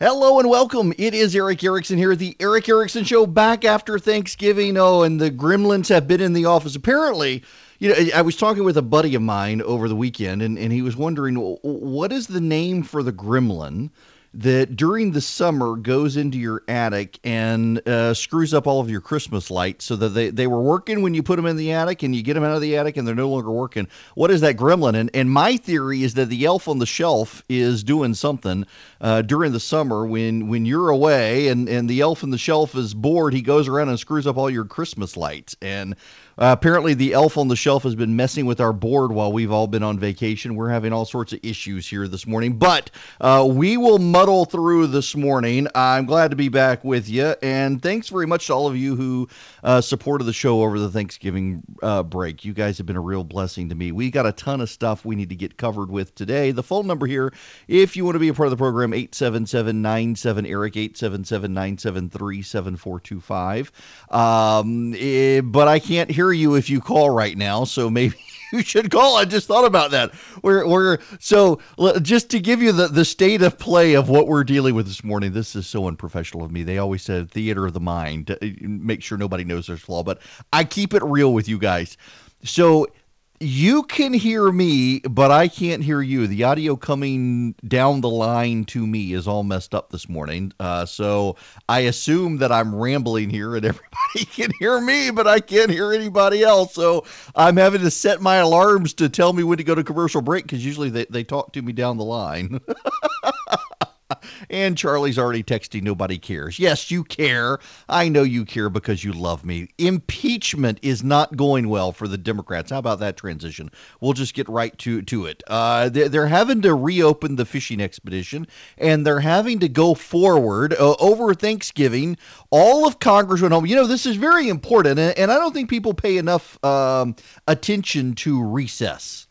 Hello and welcome. It is Erick Erickson here, at the Erick Erickson Show, back after Thanksgiving. Oh, and the gremlins have been in the office. Apparently, you know, I was talking with a buddy of mine over the weekend, and, and he was wondering what is the name for the gremlin that during the summer goes into your attic and uh, screws up all of your Christmas lights so that they, they were working when you put them in the attic and you get them out of the attic and they're no longer working. What is that gremlin? And, and my theory is that the elf on the shelf is doing something uh, during the summer when, when you're away and, and the elf on the shelf is bored. He goes around and screws up all your Christmas lights. And uh, apparently, the elf on the shelf has been messing with our board while we've all been on vacation. We're having all sorts of issues here this morning, but uh, we will muddle through this morning. I'm glad to be back with you, and thanks very much to all of you who uh, supported the show over the Thanksgiving uh, break. You guys have been a real blessing to me. We got a ton of stuff we need to get covered with today. The phone number here, if you want to be a part of the program, 877 97 Eric, 877 973 7425. Um, eh, but I can't hear hear you if you call right now, so maybe you should call. I just thought about that. We're we're so just to give you the the state of play of what we're dealing with this morning. This is so unprofessional of me. They always said theater of the mind. Uh, make sure nobody knows there's flaw, but I keep it real with you guys. So you can hear me, but I can't hear you. The audio coming down the line to me is all messed up this morning. Uh, so I assume that I'm rambling here and everybody can hear me, but I can't hear anybody else. So I'm having to set my alarms to tell me when to go to commercial break because usually they, they talk to me down the line. and Charlie's already texting, nobody cares. Yes, you care. I know you care because you love me. Impeachment is not going well for the Democrats. How about that transition? We'll just get right to, to it. Uh, they're, they're, having to reopen the fishing expedition, and they're having to go forward uh, over Thanksgiving. All of Congress went home. You know, this is very important, and, and I don't think people pay enough um, attention to recess.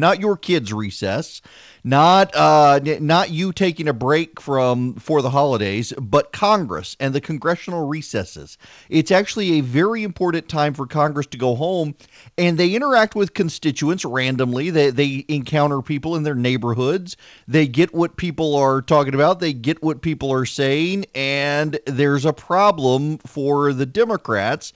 Not your kids' recess not uh, not you taking a break from for the holidays, but Congress and the congressional recesses. It's actually a very important time for Congress to go home, and they interact with constituents randomly. They they encounter people in their neighborhoods. They get what people are talking about. They get what people are saying, and there's a problem for the Democrats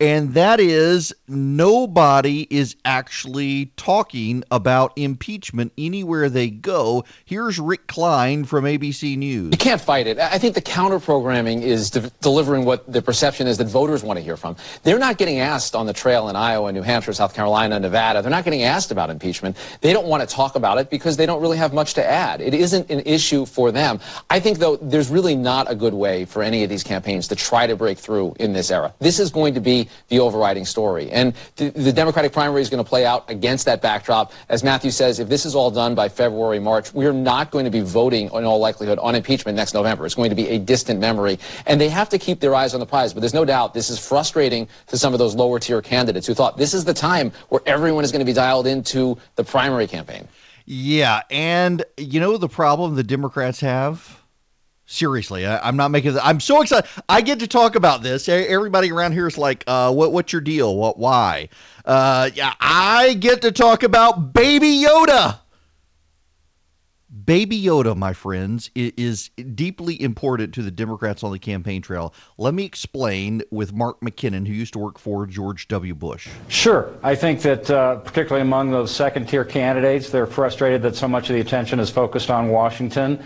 and that is nobody is actually talking about impeachment anywhere they go. Here's Rick Klein from ABC News. You can't fight it. I think the counter programming is de- delivering what the perception is that voters want to hear from. They're not getting asked on the trail in Iowa, New Hampshire, South Carolina, Nevada. They're not getting asked about impeachment. They don't want to talk about it because they don't really have much to add. It isn't an issue for them. I think, though, there's really not a good way for any of these campaigns to try to break through in this era. This is going to be the overriding story. And the, the Democratic primary is going to play out against that backdrop. As Matthew says, if this is all done by February, March, we're not going to be voting in all likelihood on impeachment next November. It's going to be a distant memory. And they have to keep their eyes on the prize. But there's no doubt this is frustrating to some of those lower tier candidates who thought this is the time where everyone is going to be dialed into the primary campaign. Yeah. And you know the problem the Democrats have? Seriously, I, am not making. I'm so excited. I get to talk about this. Everybody around here is like, uh, "What? What's your deal? What? Why?" Uh, yeah, I get to talk about Baby Yoda. Baby Yoda, my friends, is deeply important to the Democrats on the campaign trail. Let me explain with Mark McKinnon, who used to work for George W. Bush. Sure. I think that, uh, particularly among those second tier candidates, they're frustrated that so much of the attention is focused on Washington.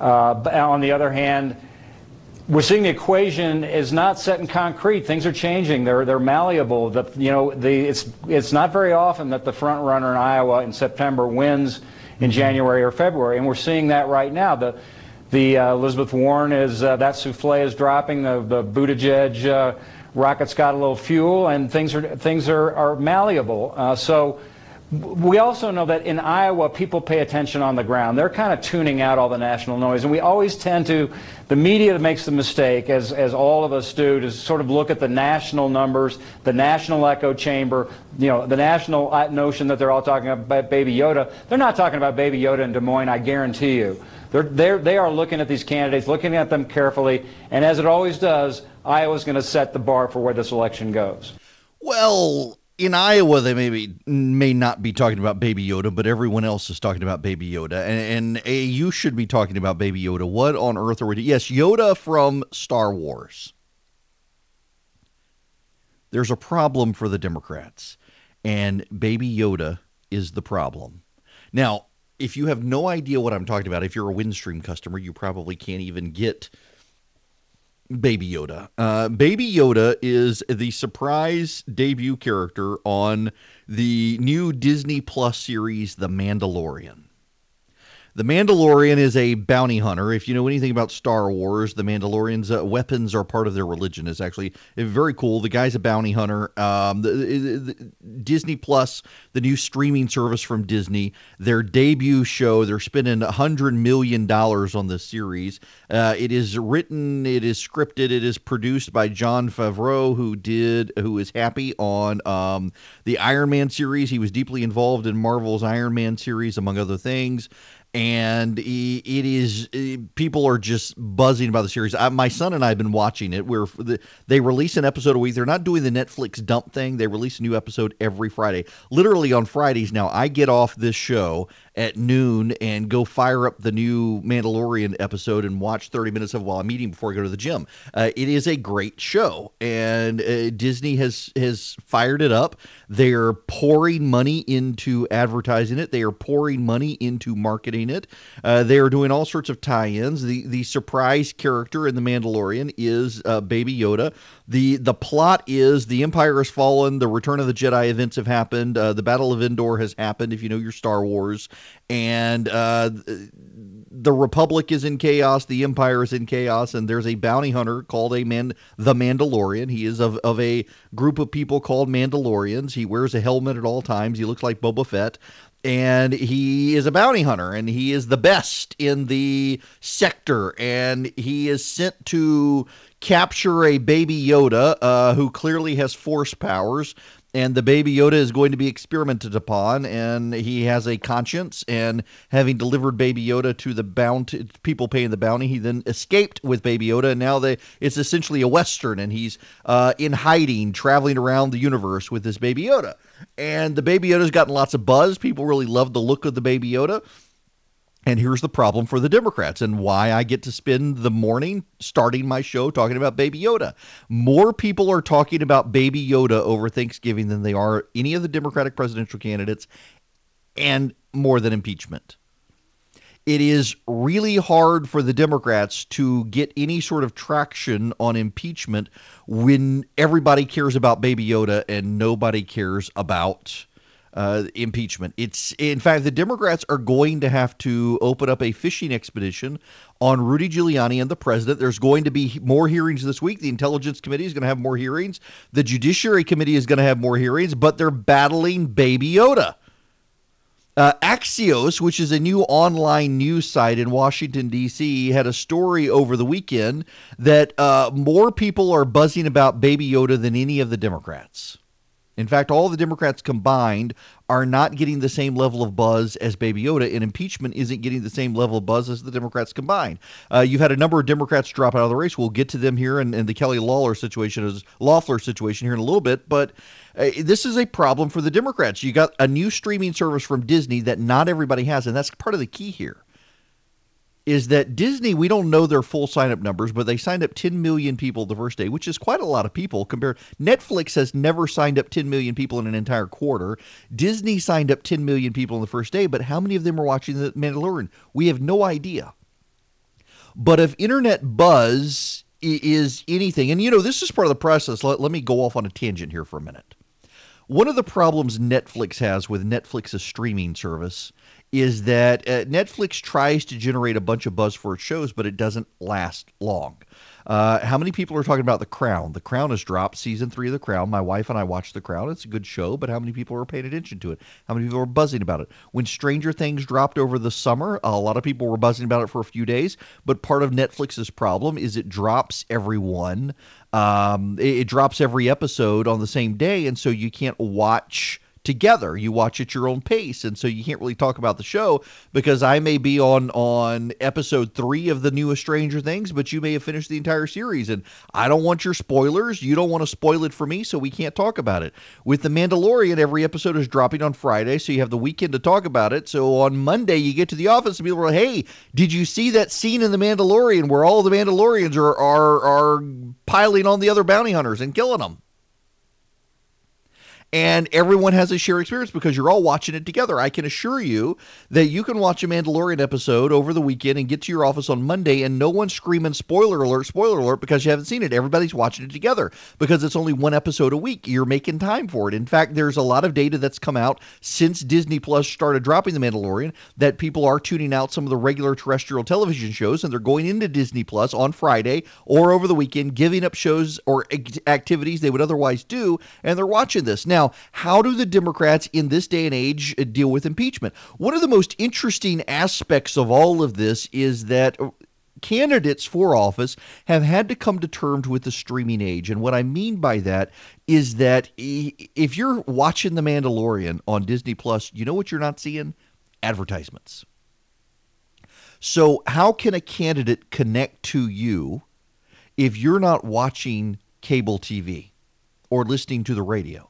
Uh, on the other hand, we're seeing the equation is not set in concrete. Things are changing. They're they're malleable. The, you know, the, it's it's not very often that the front runner in Iowa in September wins in January or February, and we're seeing that right now. The the uh, Elizabeth Warren is uh, that souffle is dropping. The the Buttigieg uh, rocket's got a little fuel, and things are things are are malleable. Uh, so we also know that in Iowa, people pay attention on the ground. They're kind of tuning out all the national noise. And we always tend to, the media makes the mistake, as, as all of us do, to sort of look at the national numbers, the national echo chamber, you know, the national uh, notion that they're all talking about Baby Yoda. They're not talking about Baby Yoda in Des Moines, I guarantee you. They're, they're, they are looking at these candidates, looking at them carefully. And as it always does, Iowa's going to set the bar for where this election goes. Well, in Iowa, they maybe may not be talking about Baby Yoda, but everyone else is talking about Baby Yoda, and, and you should be talking about Baby Yoda. What on earth are we? Yes, Yoda from Star Wars. There's a problem for the Democrats, and Baby Yoda is the problem. Now, if you have no idea what I'm talking about, if you're a Windstream customer, you probably can't even get Baby Yoda. Uh, Baby Yoda is the surprise debut character on the new Disney Plus series, The Mandalorian. The Mandalorian is a bounty hunter. If you know anything about Star Wars, the Mandalorian's uh, weapons are part of their religion. It's actually very cool. The guy's a bounty hunter. Um, the, the, Disney Plus, the new streaming service from Disney, their debut show, they're spending $100 million on this series. Uh, it is written, it is scripted, it is produced by Jon Favreau, who did, who is happy on um, the Iron Man series. He was deeply involved in Marvel's Iron Man series, among other things and it is people are just buzzing about the series. I, my son and I have been watching it. Where they release an episode a week. They're not doing the Netflix dump thing. They release a new episode every Friday. Literally on Fridays now, I get off this show at noon and go fire up the new Mandalorian episode and watch 30 minutes of while I'm eating before I go to the gym. Uh, it is a great show, and uh, Disney has has fired it up. They're pouring money into advertising it. They are pouring money into marketing it. Uh, they are doing all sorts of tie-ins. The the surprise character in the Mandalorian is uh, Baby Yoda. The The plot is the Empire has fallen. The Return of the Jedi events have happened. Uh, the Battle of Endor has happened. If you know your Star Wars, and uh, the Republic is in chaos, the Empire is in chaos, and there's a bounty hunter called a man, the Mandalorian. He is of, of a group of people called Mandalorians. He wears a helmet at all times. He looks like Boba Fett and he is a bounty hunter and he is the best in the sector and he is sent to capture a baby yoda uh, who clearly has force powers and the baby Yoda is going to be experimented upon, and he has a conscience. And having delivered baby Yoda to the bounty people paying the bounty, he then escaped with baby Yoda, and now they it's essentially a western, and he's uh, in hiding, traveling around the universe with this baby Yoda. And the baby Yoda's gotten lots of buzz. People really love the look of the baby Yoda. And here's the problem for the Democrats and why I get to spend the morning starting my show talking about Baby Yoda. More people are talking about Baby Yoda over Thanksgiving than they are any of the Democratic presidential candidates and more than impeachment. It is really hard for the Democrats to get any sort of traction on impeachment when everybody cares about Baby Yoda and nobody cares about uh, impeachment. It's in fact the Democrats are going to have to open up a fishing expedition on Rudy Giuliani and the president. There's going to be more hearings this week. The Intelligence Committee is going to have more hearings. The Judiciary Committee is going to have more hearings, but they're battling Baby Yoda. Uh, Axios, which is a new online news site in Washington, D.C., had a story over the weekend that uh, more people are buzzing about Baby Yoda than any of the Democrats. In fact, all the Democrats combined are not getting the same level of buzz as Baby Yoda, and impeachment isn't getting the same level of buzz as the Democrats combined. Uh, you've had a number of Democrats drop out of the race. We'll get to them here, and, and the Kelly Lawler situation is Loeffler situation here in a little bit, but uh, this is a problem for the Democrats. You got a new streaming service from Disney that not everybody has, and that's part of the key here is that Disney, we don't know their full sign up numbers, but they signed up 10 million people the first day, which is quite a lot of people compared. Netflix has never signed up 10 million people in an entire quarter. Disney signed up 10 million people in the first day, but how many of them are watching The Mandalorian? We have no idea. But if internet buzz is anything, and you know, this is part of the process. Let, let me go off on a tangent here for a minute. One of the problems Netflix has with Netflix's streaming service is that uh, Netflix tries to generate a bunch of buzz for its shows, but it doesn't last long. Uh, how many people are talking about The Crown? The Crown has dropped season three of The Crown. My wife and I watched The Crown. It's a good show, but how many people are paying attention to it? How many people are buzzing about it? When Stranger Things dropped over the summer, a lot of people were buzzing about it for a few days, but part of Netflix's problem is it drops every one. Um, it, it drops every episode on the same day, and so you can't watch together. You watch at your own pace, and so you can't really talk about the show because I may be on on episode three of the newest Stranger Things, but you may have finished the entire series, and I don't want your spoilers. You don't want to spoil it for me, so we can't talk about it. With the Mandalorian, every episode is dropping on Friday, so you have the weekend to talk about it. So on Monday, you get to the office and people are like, "Hey, did you see that scene in the Mandalorian where all the Mandalorians are are are piling on the other bounty hunters and killing them?" And everyone has a shared experience because you're all watching it together. I can assure you that you can watch a Mandalorian episode over the weekend and get to your office on Monday, and no one's screaming spoiler alert, spoiler alert because you haven't seen it. Everybody's watching it together because it's only one episode a week. You're making time for it. In fact, there's a lot of data that's come out since Disney Plus started dropping The Mandalorian that people are tuning out some of the regular terrestrial television shows and they're going into Disney Plus on Friday or over the weekend, giving up shows or activities they would otherwise do, and they're watching this. Now, now, how do the Democrats in this day and age uh, deal with impeachment? One of the most interesting aspects of all of this is that uh, candidates for office have had to come to terms with the streaming age. And what I mean by that is that if you're watching The Mandalorian on Disney Plus, you know what you're not seeing? Advertisements. So, how can a candidate connect to you if you're not watching cable TV or listening to the radio?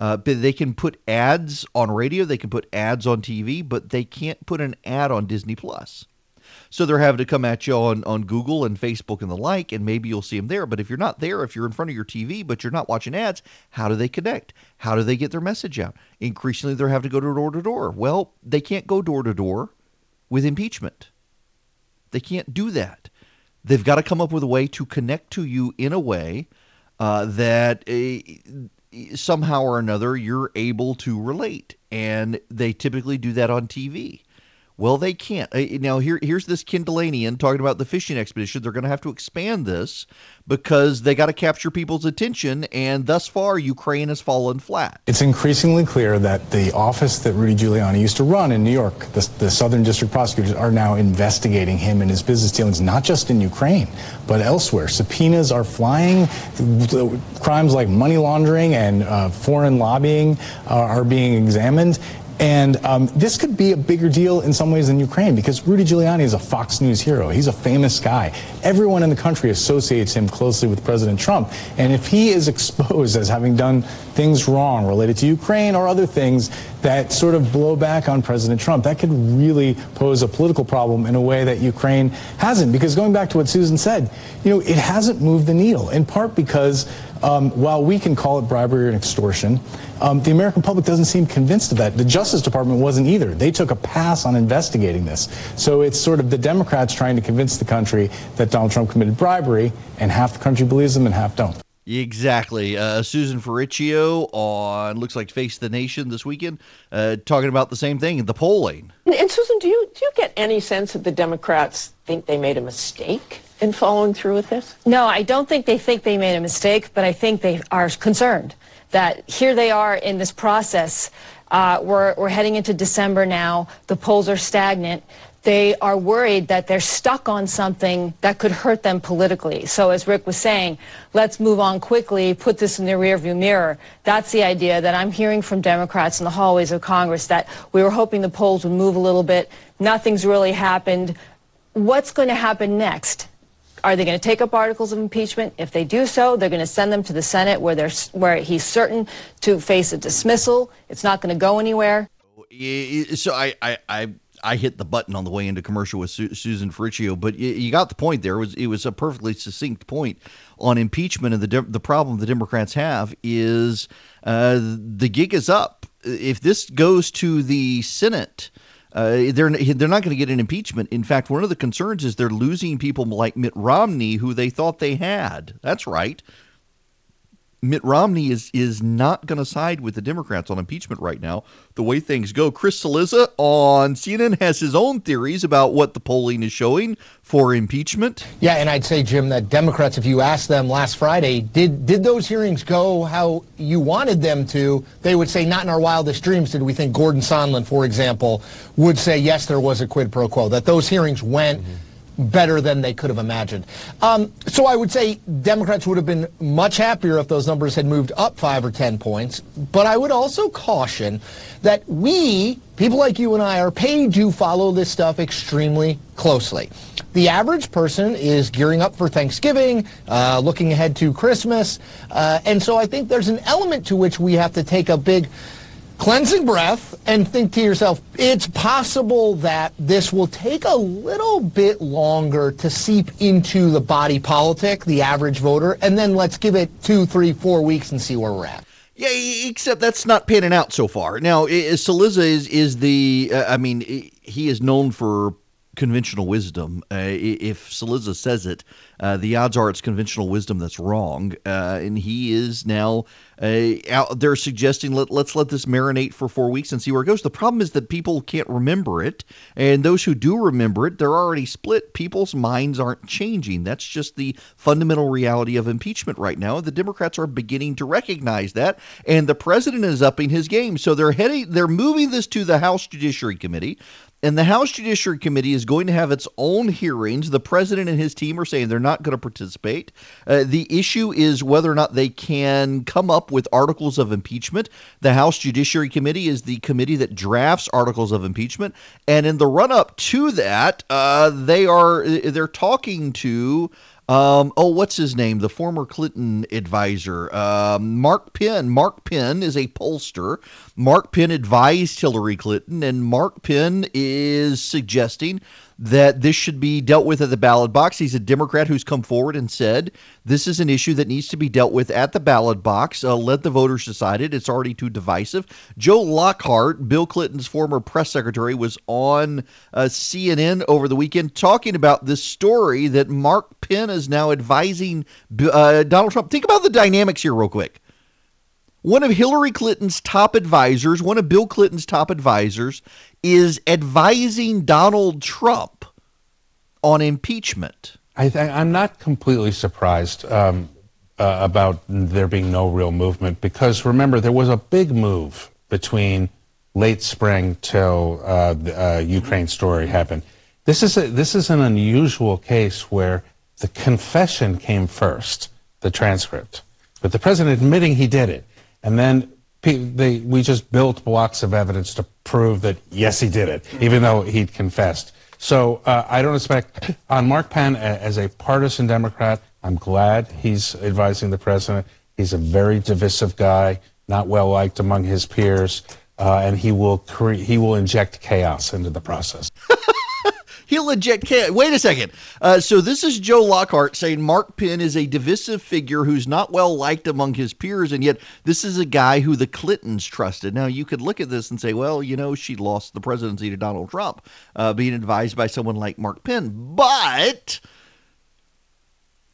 Uh, they can put ads on radio, they can put ads on TV, but they can't put an ad on Disney Plus. So they're having to come at you on, on Google and Facebook and the like, and maybe you'll see them there. But if you're not there, if you're in front of your TV, but you're not watching ads, how do they connect? How do they get their message out? Increasingly, they're having to go door to door. Well, they can't go door to door with impeachment. They can't do that. They've got to come up with a way to connect to you in a way uh, that a, somehow or another you're able to relate. And they typically do that on TV. Well, they can't. Uh, now, here, here's this Kindlanian talking about the fishing expedition. They're going to have to expand this because they got to capture people's attention, and thus far, Ukraine has fallen flat. It's increasingly clear that the office that Rudy Giuliani used to run in New York, the, the Southern District prosecutors, are now investigating him and his business dealings, not just in Ukraine, but elsewhere. Subpoenas are flying. Crimes like money laundering and uh, foreign lobbying uh, are being examined. And um, this could be a bigger deal in some ways than Ukraine because Rudy Giuliani is a Fox News hero. He's a famous guy. Everyone in the country associates him closely with President Trump. And if he is exposed as having done things wrong related to Ukraine or other things that sort of blow back on President Trump, that could really pose a political problem in a way that Ukraine hasn't. Because going back to what Susan said, you know, it hasn't moved the needle, in part because um, while we can call it bribery and extortion, um, the American public doesn't seem convinced of that. The Justice Department wasn't either. They took a pass on investigating this. So it's sort of the Democrats trying to convince the country that Donald Trump committed bribery, and half the country believes them and half don't. Exactly. Uh, Susan Ferrechio on looks like Face the Nation this weekend, uh, talking about the same thing, the polling. And, and Susan, do you do you get any sense that the Democrats think they made a mistake in following through with this? No, I don't think they think they made a mistake, but I think they are concerned that here they are in this process. Uh, we're, we're heading into December now. The polls are stagnant. They are worried that they're stuck on something that could hurt them politically. So as Rick was saying, let's move on quickly, put this in the rearview mirror. That's the idea that I'm hearing from Democrats in the hallways of Congress that we were hoping the polls would move a little bit. Nothing's really happened. What's going to happen next? Are they going to take up articles of impeachment? If they do so, they're going to send them to the Senate where, they're, where he's certain to face a dismissal. It's not going to go anywhere. So I, I, I, I hit the button on the way into commercial with Su- Susan Ferrechio, but you got the point there. It was, it was a perfectly succinct point on impeachment. And the, de- the problem the Democrats have is uh, the gig is up. If this goes to the Senate, uh, they're they're not going to get an impeachment. In fact, one of the concerns is they're losing people like Mitt Romney, who they thought they had. That's right. Mitt Romney is is not going to side with the Democrats on impeachment right now. The way things go, Chris Cillizza on CNN has his own theories about what the polling is showing for impeachment. Yeah, and I'd say, Jim, that Democrats, if you asked them last Friday, did did those hearings go how you wanted them to? They would say, not in our wildest dreams did we think Gordon Sondland, for example, would say yes, there was a quid pro quo. That those hearings went. Mm-hmm better than they could have imagined. Um, so I would say Democrats would have been much happier if those numbers had moved up five or ten points. But I would also caution that we, people like you and I, are paid to follow this stuff extremely closely. The average person is gearing up for Thanksgiving, uh, looking ahead to Christmas, uh, and so I think there's an element to which we have to take a big cleansing breath and think to yourself, it's possible that this will take a little bit longer to seep into the body politic, the average voter, and then let's give it two, three, four weeks and see where we're at. Yeah, except that's not panning out so far. Now, Cillizza is is the. Uh, I mean, he is known for conventional wisdom. Uh, if Cillizza says it, uh, the odds are it's conventional wisdom that's wrong. Uh, and he is now uh, out there suggesting let, let's let this marinate for four weeks and see where it goes. The problem is that people can't remember it. And those who do remember it, they're already split. People's minds aren't changing. That's just the fundamental reality of impeachment right now. The Democrats are beginning to recognize that. And the president is upping his game. So they're heading, they're moving this to the House Judiciary Committee. And the House Judiciary Committee is going to have its own hearings. The president and his team are saying they're not going to participate. Uh, the issue is whether or not they can come up with articles of impeachment. The House Judiciary Committee is the committee that drafts articles of impeachment, and in the run up to that, uh, they are they're talking to um, oh, what's his name? The former Clinton advisor, um, Mark Penn. Mark Penn is a pollster. Mark Penn advised Hillary Clinton, and Mark Penn is suggesting that this should be dealt with at the ballot box. He's a Democrat who's come forward and said this is an issue that needs to be dealt with at the ballot box. Uh, let the voters decide it. It's already too divisive. Joe Lockhart, Bill Clinton's former press secretary, was on uh, CNN over the weekend talking about this story that Mark Penn is now advising uh, Donald Trump. Think about the dynamics here, real quick. One of Hillary Clinton's top advisors, one of Bill Clinton's top advisors, is advising Donald Trump on impeachment. I am not completely surprised um, uh, about there being no real movement because remember, there was a big move between late spring till uh, the uh, Ukraine story happened. This is, a, this is an unusual case where the confession came first, the transcript, but the president admitting he did it. And then they, we just built blocks of evidence to prove that, yes, he did it, even though he'd confessed. So uh, I don't expect, on Mark Penn, as a partisan Democrat, I'm glad he's advising the president. He's a very divisive guy, not well liked among his peers, uh, and he will cre- he will inject chaos into the process. He'll eject chaos. Wait a second. Uh, so this is Joe Lockhart saying Mark Penn is a divisive figure who's not well liked among his peers, and yet this is a guy who the Clintons trusted. Now you could look at this and say, well, you know, she lost the presidency to Donald Trump, uh, being advised by someone like Mark Penn, but.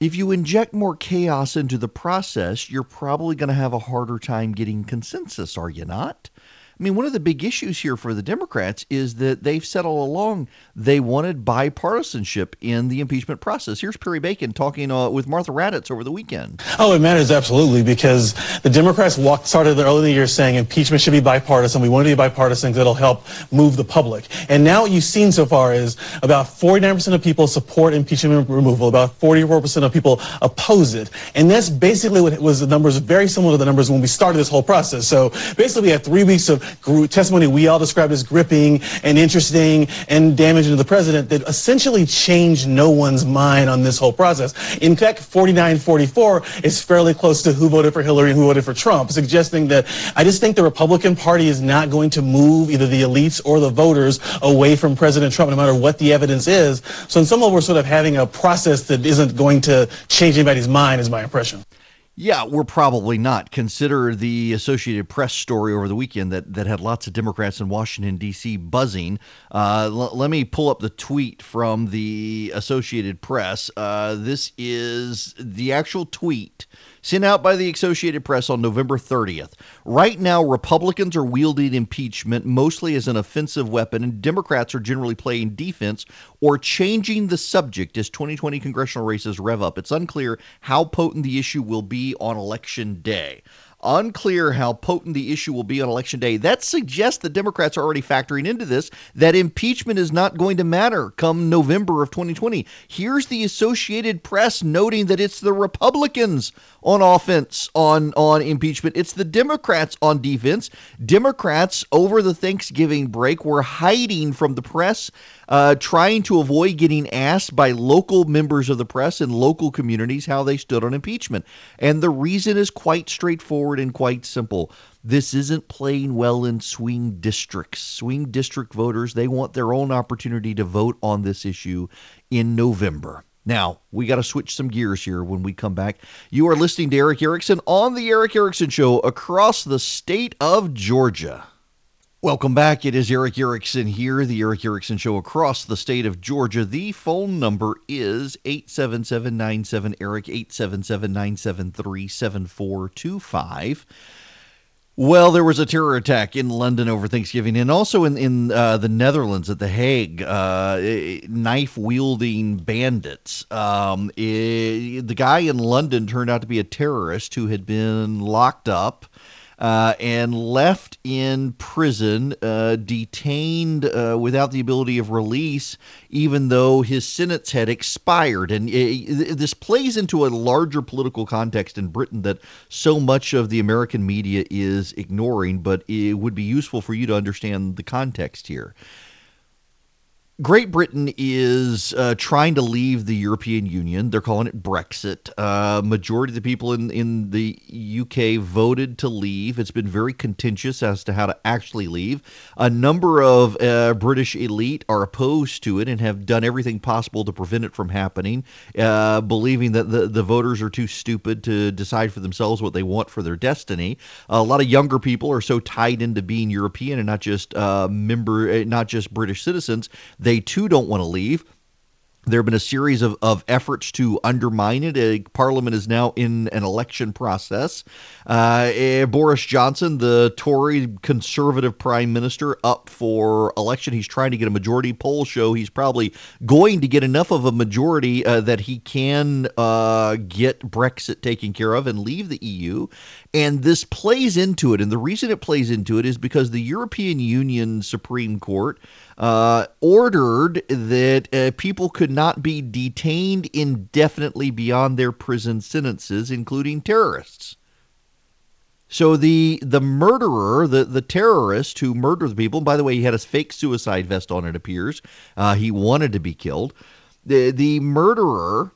If you inject more chaos into the process, you're probably going to have a harder time getting consensus, are you not? I mean, one of the big issues here for the Democrats is that they've said all along they wanted bipartisanship in the impeachment process. Here's Perry Bacon talking uh, with Martha Raddatz over the weekend. Oh, it matters absolutely because the Democrats walked started early in the year saying impeachment should be bipartisan. We want to be bipartisan because it'll help move the public. And now what you've seen so far is about 49% of people support impeachment removal, about 44% of people oppose it. And that's basically what was the numbers very similar to the numbers when we started this whole process. So basically we had three weeks of testimony we all described as gripping and interesting and damaging to the president that essentially changed no one's mind on this whole process. In fact, 49-44 is fairly close to who voted for Hillary and who voted for Trump, suggesting that I just think the Republican Party is not going to move either the elites or the voters away from President Trump, no matter what the evidence is. So in some level, we're sort of having a process that isn't going to change anybody's mind, is my impression. Yeah, we're probably not. Consider the Associated Press story over the weekend that, that had lots of Democrats in Washington, D.C. buzzing. Uh, l- let me pull up the tweet from the Associated Press. Uh, this is the actual tweet sent out by the Associated Press on November 30th. Right now, Republicans are wielding impeachment mostly as an offensive weapon, and Democrats are generally playing defense or changing the subject as 2020 congressional races rev up. It's unclear how potent the issue will be on election day. Unclear how potent the issue will be on election day. That suggests the Democrats are already factoring into this that impeachment is not going to matter come November of 2020. Here's the Associated Press noting that it's the Republicans on offense on on impeachment. It's the Democrats on defense. Democrats over the Thanksgiving break were hiding from the press, uh, trying to avoid getting asked by local members of the press in local communities how they stood on impeachment. And the reason is quite straightforward and quite simple. This isn't playing well in swing districts. Swing district voters, they want their own opportunity to vote on this issue in November. Now, we got to switch some gears here when we come back. You are listening to Erick Erickson on The Erick Erickson Show across the state of Georgia. Welcome back. It is Erick Erickson here, The Erick Erickson Show across the state of Georgia. The phone number is 877 97 Eric, 877 973 7425. Well, there was a terror attack in London over Thanksgiving, and also in in uh, the Netherlands at the Hague. Uh, knife wielding bandits. Um, it, the guy in London turned out to be a terrorist who had been locked up uh, and left in prison, uh, detained uh, without the ability of release, even though his sentence had expired. And it, this plays into a larger political context in Britain that so much of the American media is ignoring, but it would be useful for you to understand the context here. Great Britain is uh, trying to leave the European Union. They're calling it Brexit. Uh, majority of the people in, in the UK voted to leave. It's been very contentious as to how to actually leave. A number of uh, British elite are opposed to it and have done everything possible to prevent it from happening, uh, believing that the, the voters are too stupid to decide for themselves what they want for their destiny. A lot of younger people are so tied into being European and not just uh, member, uh, not just British citizens they too don't want to leave. There have been a series of, of efforts to undermine it. A Parliament is now in an election process. Uh, eh, Boris Johnson, the Tory conservative prime minister, up for election. He's trying to get a majority. Poll show he's probably going to get enough of a majority uh, that he can uh, get Brexit taken care of and leave the EU. And this plays into it. And the reason it plays into it is because the European Union Supreme Court uh, ordered that uh, people could not be detained indefinitely beyond their prison sentences, including terrorists. So the the murderer, the the terrorist who murdered the people. by the way, he had a fake suicide vest on. It appears uh, he wanted to be killed. The the murderer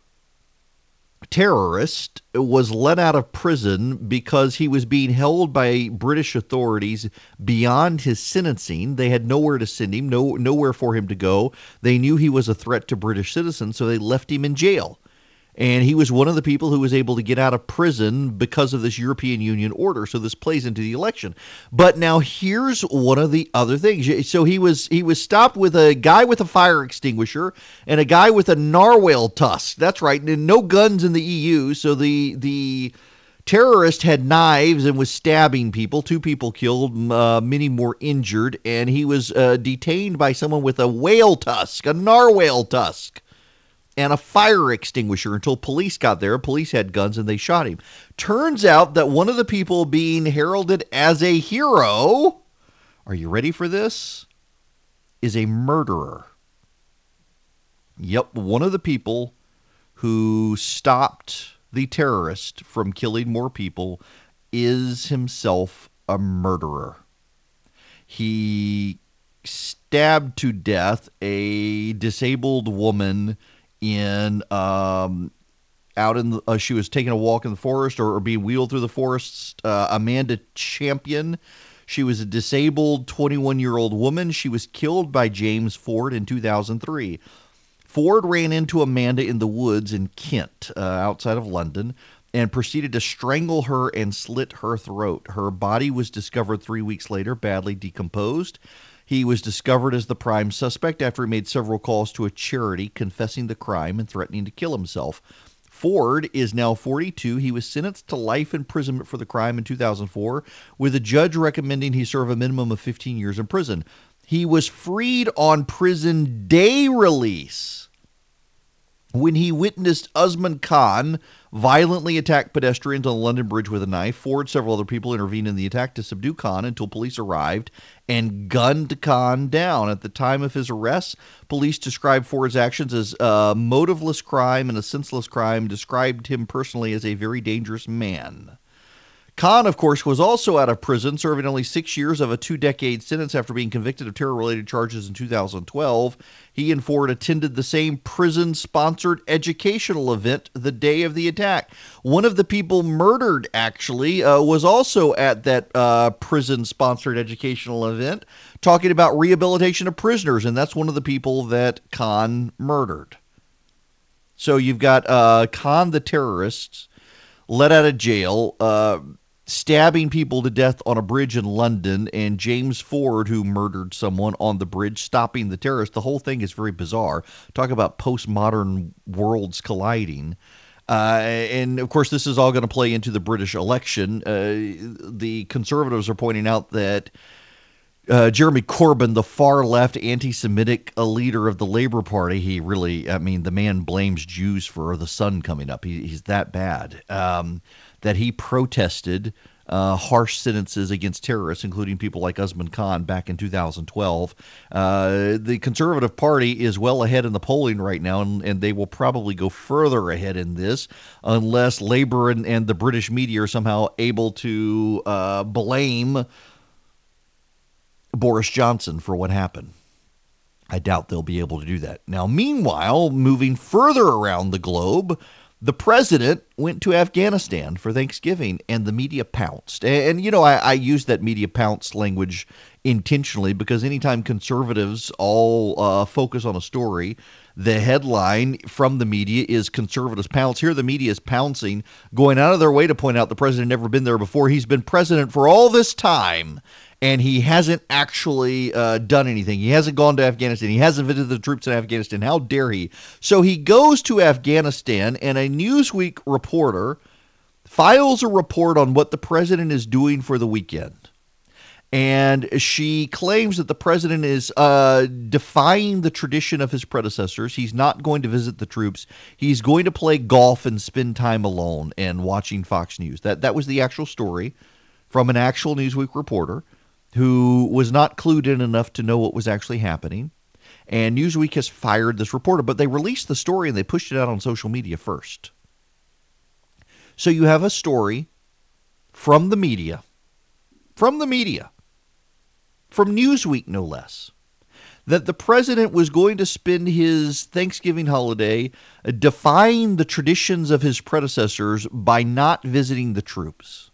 terrorist was let out of prison because he was being held by British authorities beyond his sentencing. They had nowhere to send him, no nowhere for him to go. They knew he was a threat to British citizens, so they left him in jail. And he was one of the people who was able to get out of prison because of this European Union order. So this plays into the election. But now here's one of the other things. So he was he was stopped with a guy with a fire extinguisher and a guy with a narwhal tusk. That's right. And no guns in the EU. So the the terrorist had knives and was stabbing people. Two people killed, uh, many more injured, and he was uh, detained by someone with a whale tusk, a narwhal tusk and a fire extinguisher until police got there. Police had guns and they shot him. Turns out that one of the people being heralded as a hero, are you ready for this? Is a murderer. Yep, one of the people who stopped the terrorist from killing more people is himself a murderer. He stabbed to death a disabled woman in um, out in the, uh, she was taking a walk in the forest or, or being wheeled through the forest. Uh, Amanda Champion. She was a disabled 21 year old woman. She was killed by James Ford in 2003. Ford ran into Amanda in the woods in Kent, uh, outside of London, and proceeded to strangle her and slit her throat. Her body was discovered three weeks later, badly decomposed. He was discovered as the prime suspect after he made several calls to a charity confessing the crime and threatening to kill himself. Ford is now 42. He was sentenced to life imprisonment for the crime in 2004, with a judge recommending he serve a minimum of 15 years in prison. He was freed on prison day release when he witnessed Usman Khan violently attack pedestrians on the London Bridge with a knife. Ford, several other people intervened in the attack to subdue Khan until police arrived and gunned Khan down. At the time of his arrest, police described Ford's actions as a motiveless crime and a senseless crime, described him personally as a very dangerous man. Khan, of course, was also out of prison, serving only six years of a two decade sentence after being convicted of terror related charges in 2012. He and Ford attended the same prison sponsored educational event the day of the attack. One of the people murdered, actually, uh, was also at that uh, prison sponsored educational event talking about rehabilitation of prisoners, and that's one of the people that Khan murdered. So you've got uh, Khan the terrorist let out of jail. Uh, stabbing people to death on a bridge in London, and James Ford, who murdered someone on the bridge, stopping the terrorists. The whole thing is very bizarre. Talk about postmodern worlds colliding. Uh, and of course, this is all going to play into the British election. Uh, the conservatives are pointing out that uh, Jeremy Corbyn, the far left anti Semitic leader of the Labour Party, he really, I mean, the man blames Jews for the sun coming up. He, he's that bad. Um, that he protested uh, harsh sentences against terrorists, including people like Usman Khan back in 2012. Uh, the Conservative Party is well ahead in the polling right now, and, and they will probably go further ahead in this unless Labour and, and the British media are somehow able to uh, blame Boris Johnson for what happened. I doubt they'll be able to do that. Now, meanwhile, moving further around the globe, the president went to Afghanistan for Thanksgiving and the media pounced. And, and you know, I, I, use that media pounce language intentionally because anytime conservatives all uh, focus on a story, the headline from the media is conservatives pounce. Here, the media is pouncing, going out of their way to point out the president never been there before. He's been president for all this time and he hasn't actually uh, done anything. He hasn't gone to Afghanistan. He hasn't visited the troops in Afghanistan. How dare he? So he goes to Afghanistan, and a Newsweek reporter files a report on what the president is doing for the weekend. And she claims that the president is uh, defying the tradition of his predecessors. He's not going to visit the troops. He's going to play golf and spend time alone and watching Fox News. That that was the actual story from an actual Newsweek reporter who was not clued in enough to know what was actually happening. And Newsweek has fired this reporter, but they released the story and they pushed it out on social media first. So you have a story from the media, from the media, from Newsweek no less, that the president was going to spend his Thanksgiving holiday defying the traditions of his predecessors by not visiting the troops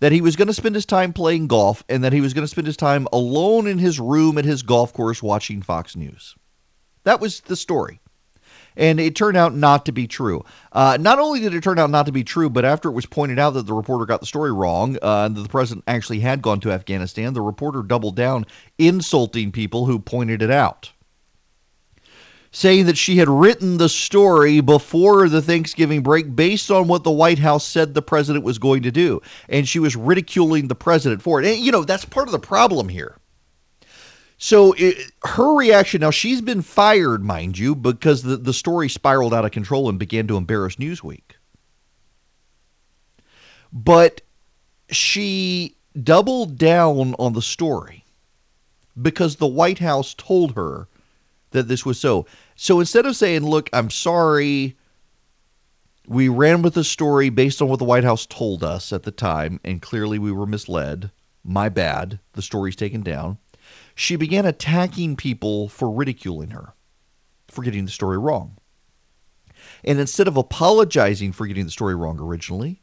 that he was going to spend his time playing golf and that he was going to spend his time alone in his room at his golf course watching Fox News. That was the story. And it turned out not to be true. Uh, not only did it turn out not to be true, but after it was pointed out that the reporter got the story wrong uh, and that the president actually had gone to Afghanistan, the reporter doubled down, insulting people who pointed it out saying that she had written the story before the Thanksgiving break based on what the White House said the president was going to do. And she was ridiculing the president for it. And, you know, that's part of the problem here. So it, her reaction now, she's been fired, mind you, because the, the story spiraled out of control and began to embarrass Newsweek. But she doubled down on the story because the White House told her that this was so. So instead of saying, look, I'm sorry, we ran with the story based on what the White House told us at the time, and clearly we were misled. My bad. The story's taken down. She began attacking people for ridiculing her, for getting the story wrong. And instead of apologizing for getting the story wrong originally,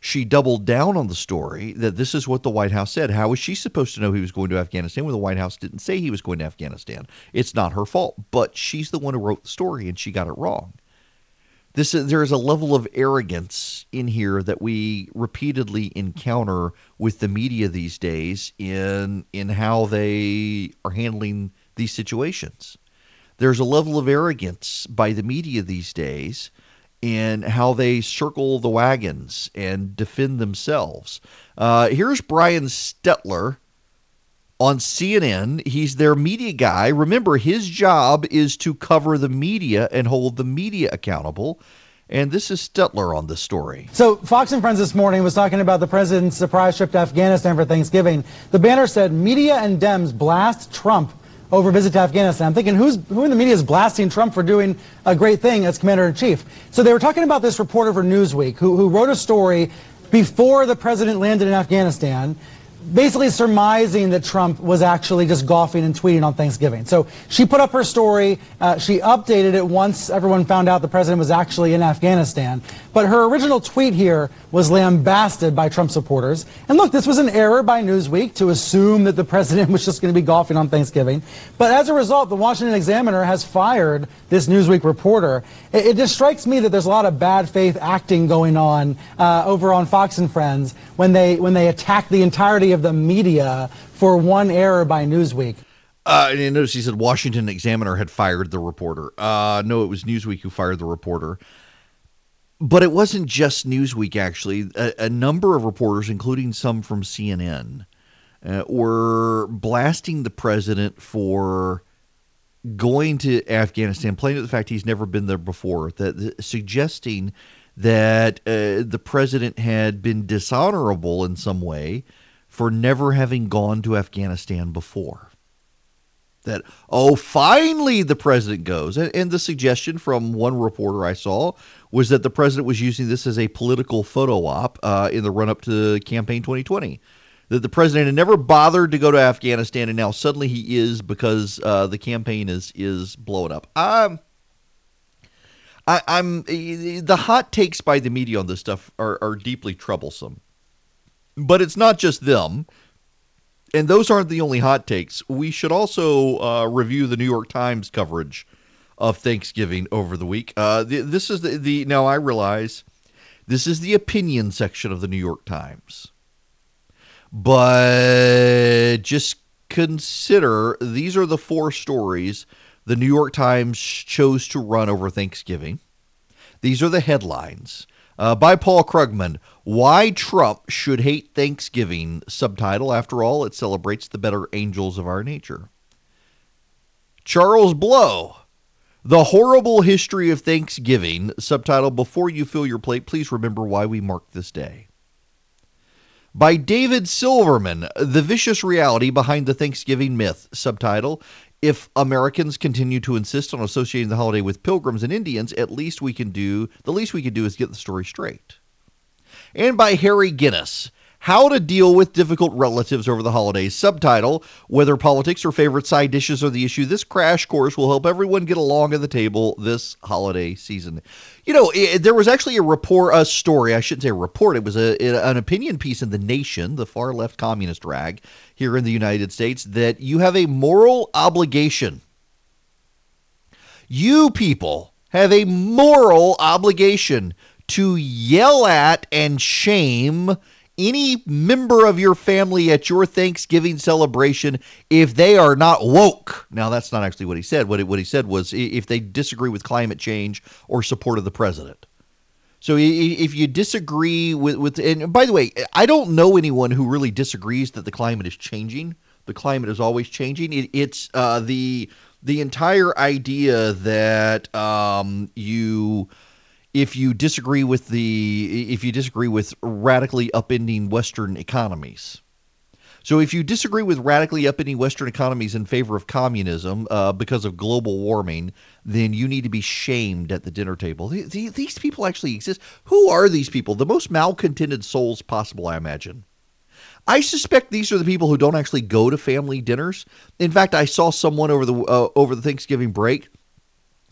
she doubled down on the story that this is what the White House said. How was she supposed to know he was going to Afghanistan when the White House didn't say he was going to Afghanistan? It's not her fault, but she's the one who wrote the story and she got it wrong. This is, there is a level of arrogance in here that we repeatedly encounter with the media these days in in how they are handling these situations. There's a level of arrogance by the media these days in how they circle the wagons and defend themselves. Uh, here's Brian Stelter on CNN. He's their media guy. Remember, his job is to cover the media and hold the media accountable. And this is Stelter on the story. So, Fox and Friends this morning was talking about the president's surprise trip to Afghanistan for Thanksgiving. The banner said, Media and Dems blast Trump over visit to Afghanistan. I'm thinking, who's, who in the media is blasting Trump for doing a great thing as commander in chief? So, they were talking about this reporter for Newsweek who, who wrote a story before the president landed in Afghanistan basically surmising that Trump was actually just golfing and tweeting on Thanksgiving. So she put up her story. Uh, she updated it once everyone found out the president was actually in Afghanistan. But her original tweet here was lambasted by Trump supporters. And look, this was an error by Newsweek to assume that the president was just going to be golfing on Thanksgiving. But as a result, the Washington Examiner has fired this Newsweek reporter. It, it just strikes me that there's a lot of bad faith acting going on uh, over on Fox and Friends when they when they attack the entirety of the media for one error by Newsweek. Uh, and notice he said Washington Examiner had fired the reporter. Uh, no, it was Newsweek who fired the reporter. But it wasn't just Newsweek, actually. A, a number of reporters, including some from CNN, uh, were blasting the president for going to Afghanistan, playing to the fact he's never been there before, that suggesting that uh, the president had been dishonorable in some way for never having gone to Afghanistan before. That, oh, finally the president goes. And, and, the suggestion from one reporter I saw was that the president was using this as a political photo op uh, in the run up to campaign 2020. That the president had never bothered to go to Afghanistan, and now suddenly he is because uh, the campaign is is blowing up. Um, I, I'm the hot takes by the media on this stuff are, are deeply troublesome. But it's not just them. And those aren't the only hot takes. We should also uh, review the New York Times coverage of Thanksgiving over the week. Uh, the, this is the, the now I realize this is the opinion section of the New York Times, but just consider these are the four stories the New York Times chose to run over Thanksgiving. These are the headlines. Uh, by Paul Krugman, Why Trump Should Hate Thanksgiving. Subtitle, after all, it celebrates the better angels of our nature. Charles Blow, The Horrible History of Thanksgiving. Subtitle, Before You Fill Your Plate, please remember why we mark this day. By David Silverman, The Vicious Reality Behind the Thanksgiving Myth. Subtitle, if Americans continue to insist on associating the holiday with pilgrims and Indians, at least we can do the least we can do is get the story straight. And by Harry Guinness, how to Deal with Difficult Relatives Over the Holidays. Subtitle Whether politics or favorite side dishes are the issue, this crash course will help everyone get along at the table this holiday season. You know, it, there was actually a report, a story, I shouldn't say a report, it was a, an opinion piece in The Nation, the far left communist rag here in the United States, that you have a moral obligation. You people have a moral obligation to yell at and shame any member of your family at your Thanksgiving celebration if they are not woke. Now, that's not actually what he said. What, what he said was if they disagree with climate change or support of the president. So if you disagree with, with, and by the way, I don't know anyone who really disagrees that the climate is changing. The climate is always changing. It, it's uh, the the entire idea that um, you if you disagree with the if you disagree with radically upending Western economies. So if you disagree with radically upending Western economies in favor of communism uh, because of global warming, then you need to be shamed at the dinner table. These people actually exist. Who are these people? The most malcontented souls possible, I imagine. I suspect these are the people who don't actually go to family dinners. In fact, I saw someone over the uh, over the Thanksgiving break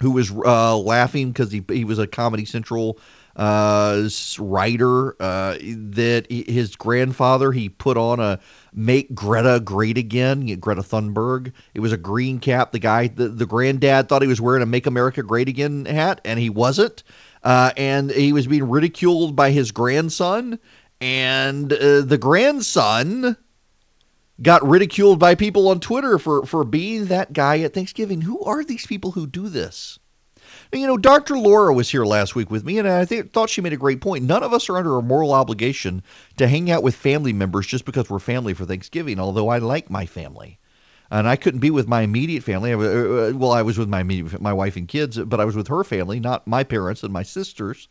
who was uh, laughing because he he was a Comedy Central uh, writer uh, that his grandfather he put on a "Make Greta Great Again." Greta Thunberg. It was a green cap. The guy, the, the granddad, thought he was wearing a "Make America Great Again" hat, and he wasn't. Uh, and he was being ridiculed by his grandson, and uh, the grandson got ridiculed by people on Twitter for, for being that guy at Thanksgiving. Who are these people who do this? You know, Dr. Laura was here last week with me, and I th- thought she made a great point. None of us are under a moral obligation to hang out with family members just because we're family for Thanksgiving, although I like my family. And I couldn't be with my immediate family. Uh, well, I was with my immediate, my wife and kids, but I was with her family, not my parents and my sisters,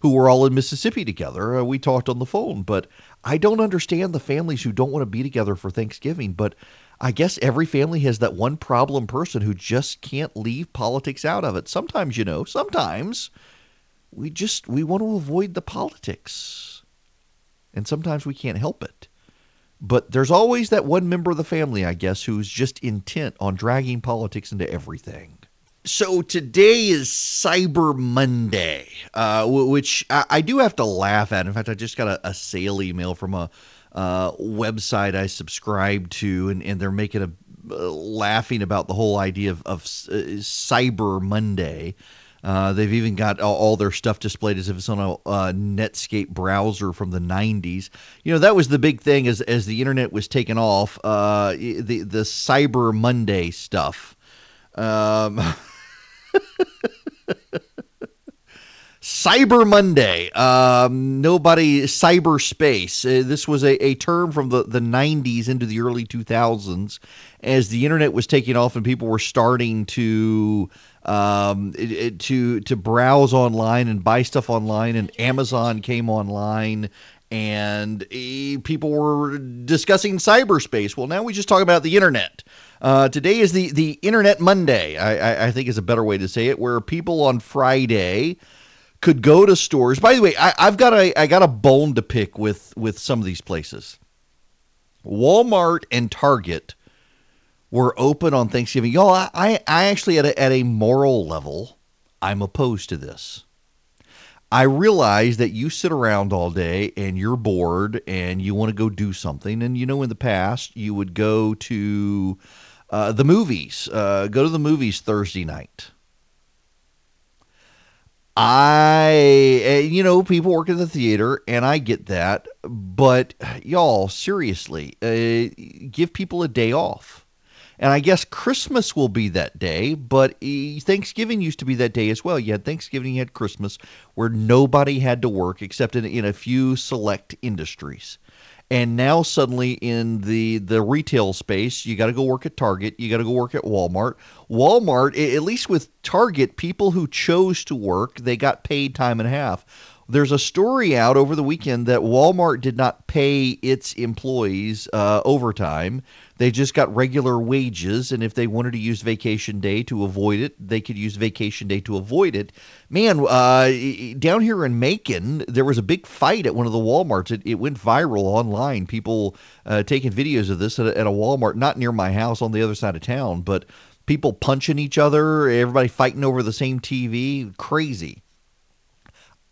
who were all in Mississippi together. Uh, we talked on the phone, but I don't understand the families who don't want to be together for Thanksgiving. But I guess every family has that one problem person who just can't leave politics out of it. Sometimes, you know, sometimes we just we want to avoid the politics. And sometimes we can't help it. But there's always that one member of the family, I guess, who's just intent on dragging politics into everything. So today is Cyber Monday, uh, which I, I, do have to laugh at. In fact, I just got a, a sale email from a uh, website I subscribe to, and, and they're making a uh, laughing about the whole idea of, of uh, Cyber Monday. Uh, they've even got all, all, their stuff displayed as if it's on a Netscape browser from the 90s. You know, that was the big thing as, as the internet was taken off, uh, the, the Cyber Monday stuff. Um, Cyber Monday. Um, nobody, cyberspace. Uh, this was a, a term from the, the 90s into the early 2000s as the internet was taking off and people were starting to um, it, it, to to browse online and buy stuff online, and Amazon came online, and uh, people were discussing cyberspace. Well, now we just talk about the internet. Uh, today is the the Internet Monday. I, I, I think is a better way to say it, where people on Friday could go to stores. By the way, I, have got a I got a bone to pick with with some of these places. Walmart and Target were open on Thanksgiving. Y'all, I, I actually at a, at a moral level, I'm opposed to this. I realize that you sit around all day and you're bored and you want to go do something. And you know, in the past, you would go to uh, the movies, uh, go to the movies Thursday night. I, eh, you know, people work at the theater, and I get that. But y'all, seriously, uh, give people a day off. And I guess Christmas will be that day, but Thanksgiving used to be that day as well. You had Thanksgiving, you had Christmas, where nobody had to work except in, in a few select industries. And now suddenly in the the retail space, you got to go work at Target, you got to go work at Walmart. Walmart, at least with Target, people who chose to work, they got paid time and a half. There's a story out over the weekend that Walmart did not pay its employees uh, overtime. They just got regular wages, and if they wanted to use vacation day to avoid it, they could use vacation day to avoid it. Man, uh, down here in Macon, there was a big fight at one of the WalMarts. It, it went viral online. People uh, taking videos of this at a, at a Walmart, not near my house, on the other side of town, but people punching each other, everybody fighting over the same TV. Crazy.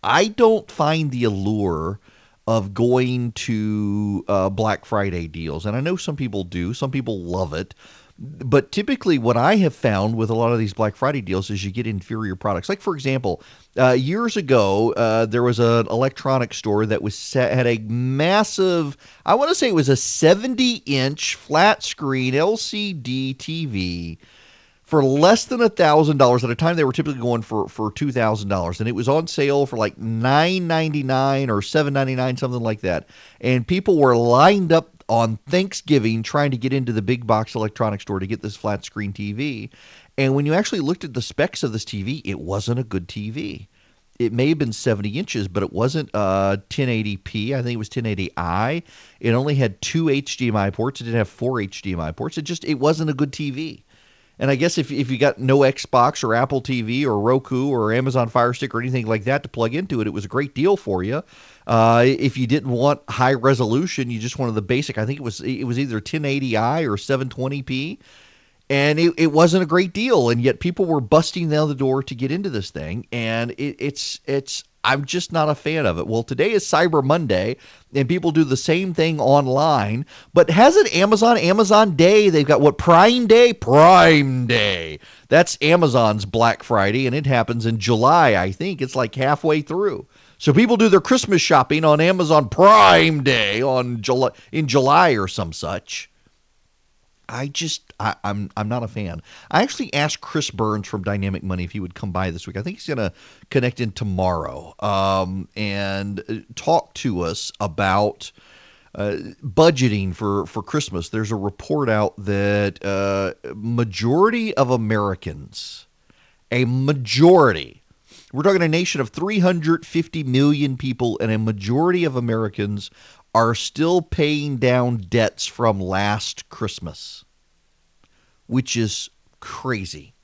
I don't find the allure of going to uh, Black Friday deals. And I know some people do, some people love it. But typically, what I have found with a lot of these Black Friday deals is you get inferior products. Like, for example, uh, years ago, uh, there was an electronics store that was set, had a massive, I want to say it was a 70 inch flat screen LCD TV for less than a thousand dollars at a time they were typically going for for two thousand dollars and it was on sale for like nine ninety nine or seven ninety nine something like that and people were lined up on Thanksgiving trying to get into the big box electronics store to get this flat screen TV and when you actually looked at the specs of this TV it wasn't a good TV it may have been 70 inches, but it wasn't uh, 1080p. I think it was 1080i. It only had two HDMI ports. It didn't have four HDMI ports. It just it wasn't a good TV. And I guess if, if you got no Xbox or Apple TV or Roku or Amazon Fire Stick or anything like that to plug into it, it was a great deal for you. Uh, if you didn't want high resolution, you just wanted the basic. I think it was it was either 1080i or 720p, and it, it wasn't a great deal. And yet people were busting down the door to get into this thing, and it, it's it's I'm just not a fan of it. Well, today is Cyber Monday, and people do the same thing online. But has it Amazon? Amazon Day. They've got what Prime Day? Prime Day. That's Amazon's Black Friday, and it happens in July, I think. It's like halfway through. So people do their Christmas shopping on Amazon Prime Day on July in July or some such. I just I, I'm I'm not a fan. I actually asked Chris Burns from Dynamic Money if he would come by this week. I think he's going to connect in tomorrow um, and uh, talk to us about uh, budgeting for for Christmas. There's a report out that uh, majority of Americans, a majority, we're talking a nation of 350 million people, and a majority of Americans are still paying down debts from last Christmas, which is crazy.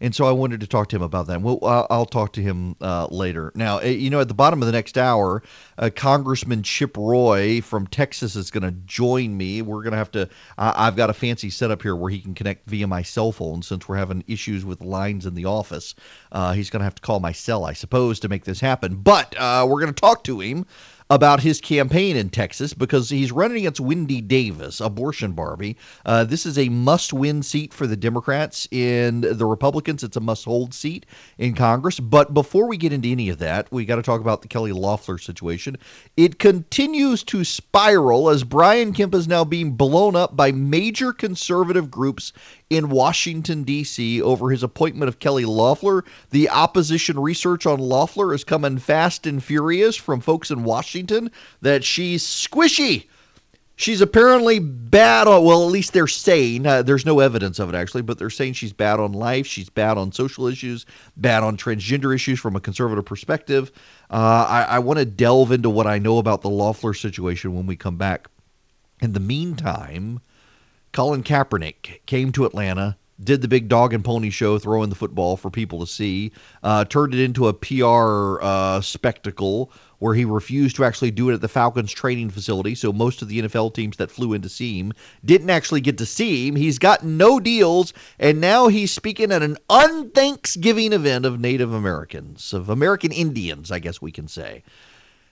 And so I wanted to talk to him about that. Well, I'll talk to him uh, later. Now, eh, you know, at the bottom of the next hour, uh, Congressman Chip Roy from Texas is going to join me. We're going to have to, I've got a fancy setup here where he can connect via my cell phone since we're having issues with lines in the office. Uh, he's going to have to call my cell, I suppose, to make this happen. But uh, we're going to talk to him about his campaign in Texas because he's running against Wendy Davis, abortion Barbie. Uh, this is a must win seat for the Democrats. In the Republicans, it's a must hold seat in Congress. But before we get into any of that, we got to talk about the Kelly Loeffler situation. It continues to spiral as Brian Kemp is now being blown up by major conservative groups in Washington, D.C. over his appointment of Kelly Loeffler. The opposition research on Loeffler is coming fast and furious from folks in Washington that she's squishy. She's apparently bad on, well, at least they're saying, uh, there's no evidence of it actually, but they're saying she's bad on life, she's bad on social issues, bad on transgender issues from a conservative perspective. Uh, I, I want to delve into what I know about the Loeffler situation when we come back. In the meantime, Colin Kaepernick came to Atlanta, did the big dog and pony show, throwing the football for people to see, uh, turned it into a PR uh, spectacle where he refused to actually do it at the Falcons training facility. So most of the NFL teams that flew in to see him didn't actually get to see him. He's got no deals, and now he's speaking at an unthanksgiving event of Native Americans, of American Indians, I guess we can say.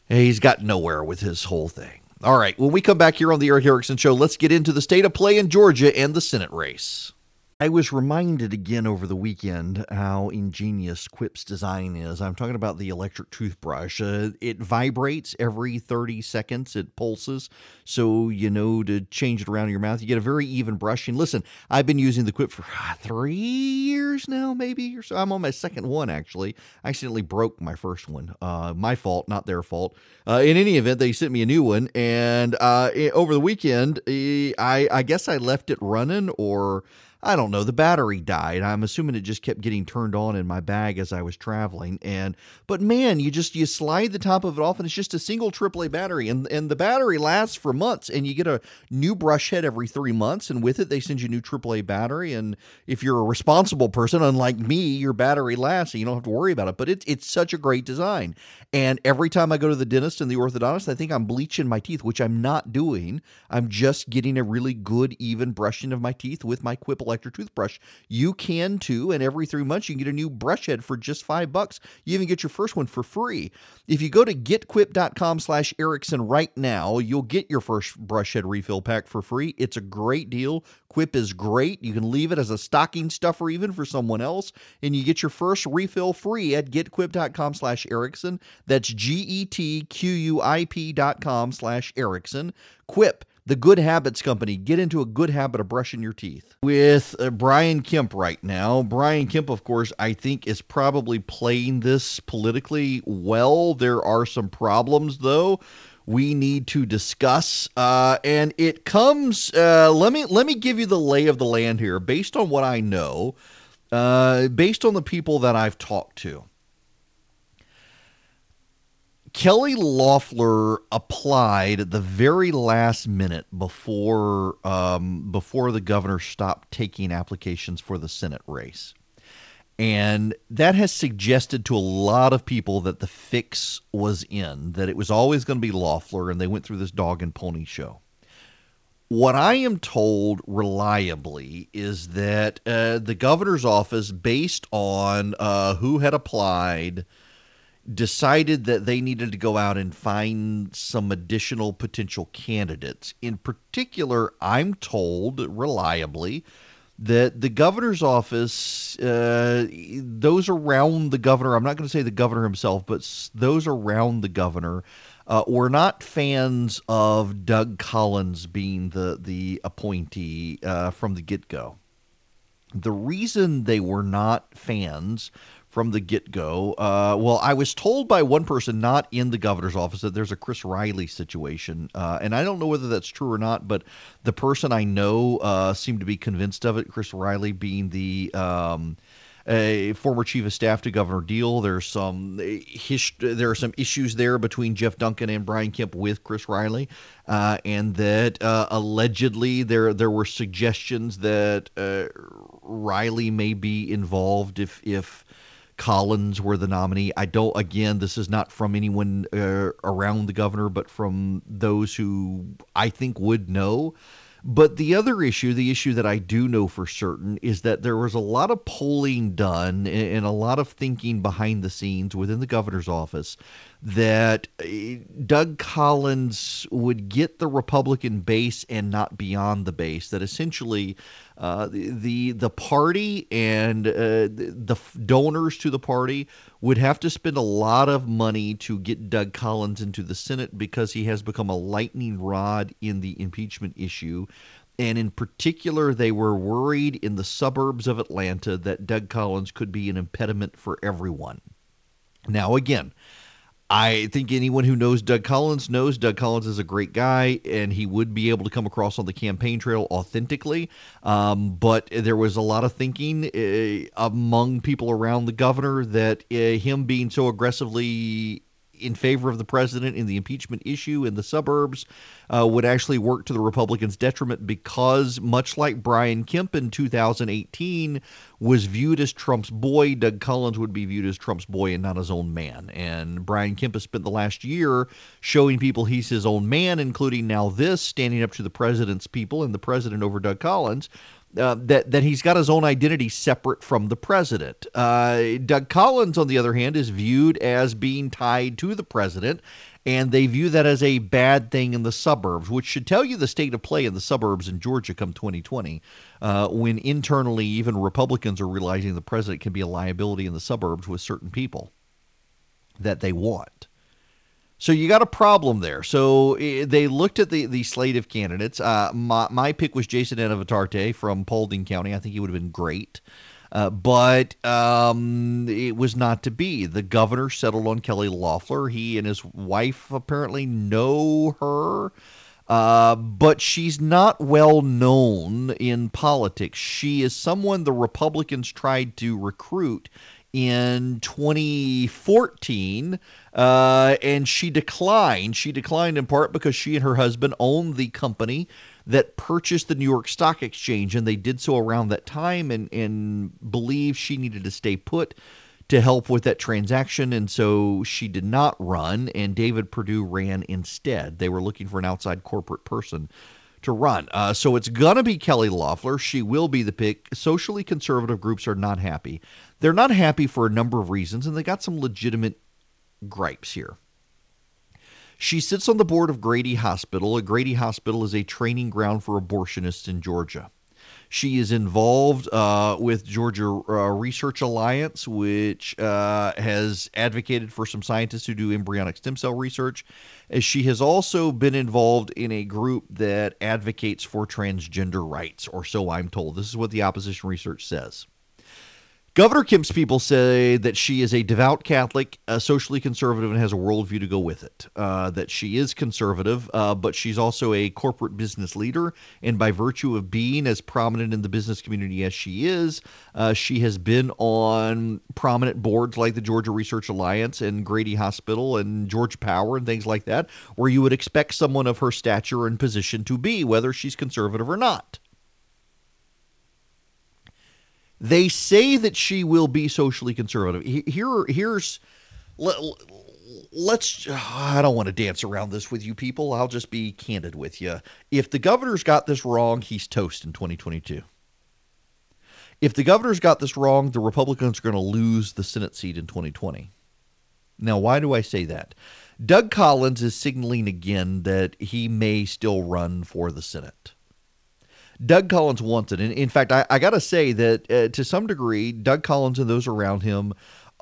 He's got nowhere with his whole thing. All right, when we come back here on the Erick Erickson Show, let's get into the state of play in Georgia and the Senate race. I was reminded again over the weekend how ingenious Quip's design is. I'm talking about the electric toothbrush. Uh, it vibrates every 30 seconds, it pulses, so you know to change it around in your mouth. You get a very even brushing. Listen, I've been using the Quip for ah, three years now, maybe, or so. I'm on my second one, actually. I accidentally broke my first one. Uh, my fault, not their fault. Uh, in any event, they sent me a new one, and uh, over the weekend, eh, I, I guess I left it running or. I don't know, the battery died. I'm assuming it just kept getting turned on in my bag as I was traveling. And but man, you just you slide the top of it off and it's just a single AAA battery and and the battery lasts for months and you get a new brush head every 3 months and with it they send you a new AAA battery and if you're a responsible person unlike me, your battery lasts and you don't have to worry about it. But it's it's such a great design. And every time I go to the dentist and the orthodontist, I think I'm bleaching my teeth, which I'm not doing. I'm just getting a really good even brushing of my teeth with my Quip electric toothbrush. You can too, and every three months you can get a new brush head for just five bucks. You even get your first one for free. If you go to getquip.com slash Erickson right now, you'll get your first brush head refill pack for free. It's a great deal. Quip is great. You can leave it as a stocking stuffer even for someone else, and you get your first refill free at getquip.com slash Erickson. That's G-E-T-Q-U-I-P dot com slash Erickson. Quip the Good Habits Company. Get into a good habit of brushing your teeth. With uh, Brian Kemp right now. Brian Kemp, of course, I think is probably playing this politically well. There are some problems, though. We need to discuss, uh, and it comes. Uh, let me let me give you the lay of the land here, based on what I know, uh, based on the people that I've talked to. Kelly Loeffler applied at the very last minute before um, before the governor stopped taking applications for the Senate race. And that has suggested to a lot of people that the fix was in, that it was always going to be Loeffler, and they went through this dog and pony show. What I am told reliably is that uh, the governor's office, based on uh, who had applied, decided that they needed to go out and find some additional potential candidates. In particular, I'm told reliably that the governor's office, uh, those around the governor, I'm not going to say the governor himself, but those around the governor, uh, were not fans of Doug Collins being the the appointee uh, from the get go. The reason they were not fans from the get go. Uh, well, I was told by one person not in the governor's office that there's a Chris Riley situation. Uh, and I don't know whether that's true or not, but the person I know uh, seemed to be convinced of it. Chris Riley being the. Um, a former chief of staff to Governor Deal. There's some his, there are some issues there between Jeff Duncan and Brian Kemp with Chris Riley, uh, and that uh, allegedly there there were suggestions that uh, Riley may be involved if if Collins were the nominee. I don't. Again, this is not from anyone uh, around the governor, but from those who I think would know. But the other issue, the issue that I do know for certain, is that there was a lot of polling done and a lot of thinking behind the scenes within the governor's office that uh, Doug Collins would get the Republican base and not beyond the base. That essentially uh, the, the party and uh, the donors to the party would have to spend a lot of money to get Doug Collins into the Senate because he has become a lightning rod in the impeachment issue. And in particular, they were worried in the suburbs of Atlanta that Doug Collins could be an impediment for everyone. Now, again, I think anyone who knows Doug Collins knows Doug Collins is a great guy, and he would be able to come across on the campaign trail authentically. Um, but there was a lot of thinking uh, among people around the governor that uh, him being so aggressively in favor of the president in the impeachment issue in the suburbs uh, would actually work to the Republicans' detriment because, much like Brian Kemp in 2018 was viewed as Trump's boy, Doug Collins would be viewed as Trump's boy and not his own man. And Brian Kemp has spent the last year showing people he's his own man, including now this, standing up to the president's people and the president over Doug Collins. Uh, that that he's got his own identity separate from the president. Uh, Doug Collins, on the other hand, is viewed as being tied to the president, and they view that as a bad thing in the suburbs, which should tell you the state of play in the suburbs in Georgia come 2020, uh, when internally even Republicans are realizing the president can be a liability in the suburbs with certain people that they want. So you got a problem there. So eh, they looked at the, the slate of candidates. Uh, my, my pick was Jason Anavitarte from Paulding County. I think he would have been great. Uh, but um, it was not to be. The governor settled on Kelly Loeffler. He and his wife apparently know her. Uh, but she's not well known in politics. She is someone the Republicans tried to recruit in 2014, uh, and she declined. She declined in part because she and her husband owned the company that purchased the New York Stock Exchange, and they did so around that time and, and believed she needed to stay put to help with that transaction, and so she did not run, and David Perdue ran instead. They were looking for an outside corporate person to run. Uh, so it's going to be Kelly Loeffler. She will be the pick. Socially conservative groups are not happy. They're not happy for a number of reasons, and they got some legitimate gripes here. She sits on the board of Grady Hospital. A Grady Hospital is a training ground for abortionists in Georgia. She is involved uh, with Georgia uh, Research Alliance, which uh, has advocated for some scientists who do embryonic stem cell research. As she has also been involved in a group that advocates for transgender rights, or so I'm told. This is what the opposition research says. Governor Kemp's people say that she is a devout Catholic, a socially conservative, and has a worldview to go with it. Uh, that she is conservative, uh, but she's also a corporate business leader. And by virtue of being as prominent in the business community as she is, uh, she has been on prominent boards like the Georgia Research Alliance and Grady Hospital and Georgia Power and things like that, where you would expect someone of her stature and position to be, whether she's conservative or not. They say that she will be socially conservative. Here, here's let, let's. I don't want to dance around this with you people. I'll just be candid with you. If the governor's got this wrong, he's toast in 2022. If the governor's got this wrong, the Republicans are going to lose the Senate seat in 2020. Now, why do I say that? Doug Collins is signaling again that he may still run for the Senate. Doug Collins wants it. And in fact, I, I got to say that uh, to some degree, Doug Collins and those around him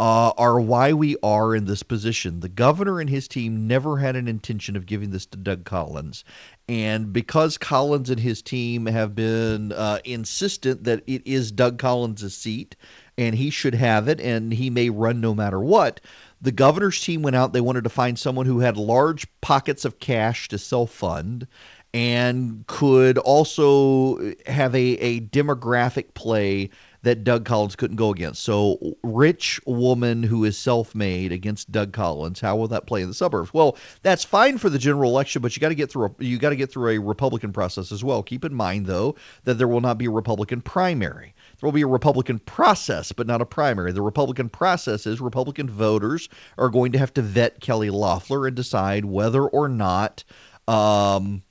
uh, are why we are in this position. The governor and his team never had an intention of giving this to Doug Collins. And because Collins and his team have been uh, insistent that it is Doug Collins' seat and he should have it and he may run no matter what, the governor's team went out. They wanted to find someone who had large pockets of cash to self fund and could also have a, a demographic play that Doug Collins couldn't go against. So, rich woman who is self-made against Doug Collins, how will that play in the suburbs? Well, that's fine for the general election, but you got to get through a, you got to get through a Republican process as well. Keep in mind though that there will not be a Republican primary. There will be a Republican process, but not a primary. The Republican process is Republican voters are going to have to vet Kelly Loeffler and decide whether or not um,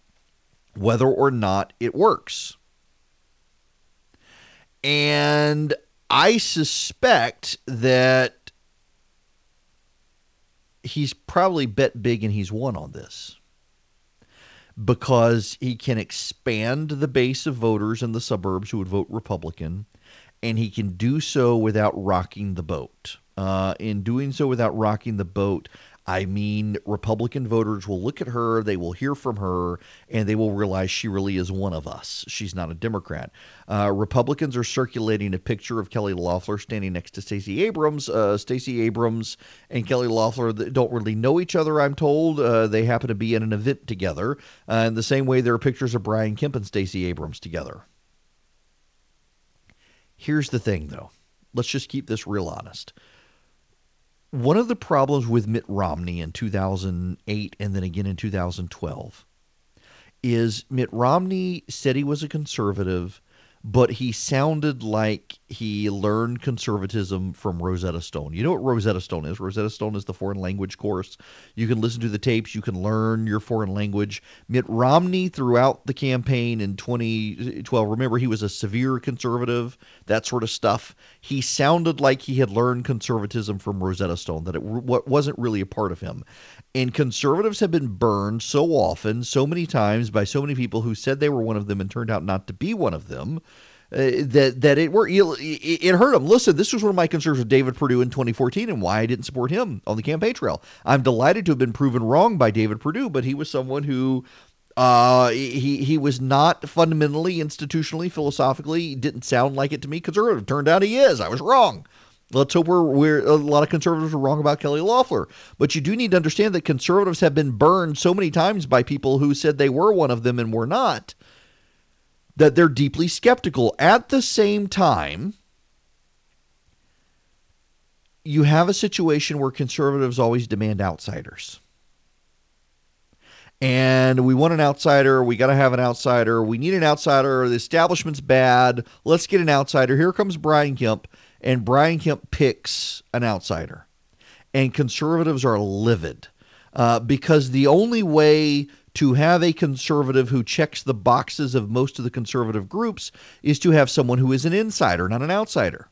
whether or not it works. And I suspect that he's probably bet big and he's won on this because he can expand the base of voters in the suburbs who would vote Republican, and he can do so without rocking the boat. Uh, in doing so without rocking the boat, I mean, Republican voters will look at her, they will hear from her, and they will realize she really is one of us. She's not a Democrat. Uh, Republicans are circulating a picture of Kelly Loeffler standing next to Stacey Abrams. Uh, Stacey Abrams and Kelly Loeffler don't really know each other, I'm told. Uh, they happen to be in an event together. Uh, in the same way, there are pictures of Brian Kemp and Stacey Abrams together. Here's the thing, though. Let's just keep this real honest one of the problems with Mitt Romney in 2008 and then again in 2012 is Mitt Romney said he was a conservative but he sounded like he learned conservatism from Rosetta Stone. You know what Rosetta Stone is? Rosetta Stone is the foreign language course. You can listen to the tapes, you can learn your foreign language. Mitt Romney, throughout the campaign in 2012, remember he was a severe conservative, that sort of stuff. He sounded like he had learned conservatism from Rosetta Stone, that it wasn't really a part of him. And conservatives have been burned so often, so many times by so many people who said they were one of them and turned out not to be one of them. Uh, that that it were it hurt them. Listen, this was one of my concerns with David Perdue in 2014 and why I didn't support him on the campaign trail. I'm delighted to have been proven wrong by David Perdue, but he was someone who uh, he he was not fundamentally, institutionally, philosophically didn't sound like it to me conservative. Turned out he is. I was wrong. Let's hope we're, we're a lot of conservatives are wrong about Kelly Loeffler. But you do need to understand that conservatives have been burned so many times by people who said they were one of them and were not that they're deeply skeptical. At the same time, you have a situation where conservatives always demand outsiders. And we want an outsider. We got to have an outsider. We need an outsider. The establishment's bad. Let's get an outsider. Here comes Brian Kemp and Brian Kemp picks an outsider. And conservatives are livid uh, because the only way to have a conservative who checks the boxes of most of the conservative groups is to have someone who is an insider, not an outsider.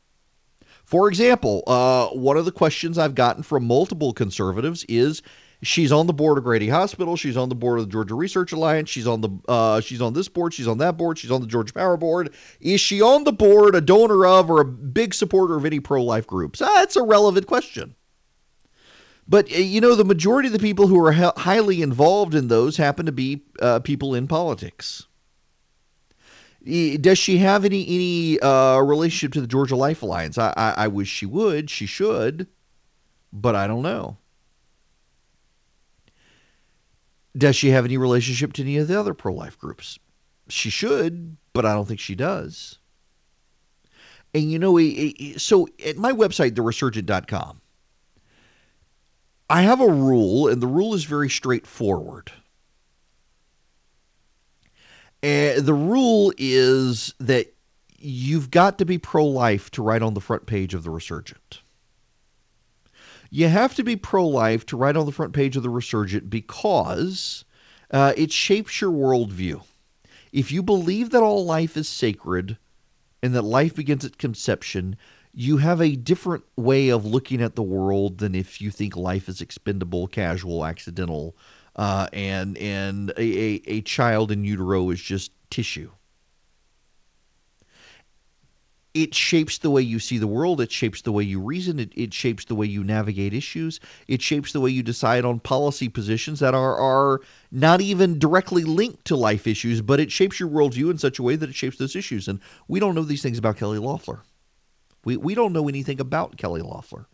For example, uh, one of the questions I've gotten from multiple conservatives is She's on the board of Grady Hospital. She's on the board of the Georgia Research Alliance. She's on the uh, she's on this board. She's on that board. She's on the Georgia Power Board. Is she on the board, a donor of, or a big supporter of any pro-life groups? That's a relevant question. But uh, you know, the majority of the people who are highly involved in those happen to be uh, people in politics. Does she have any any uh, relationship to the Georgia Life Alliance? I, I, I wish she would. She should, but I don't know. Does she have any relationship to any of the other pro life groups? She should, but I don't think she does. And you know, so at my website, theresurgent.com, I have a rule, and the rule is very straightforward. And the rule is that you've got to be pro life to write on the front page of the Resurgent. You have to be pro life to write on the front page of the Resurgent because uh, it shapes your worldview. If you believe that all life is sacred and that life begins at conception, you have a different way of looking at the world than if you think life is expendable, casual, accidental, uh, and and a, a, a child in utero is just tissue it shapes the way you see the world. It shapes the way you reason. It, it shapes the way you navigate issues. It shapes the way you decide on policy positions that are, are not even directly linked to life issues, but it shapes your worldview in such a way that it shapes those issues. And we don't know these things about Kelly Loeffler. We, we don't know anything about Kelly Loeffler.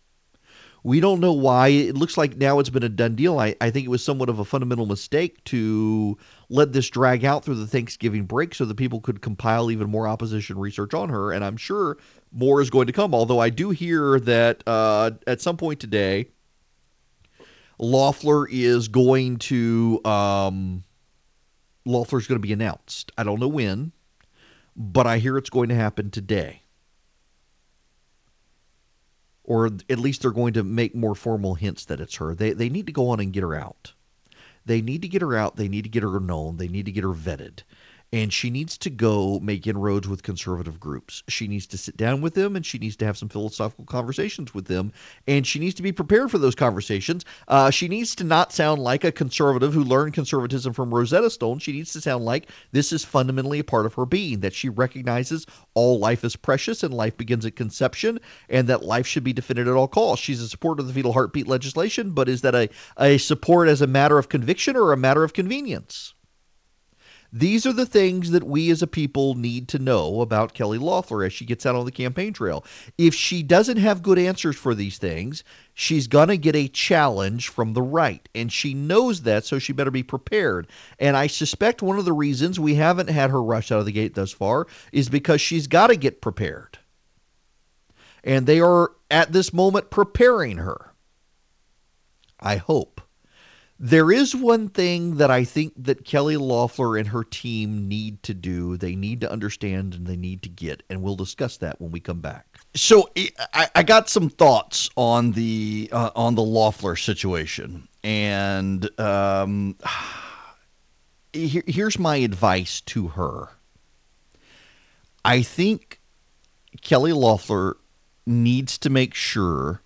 We don't know why. It looks like now it's been a done deal. I, I think it was somewhat of a fundamental mistake to let this drag out through the Thanksgiving break so that people could compile even more opposition research on her. And I'm sure more is going to come. Although I do hear that uh, at some point today, Loeffler is going to um, Loeffler is going to be announced. I don't know when, but I hear it's going to happen today or at least they're going to make more formal hints that it's her. They they need to go on and get her out. They need to get her out. They need to get her known. They need to get her vetted and she needs to go make inroads with conservative groups. She needs to sit down with them and she needs to have some philosophical conversations with them. And she needs to be prepared for those conversations. Uh, she needs to not sound like a conservative who learned conservatism from Rosetta Stone. She needs to sound like this is fundamentally a part of her being, that she recognizes all life is precious and life begins at conception and that life should be defended at all costs. She's a supporter of the fetal heartbeat legislation, but is that a, a support as a matter of conviction or a matter of convenience? These are the things that we as a people need to know about Kelly Loeffler as she gets out on the campaign trail. If she doesn't have good answers for these things, she's going to get a challenge from the right. And she knows that, so she better be prepared. And I suspect one of the reasons we haven't had her rush out of the gate thus far is because she's got to get prepared. And they are at this moment preparing her. I hope. There is one thing that I think that Kelly Loeffler and her team need to do. They need to understand and they need to get, and we'll discuss that when we come back. So I, I got some thoughts on the uh, on the Loeffler situation, and um, here, here's my advice to her. I think Kelly Loeffler needs to make sure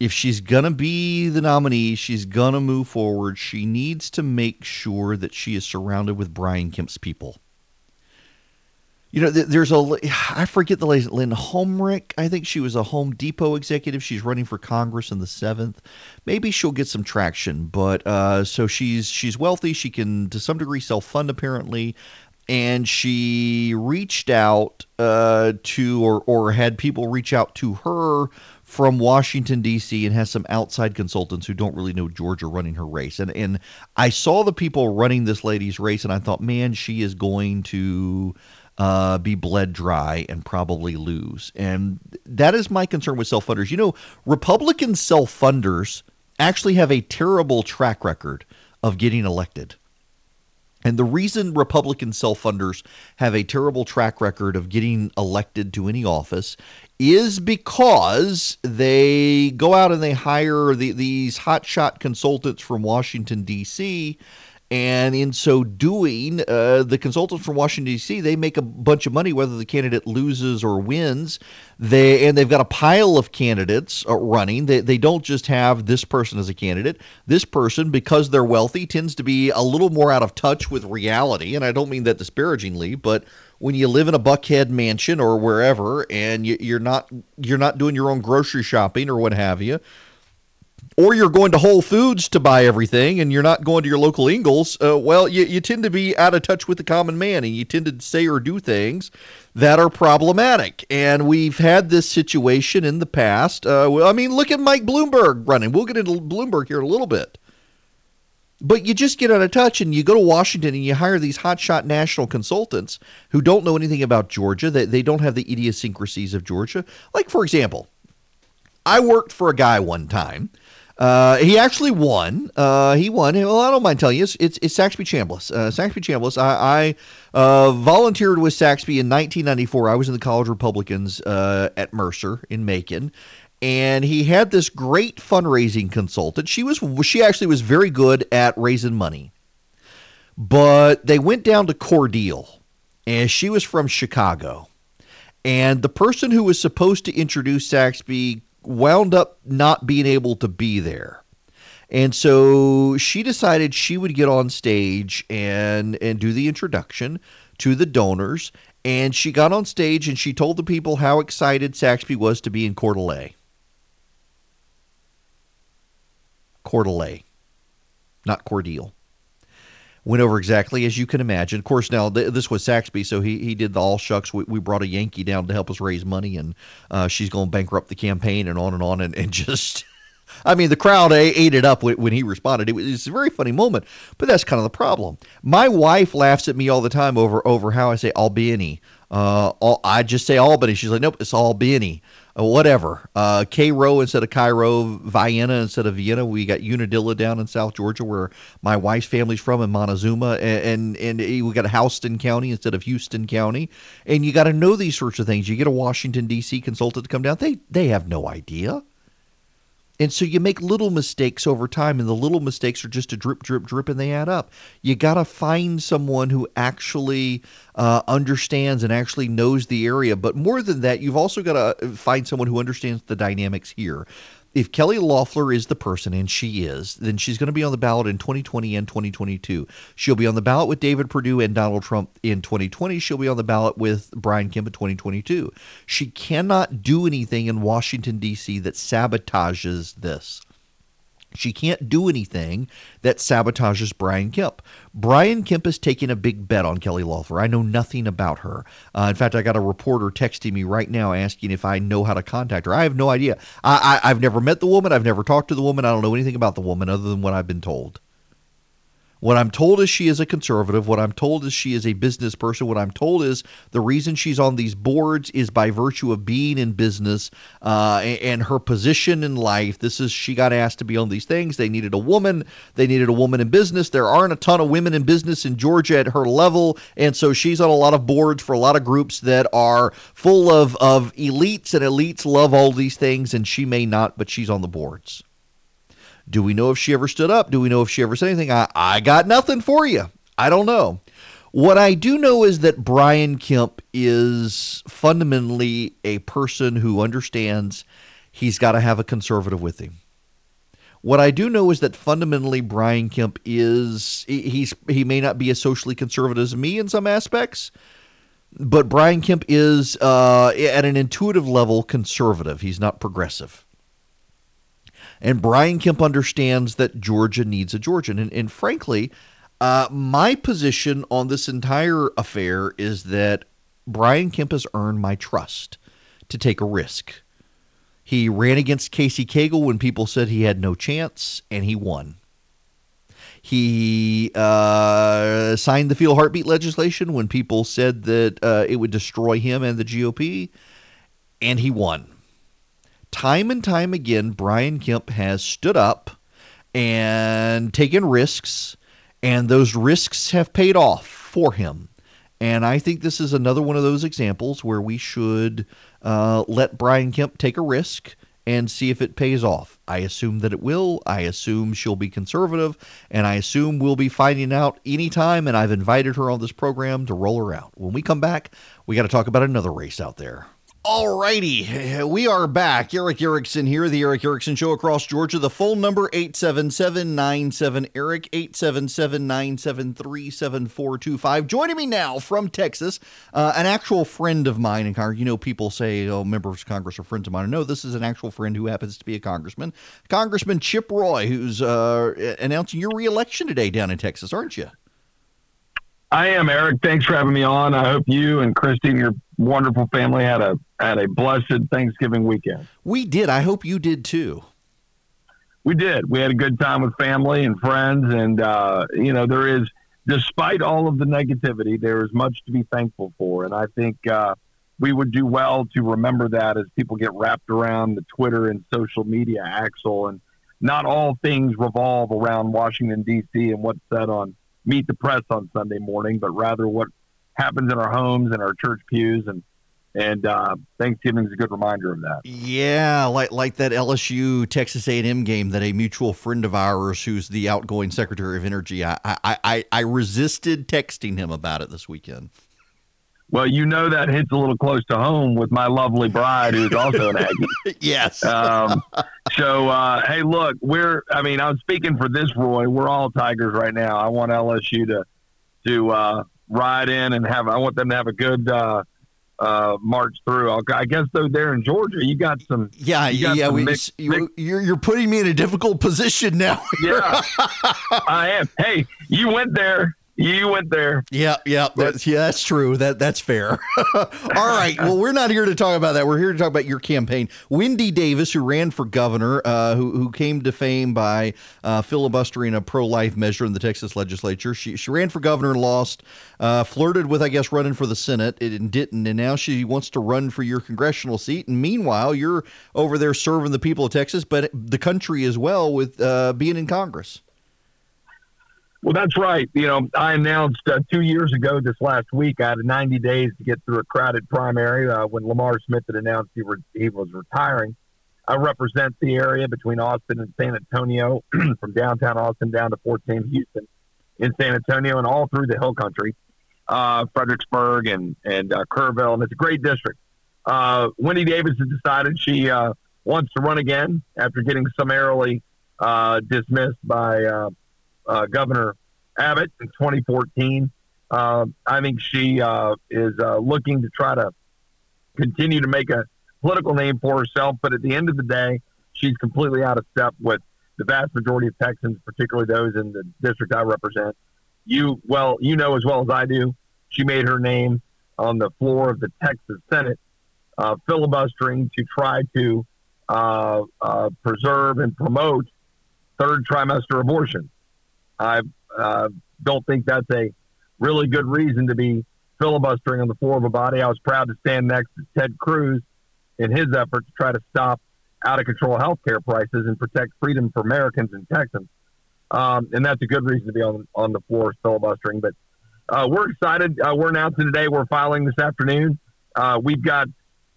if she's going to be the nominee, she's going to move forward. She needs to make sure that she is surrounded with Brian Kemp's people. You know, there's a, I forget the lady, Lynn Homrich. I think she was a Home Depot executive. She's running for Congress in the seventh. Maybe she'll get some traction, but uh, so she's she's wealthy. She can, to some degree, self fund apparently and she reached out uh, to or or had people reach out to her from Washington D.C. and has some outside consultants who don't really know Georgia running her race. And and I saw the people running this lady's race, and I thought, man, she is going to uh, be bled dry and probably lose. And that is my concern with self funders. You know, Republican self funders actually have a terrible track record of getting elected. And the reason Republican self funders have a terrible track record of getting elected to any office is because they go out and they hire the, these hotshot consultants from Washington, D.C. And in so doing, uh, the consultants from Washington D.C. they make a bunch of money whether the candidate loses or wins. They and they've got a pile of candidates uh, running. They they don't just have this person as a candidate. This person, because they're wealthy, tends to be a little more out of touch with reality. And I don't mean that disparagingly, but when you live in a Buckhead mansion or wherever, and you, you're not you're not doing your own grocery shopping or what have you or you're going to Whole Foods to buy everything and you're not going to your local Ingles, uh, well, you, you tend to be out of touch with the common man and you tend to say or do things that are problematic. And we've had this situation in the past. Uh, I mean, look at Mike Bloomberg running. We'll get into Bloomberg here in a little bit. But you just get out of touch and you go to Washington and you hire these hotshot national consultants who don't know anything about Georgia. They, they don't have the idiosyncrasies of Georgia. Like, for example, I worked for a guy one time uh, he actually won. Uh, he won. Well, I don't mind telling you, it's it's, it's Saxby Chambliss. Uh, Saxby Chambliss. I, I uh, volunteered with Saxby in 1994. I was in the College Republicans uh, at Mercer in Macon, and he had this great fundraising consultant. She was she actually was very good at raising money, but they went down to Cordele, and she was from Chicago. And the person who was supposed to introduce Saxby wound up not being able to be there. And so she decided she would get on stage and and do the introduction to the donors and she got on stage and she told the people how excited Saxby was to be in Coeur d'Alene. Coeur not Cordele. Went over exactly as you can imagine. Of course, now th- this was Saxby, so he, he did the all shucks. We, we brought a Yankee down to help us raise money, and uh, she's going to bankrupt the campaign and on and on, and, and just. I mean, the crowd ate it up when he responded. It was a very funny moment, but that's kind of the problem. My wife laughs at me all the time over over how I say Albany. Uh, I just say Albany. She's like, nope, it's Albany. Uh, whatever. Uh, Cairo instead of Cairo, Vienna instead of Vienna. We got Unadilla down in South Georgia, where my wife's family's from, in Montezuma, and, and and we got Houston County instead of Houston County. And you got to know these sorts of things. You get a Washington D.C. consultant to come down; they they have no idea. And so you make little mistakes over time, and the little mistakes are just a drip, drip, drip, and they add up. You got to find someone who actually uh, understands and actually knows the area. But more than that, you've also got to find someone who understands the dynamics here if Kelly Loeffler is the person, and she is, then she's going to be on the ballot in 2020 and 2022. She'll be on the ballot with David Perdue and Donald Trump in 2020. She'll be on the ballot with Brian Kemp in 2022. She cannot do anything in Washington, D.C. that sabotages this. She can't do anything that sabotages Brian Kemp. Brian Kemp is taking a big bet on Kelly Loeffler. I know nothing about her. Uh, in fact, I got a reporter texting me right now asking if I know how to contact her. I have no idea. I, I, I've never met the woman. I've never talked to the woman. I don't know anything about the woman other than what I've been told. What I'm told is she is a conservative. What I'm told is she is a business person. What I'm told is the reason she's on these boards is by virtue of being in business uh, and, and her position in life. This is she got asked to be on these things. They needed a woman. They needed a woman in business. There aren't a ton of women in business in Georgia at her level, and so she's on a lot of boards for a lot of groups that are full of of elites, and elites love all these things, and she may not, but she's on the boards. Do we know if she ever stood up? Do we know if she ever said anything? I, I got nothing for you. I don't know. What I do know is that Brian Kemp is fundamentally a person who understands he's got to have a conservative with him. What I do know is that fundamentally Brian Kemp is he's he may not be as socially conservative as me in some aspects, but Brian Kemp is uh, at an intuitive level conservative. He's not progressive. And Brian Kemp understands that Georgia needs a Georgian. And, and frankly, uh, my position on this entire affair is that Brian Kemp has earned my trust to take a risk. He ran against Casey Cagle when people said he had no chance, and he won. He uh, signed the Fetal Heartbeat legislation when people said that uh, it would destroy him and the GOP, and he won time and time again, Brian Kemp has stood up and taken risks, and those risks have paid off for him. And I think this is another one of those examples where we should uh, let Brian Kemp take a risk and see if it pays off. I assume that it will. I assume she'll be conservative, and I assume we'll be finding out anytime. And I've invited her on this program to roll her out. When we come back, we got to talk about another race out there. All righty, we are back. Erick Erickson here, the Erick Erickson Show across Georgia. The phone number 877-97 Eric 877-973-7425. Joining me now from Texas, uh, an actual friend of mine in Congress. You know, people say, "Oh, members of Congress are friends of mine." No, this is an actual friend who happens to be a congressman, Congressman Chip Roy, who's uh, announcing your reelection today down in Texas, aren't you? I am Erick. Thanks for having me on. I hope you and Christy and your wonderful family had a had a blessed Thanksgiving weekend. We did. I hope you did too. We did. We had a good time with family and friends, and uh, you know there is, despite all of the negativity, there is much to be thankful for, and I think uh, we would do well to remember that as people get wrapped around the Twitter and social media axle, and not all things revolve around Washington D.C. and what's said on Meet the Press on Sunday morning, but rather what happens in our homes and our church pews and and uh, Thanksgiving is a good reminder of that. Yeah, like like that LSU Texas A&M game that a mutual friend of ours, who's the outgoing Secretary of Energy, I I I, I resisted texting him about it this weekend. Well, you know that hits a little close to home with my lovely bride, who's also an Aggie. yes. Um, so, uh, hey, look, we're. I mean, I'm speaking for this, Roy. We're all Tigers right now. I want LSU to to uh, ride in and have. I want them to have a good uh, uh, march through. I'll, I guess though, there in Georgia, you got some. Yeah, you got yeah. some We, mixed- you, mixed- you're you're putting me in a difficult position now. yeah, I am. Hey, you went there. You went there. Yeah, yeah, that's, yeah, that's true. That that's fair. All right. Well, we're not here to talk about that. We're here to talk about your campaign. Wendy Davis, who ran for governor, uh, who who came to fame by uh, filibustering a pro-life measure in the Texas legislature. She she ran for governor and lost. Uh, flirted with, I guess, running for the Senate. It didn't, and now she wants to run for your congressional seat. And meanwhile, you're over there serving the people of Texas, but the country as well with uh, being in Congress. Well, that's right. You know, I announced uh, two years ago this last week I had 90 days to get through a crowded primary uh, when Lamar Smith had announced he, re- he was retiring. I represent the area between Austin and San Antonio, from downtown Austin down to Fort Sam Houston in San Antonio and all through the Hill Country, uh, Fredericksburg and and uh, Kerrville, and it's a great district. Uh, Wendy Davis has decided she uh, wants to run again after getting summarily uh, dismissed by uh, Governor Abbott in 2014. Uh, I think she uh, is uh, looking to try to continue to make a political name for herself, but at the end of the day, she's completely out of step with the vast majority of Texans, particularly those in the district I represent. You well, you know as well as I do, she made her name on the floor of the Texas Senate, uh, filibustering to try to uh, preserve and promote third trimester abortion. I uh, don't think that's a really good reason to be filibustering on the floor of a body. I was proud to stand next to Ted Cruz in his effort to try to stop out of control health care prices and protect freedom for Americans and Texans. Um, and that's a good reason to be on on the floor filibustering. But uh, we're excited. Uh, we're announcing today we're filing this afternoon. Uh, we've got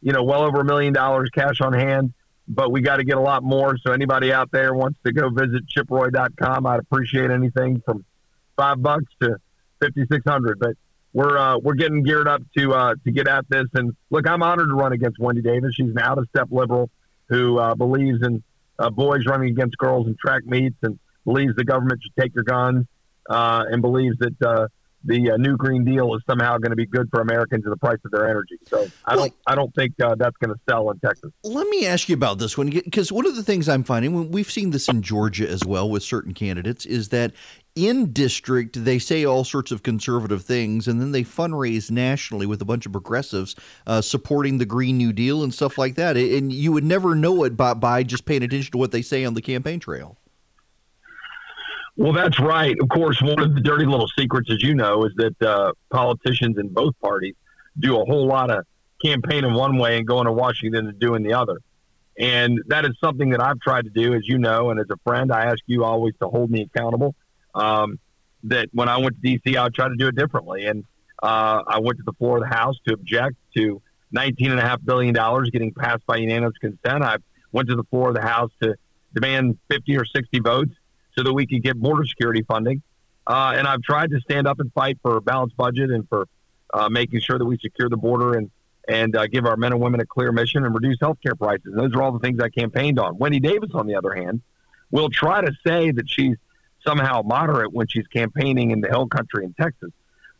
you know well over a million dollars cash on hand, but we got to get a lot more. So anybody out there wants to go visit chiproy.com, I'd appreciate anything from five bucks to fifty six hundred. But we're uh, we're getting geared up to uh, to get at this. And look, I'm honored to run against Wendy Davis. She's an out of step liberal who uh, believes in uh, boys running against girls in track meets and believes the government should take your guns uh, and believes that uh, the uh, new Green Deal is somehow going to be good for Americans and the price of their energy. So I don't I don't think uh, that's going to sell in Texas. Let me ask you about this one because one of the things I'm finding, when we've seen this in Georgia as well with certain candidates, is that in district they say all sorts of conservative things, and then they fundraise nationally with a bunch of progressives uh, supporting the Green New Deal and stuff like that. And you would never know it by, by just paying attention to what they say on the campaign trail. Well, that's right. Of course, one of the dirty little secrets, as you know, is that uh, politicians in both parties do a whole lot of campaigning one way and going to Washington and doing the other. And that is something that I've tried to do, as you know, and as a friend, I ask you always to hold me accountable. Um, that when I went to D.C., I tried to do it differently. And uh, I went to the floor of the House to object to $19.5 billion getting passed by unanimous consent. I went to the floor of the House to demand 50 or 60 votes so that we could get border security funding. Uh, and I've tried to stand up and fight for a balanced budget and for uh, making sure that we secure the border and and uh, give our men and women a clear mission and reduce health care prices. And those are all the things I campaigned on. Wendy Davis, on the other hand, will try to say that she's somehow moderate when she's campaigning in the Hill Country in Texas,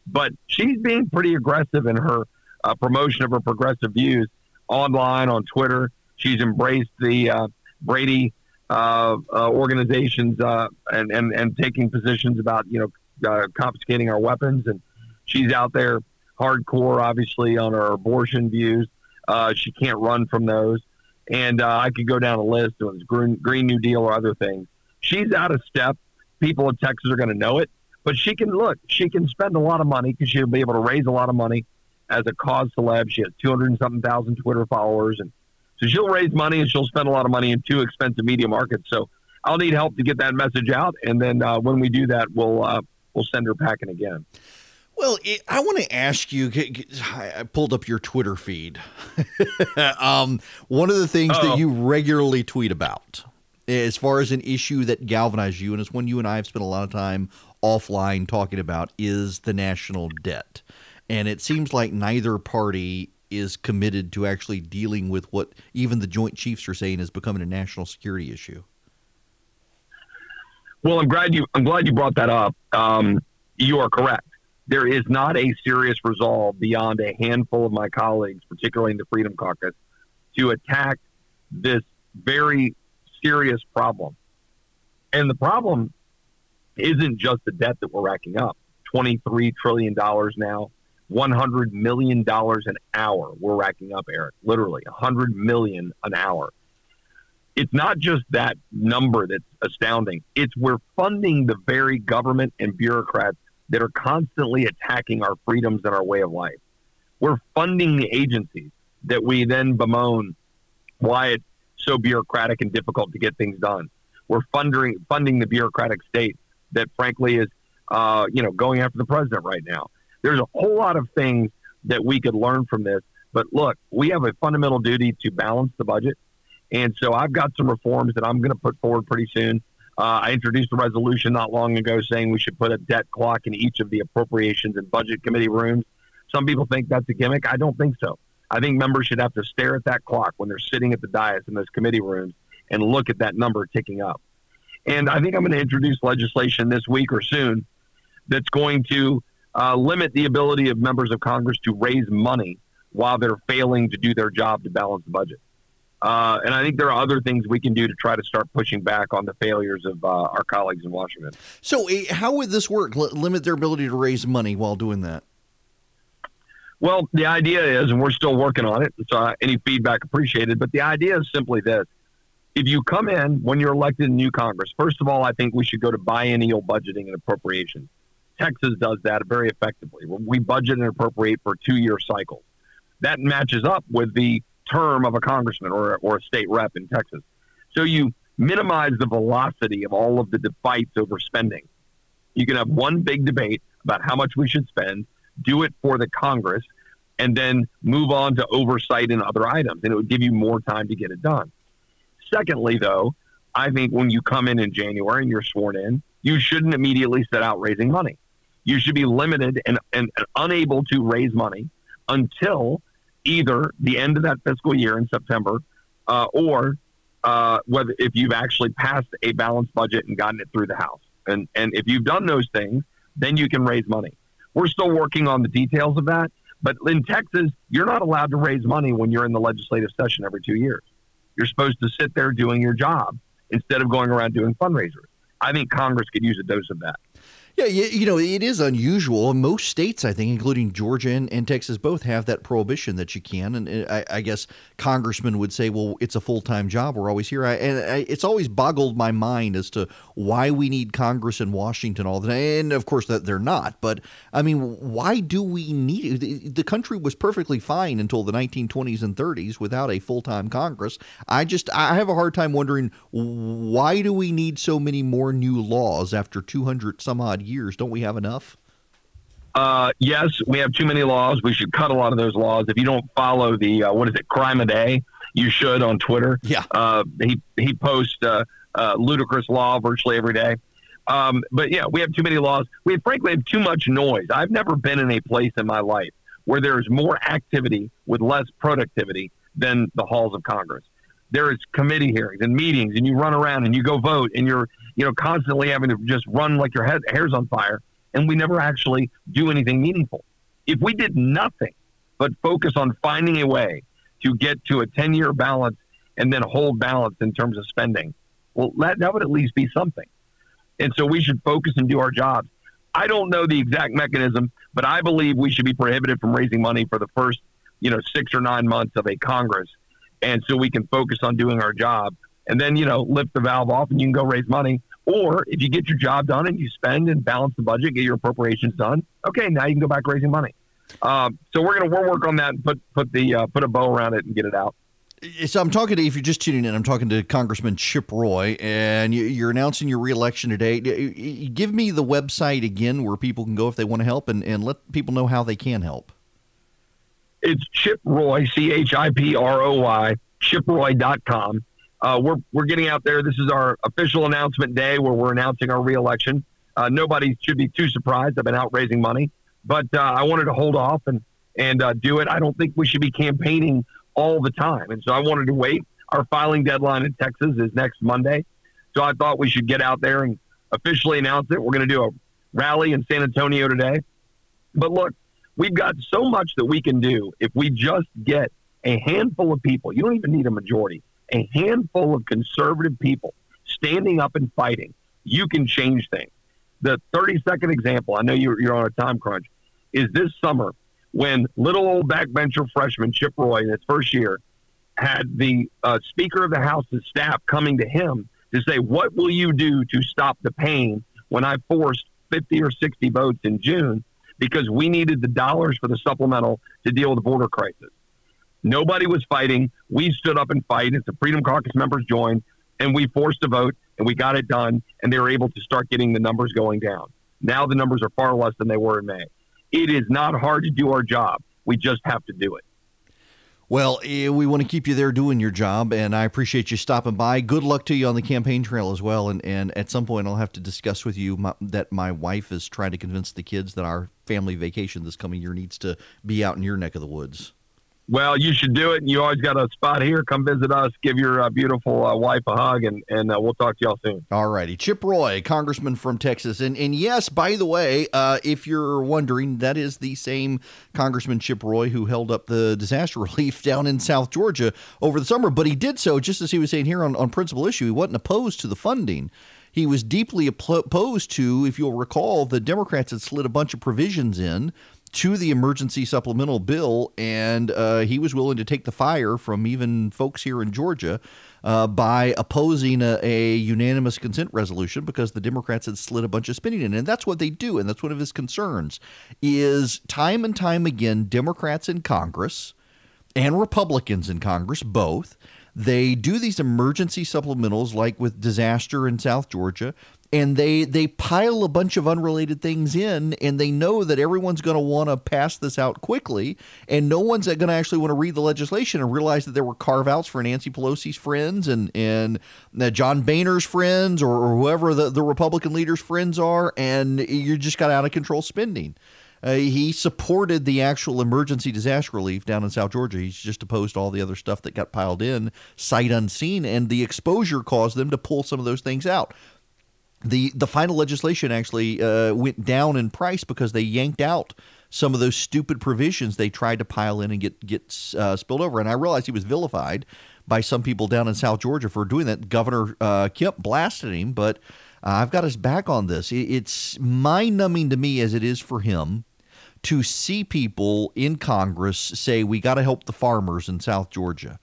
but she's being pretty aggressive in her uh, promotion of her progressive views online on Twitter. She's embraced the uh, Brady uh, uh, organizations uh, and, and and taking positions about you know uh, confiscating our weapons, and she's out there hardcore, obviously on her abortion views. Uh, she can't run from those, and uh, I could go down a list of Green, Green New Deal or other things. She's out of step. People in Texas are going to know it, but she can look. She can spend a lot of money because she'll be able to raise a lot of money as a cause celeb. She has two hundred and something thousand Twitter followers, and so she'll raise money and she'll spend a lot of money in two expensive media markets. So I'll need help to get that message out, and then uh, when we do that, we'll uh, we'll send her packing again. Well, it, I want to ask you. I pulled up your Twitter feed. um, one of the things Uh-oh. that you regularly tweet about, as far as an issue that galvanized you, and it's one you and I have spent a lot of time offline talking about, is the national debt. And it seems like neither party is committed to actually dealing with what even the Joint Chiefs are saying is becoming a national security issue. Well, I'm glad you I'm glad you brought that up. Um, you are correct. there is not a serious resolve beyond a handful of my colleagues, particularly in the Freedom Caucus, to attack this very serious problem. And the problem isn't just the debt that we're racking up $23 trillion now, $100 million an hour we're racking up, Erick. Literally, 100 million an hour. It's not just that number that's astounding. It's we're funding the very government and bureaucrats that are constantly attacking our freedoms and our way of life. We're funding the agencies that we then bemoan why it's so bureaucratic and difficult to get things done. We're funding funding the bureaucratic state that, frankly, is uh, you know going after the president right now. There's a whole lot of things that we could learn from this. But look, we have a fundamental duty to balance the budget, and so I've got some reforms that I'm going to put forward pretty soon. Uh, I introduced a resolution not long ago saying we should put a debt clock in each of the appropriations and budget committee rooms. Some people think that's a gimmick. I don't think so. I think members should have to stare at that clock when they're sitting at the dais in those committee rooms and look at that number ticking up. And I think I'm going to introduce legislation this week or soon that's going to uh, limit the ability of members of Congress to raise money while they're failing to do their job to balance the budget. Uh, and I think there are other things we can do to try to start pushing back on the failures of uh, our colleagues in Washington. So, uh, how would this work? L- limit their ability to raise money while doing that? Well, the idea is, and we're still working on it, so uh, any feedback appreciated, but the idea is simply this. If you come in when you're elected in new Congress, first of all, I think we should go to biennial budgeting and appropriations. Texas does that very effectively. We budget and appropriate for two year cycles. That matches up with the term of a congressman or, or a state rep in Texas. So you minimize the velocity of all of the fights over spending. You can have one big debate about how much we should spend, do it for the Congress, and then move on to oversight and other items. And it would give you more time to get it done. Secondly, though, I think when you come in in January and you're sworn in, you shouldn't immediately set out raising money. You should be limited and, and, unable to raise money until either the end of that fiscal year in September uh, or uh, whether if you've actually passed a balanced budget and gotten it through the House. And, and if you've done those things, then you can raise money. We're still working on the details of that. But in Texas, you're not allowed to raise money when you're in the legislative session every two years. You're supposed to sit there doing your job instead of going around doing fundraisers. I think Congress could use a dose of that. Yeah, you, know, it is unusual. Most states, I think, including Georgia and, and Texas, both have that prohibition that you can. And I, I guess congressmen would say, well, it's a full time job. We're always here. I, and I, it's always boggled my mind as to why we need Congress in Washington all the time. And of course, that they're not. But I mean, why do we need it? The country was perfectly fine until the 1920s and 30s without a full time Congress. I just, I have a hard time wondering why do we need so many more new laws after 200 some odd years. Don't we have enough? Uh, yes, we have too many laws. We should cut a lot of those laws. If you don't follow the uh, what is it, crime a day, you should on Twitter. Yeah. Uh, he he posts uh, uh, ludicrous law virtually every day. Um, but yeah, we have too many laws. We frankly have too much noise. I've never been in a place in my life where there's more activity with less productivity than the halls of Congress. There is committee hearings and meetings, and you run around and you go vote, and you're you know, constantly having to just run like your head, hair's on fire, and we never actually do anything meaningful. If we did nothing but focus on finding a way to get to a 10 year balance and then hold balance in terms of spending, well, that, that would at least be something. And so we should focus and do our jobs. I don't know the exact mechanism, but I believe we should be prohibited from raising money for the first, you know, six or nine months of a Congress. And so we can focus on doing our job and then, you know, lift the valve off and you can go raise money or if you get your job done and you spend and balance the budget, get your appropriations done, okay, now you can go back raising money. Um, so we're gonna we'll work on that and put put the uh, put a bow around it and get it out. So I'm talking to if you're just tuning in, I'm talking to Congressman Chip Roy, and you're announcing your reelection today. Give me the website again where people can go if they want to help, and, and let people know how they can help. It's Chip Roy, C H I P R O Y, chiproy.com uh, we're we're getting out there. This is our official announcement day where we're announcing our reelection. Uh, nobody should be too surprised. I've been out raising money, but uh, I wanted to hold off and and uh, do it. I don't think we should be campaigning all the time, and so I wanted to wait. Our filing deadline in Texas is next Monday, so I thought we should get out there and officially announce it. We're going to do a rally in San Antonio today, But look, we've got so much that we can do if we just get a handful of people. You don't even need a majority. A handful of conservative people standing up and fighting. You can change things. The 30 second example, I know you're, you're on a time crunch, is this summer when little old backbencher freshman Chip Roy in his first year had the uh, Speaker of the House's staff coming to him to say, What will you do to stop the pain when I forced 50 or 60 votes in June because we needed the dollars for the supplemental to deal with the border crisis? Nobody was fighting. We stood up and fight as the Freedom Caucus members joined, and we forced a vote, and we got it done, and they were able to start getting the numbers going down. Now the numbers are far less than they were in May. It is not hard to do our job. We just have to do it. Well, eh, we want to keep you there doing your job, and I appreciate you stopping by. Good luck to you on the campaign trail as well. And, and at some point, I'll have to discuss with you my, that my wife is trying to convince the kids that our family vacation this coming year needs to be out in your neck of the woods. Well, you should do it. And you always got a spot here. Come visit us. Give your uh, beautiful uh, wife a hug, and, and uh, we'll talk to y'all soon. All righty. Chip Roy, congressman from Texas. And, and yes, by the way, uh, if you're wondering, that is the same Congressman Chip Roy who held up the disaster relief down in South Georgia over the summer. But he did so, just as he was saying here on, on principle issue, he wasn't opposed to the funding he was deeply opposed to, if you'll recall, the Democrats had slid a bunch of provisions in to the emergency supplemental bill, and uh, he was willing to take the fire from even folks here in Georgia uh, by opposing a, a, unanimous consent resolution because the Democrats had slid a bunch of spending in, and that's what they do, and that's one of his concerns. Is time and time again, Democrats in Congress and Republicans in Congress both. They do these emergency supplementals, like with disaster in South Georgia and they they pile a bunch of unrelated things in and they know that everyone's going to want to pass this out quickly and no one's going to actually want to read the legislation and realize that there were carve outs for Nancy Pelosi's friends and and uh, John Boehner's friends or, or whoever the, the Republican leaders friends are and you just got out of control spending uh, he supported the actual emergency disaster relief down in South Georgia. He's just opposed all the other stuff that got piled in, sight unseen, and the exposure caused them to pull some of those things out the the final legislation actually uh, went down in price because they yanked out some of those stupid provisions they tried to pile in and get get uh, spilled over. And I realized he was vilified by some people down in South Georgia for doing that. Governor uh, Kemp blasted him, but I've got his back on this. It's mind numbing to me as it is for him to see people in Congress say we got to help the farmers in South Georgia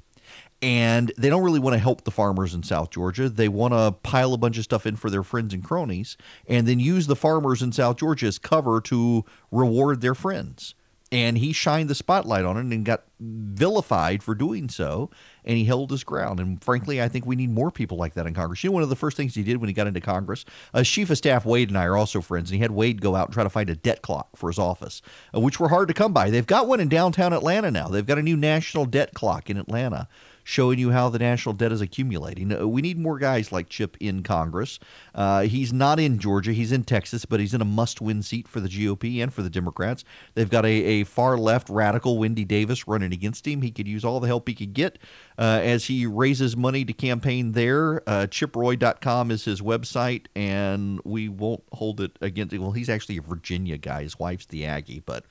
and they don't really want to help the farmers in South Georgia. They want to pile a bunch of stuff in for their friends and cronies and then use the farmers in South Georgia as cover to reward their friends. And he shined the spotlight on it and got vilified for doing so. And he held his ground. And frankly, I think we need more people like that in Congress. You know, one of the first things he did when he got into Congress, uh, Chief of Staff Wade and I are also friends. And he had Wade go out and try to find a debt clock for his office, uh, which were hard to come by. They've got one in downtown Atlanta now. They've got a new national debt clock in Atlanta showing you how the national debt is accumulating. Uh, we need more guys like Chip in Congress. Uh, he's not in Georgia, he's in Texas, but he's in a must win seat for the GOP and for the Democrats. They've got a, a far left radical, Wendy Davis, running against him. He could use all the help he could get uh, as he raises money to campaign there. Uh, ChipRoy.com is his website, and we won't hold it against. Him well, he's actually a Virginia guy. His wife's the Aggie, but.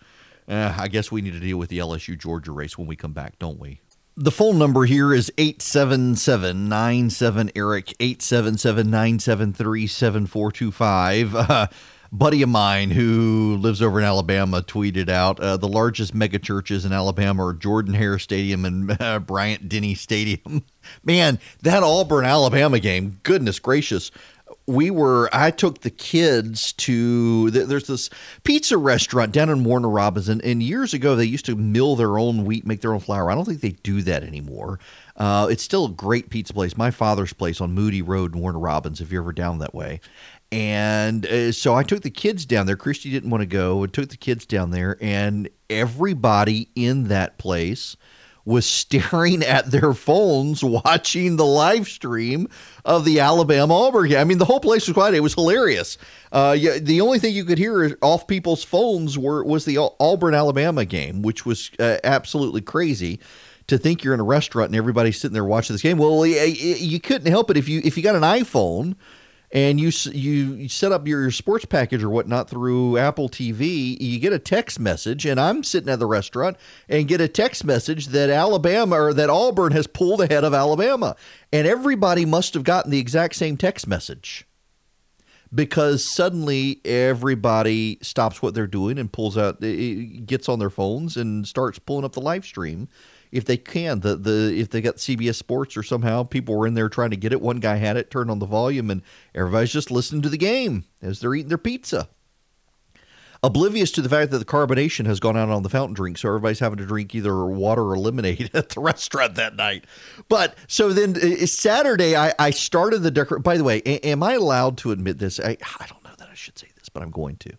Uh, I guess we need to deal with the LSU Georgia race when we come back, don't we? The phone number here is 877 97 Eric, 877 973 7425. Uh, buddy of mine who lives over in Alabama tweeted out uh, the largest mega churches in Alabama are Jordan Hare Stadium and uh, Bryant Denny Stadium. Man, that Auburn Alabama game, goodness gracious we were i took the kids to there's this pizza restaurant down in warner robins and years ago they used to mill their own wheat make their own flour. I don't think they do that anymore. Uh, it's still a great pizza place. My father's place on moody road in warner robins if you're ever down that way. And uh, so i took the kids down there. Christy didn't want to go i took the kids down there and everybody in that place was staring at their phones watching the live stream of the Alabama Auburn game. I mean, the whole place was quiet. It was hilarious. Uh, yeah, the only thing you could hear off people's phones were was the Auburn Alabama game, which was uh, absolutely crazy. To think you're in a restaurant and everybody's sitting there watching this game. Well, you couldn't help it if you if you got an iPhone and you you, set up your, your sports package or whatnot through Apple TV, you get a text message, and I'm sitting at the restaurant and get a text message that Alabama or that Auburn has pulled ahead of Alabama, and everybody must have gotten the exact same text message because suddenly everybody stops what they're doing and pulls out, gets on their phones and starts pulling up the live stream if they can. The the if they got CBS Sports or somehow people were in there trying to get it. One guy had it, turned on the volume, and everybody's just listening to the game as they're eating their pizza. Oblivious to the fact that the carbonation has gone out on the fountain drink, so everybody's having to drink either water or lemonade at the restaurant that night. But so then uh, Saturday, I, I started the decor. By the way, a- am I allowed to admit this? I, I don't know that I should say this, but I'm going to.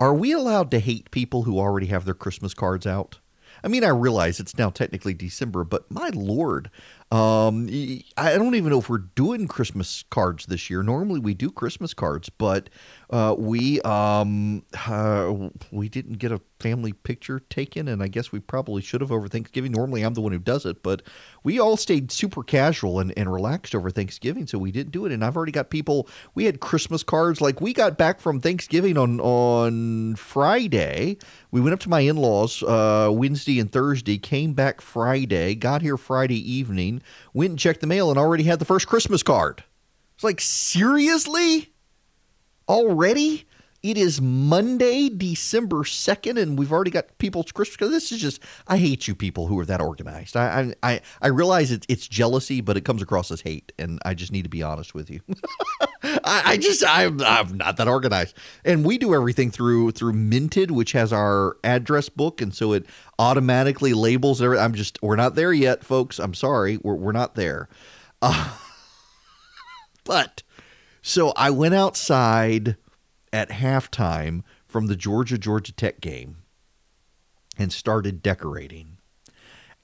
Are we allowed to hate people who already have their Christmas cards out? I mean, I realize it's now technically December, but my lord, um, I don't even know if we're doing Christmas cards this year. Normally we do Christmas cards, but uh, we um, uh, we didn't get a family picture taken, and I guess we probably should have over Thanksgiving. Normally I'm the one who does it, but we all stayed super casual and, and relaxed over Thanksgiving, so we didn't do it. And I've already got people. We had Christmas cards. Like we got back from Thanksgiving on on Friday. We went up to my in laws uh, Wednesday and Thursday. Came back Friday. Got here Friday evening. Went and checked the mail and already had the first Christmas card. It's like seriously already. It is Monday, December 2nd, and we've already got people's Christmas. This is just, I hate you people who are that organized. I, I, I- realize it's, it's jealousy, but it comes across as hate, and I just need to be honest with you. I, I just, I'm, I'm not that organized. And we do everything through through Minted, which has our address book, and so it automatically labels. every- I'm just, we're not there yet, folks. I'm sorry, we're, we're not there. Uh, but so I went outside at halftime from the Georgia Georgia Tech game and started decorating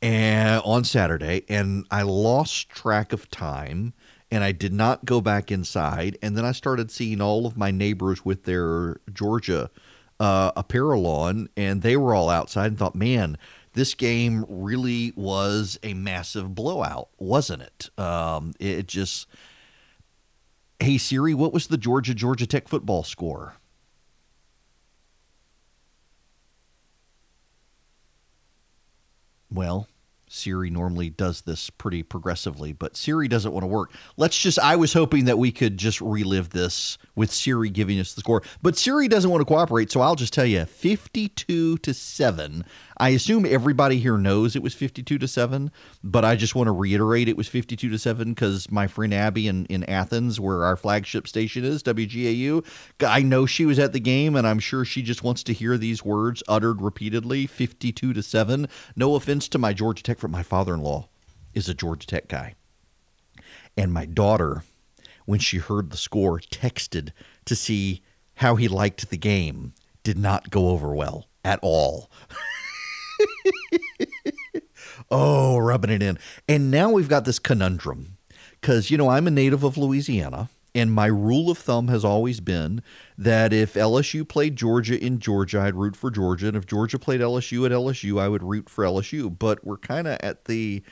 and on Saturday and I lost track of time and I did not go back inside and then I started seeing all of my neighbors with their Georgia uh, apparel on and they were all outside and thought man this game really was a massive blowout wasn't it? Um, it just Hey Siri, what was the Georgia Georgia Tech football score? Well, Siri normally does this pretty progressively, but Siri doesn't want to work. Let's just I was hoping that we could just relive this with Siri giving us the score. But Siri doesn't want to cooperate, so I'll just tell you 52 to 7. I assume everybody here knows it was 52 to 7, but I just want to reiterate it was 52 to 7 cuz my friend Abby in in Athens where our flagship station is, WGAU, I know she was at the game and I'm sure she just wants to hear these words uttered repeatedly, 52 to 7. No offense to my Georgia Tech for my father-in-law is a Georgia Tech guy. And my daughter when she heard the score texted to see how he liked the game did not go over well at all. oh, rubbing it in. And now we've got this conundrum because, you know, I'm a native of Louisiana. And my rule of thumb has always been that if LSU played Georgia in Georgia, I'd root for Georgia. And if Georgia played LSU at LSU, I would root for LSU. But we're kind of at the.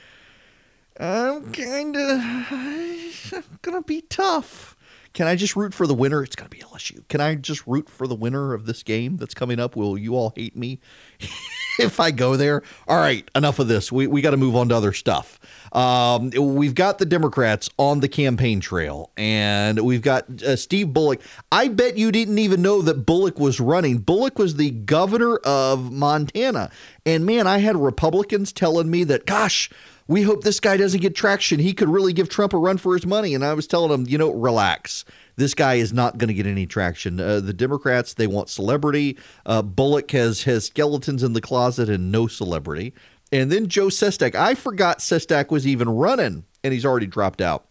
I'm kind of going to be tough. Can I just root for the winner? It's going to be LSU. Can I just root for the winner of this game that's coming up? Will you all hate me if I go there? All right, enough of this. We, we got to move on to other stuff. Um, we've got the Democrats on the campaign trail, and we've got uh, Steve Bullock. I bet you didn't even know that Bullock was running. Bullock was the governor of Montana. And man, I had Republicans telling me that, gosh, we hope this guy doesn't get traction. He could really give Trump a run for his money. And I was telling them, you know, relax. This guy is not going to get any traction. Uh, the Democrats, they want celebrity. Uh, Bullock has has skeletons in the closet and no celebrity. And then Joe Sestak. I forgot Sestak was even running, and he's already dropped out.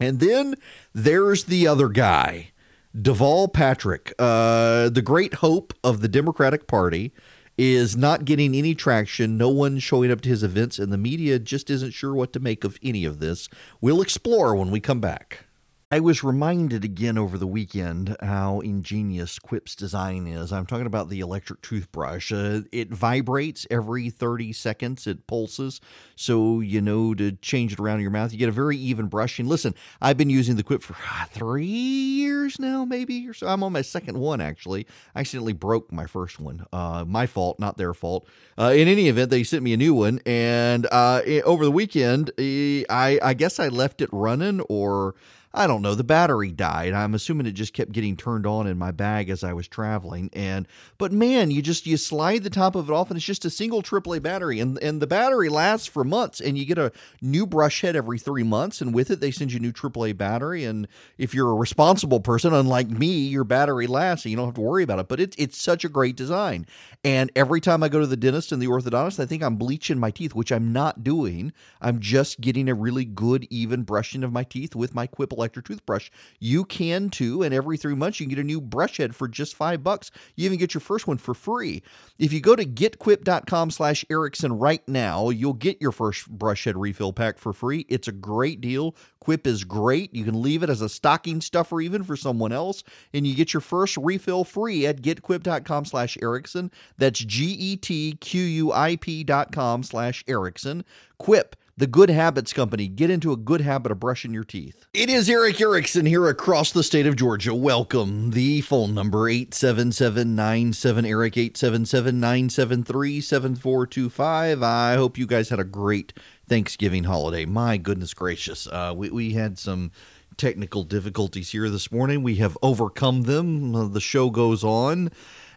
And then there's the other guy, Deval Patrick, uh, the great hope of the Democratic Party is not getting any traction. No one showing up to his events, and the media just isn't sure what to make of any of this. We'll explore when we come back. I was reminded again over the weekend how ingenious Quip's design is. I'm talking about the electric toothbrush. Uh, it vibrates every 30 seconds, it pulses, so you know to change it around in your mouth. You get a very even brushing. Listen, I've been using the Quip for ah, three years now, maybe, or so. I'm on my second one, actually. I accidentally broke my first one. Uh, my fault, not their fault. Uh, in any event, they sent me a new one, and uh, over the weekend, eh, I, I guess I left it running or. I don't know, the battery died. I'm assuming it just kept getting turned on in my bag as I was traveling. And but man, you just you slide the top of it off and it's just a single AAA battery and and the battery lasts for months and you get a new brush head every 3 months and with it they send you a new AAA battery and if you're a responsible person unlike me, your battery lasts and you don't have to worry about it. But it's it's such a great design. And every time I go to the dentist and the orthodontist, I think I'm bleaching my teeth, which I'm not doing. I'm just getting a really good even brushing of my teeth with my Quip electric toothbrush. You can too, and every three months you can get a new brush head for just five bucks. You even get your first one for free. If you go to getquip.com slash Erickson right now, you'll get your first brush head refill pack for free. It's a great deal. Quip is great. You can leave it as a stocking stuffer even for someone else, and you get your first refill free at getquip.com slash Erickson. That's G-E-T-Q-U-I-P dot com slash Erickson. Quip the Good Habits Company. Get into a good habit of brushing your teeth. It is Erick Erickson here across the state of Georgia. Welcome. The phone number 877 Eric 877-973-7425. I hope you guys had a great Thanksgiving holiday. My goodness gracious. Uh, we, we had some technical difficulties here this morning. We have overcome them. The show goes on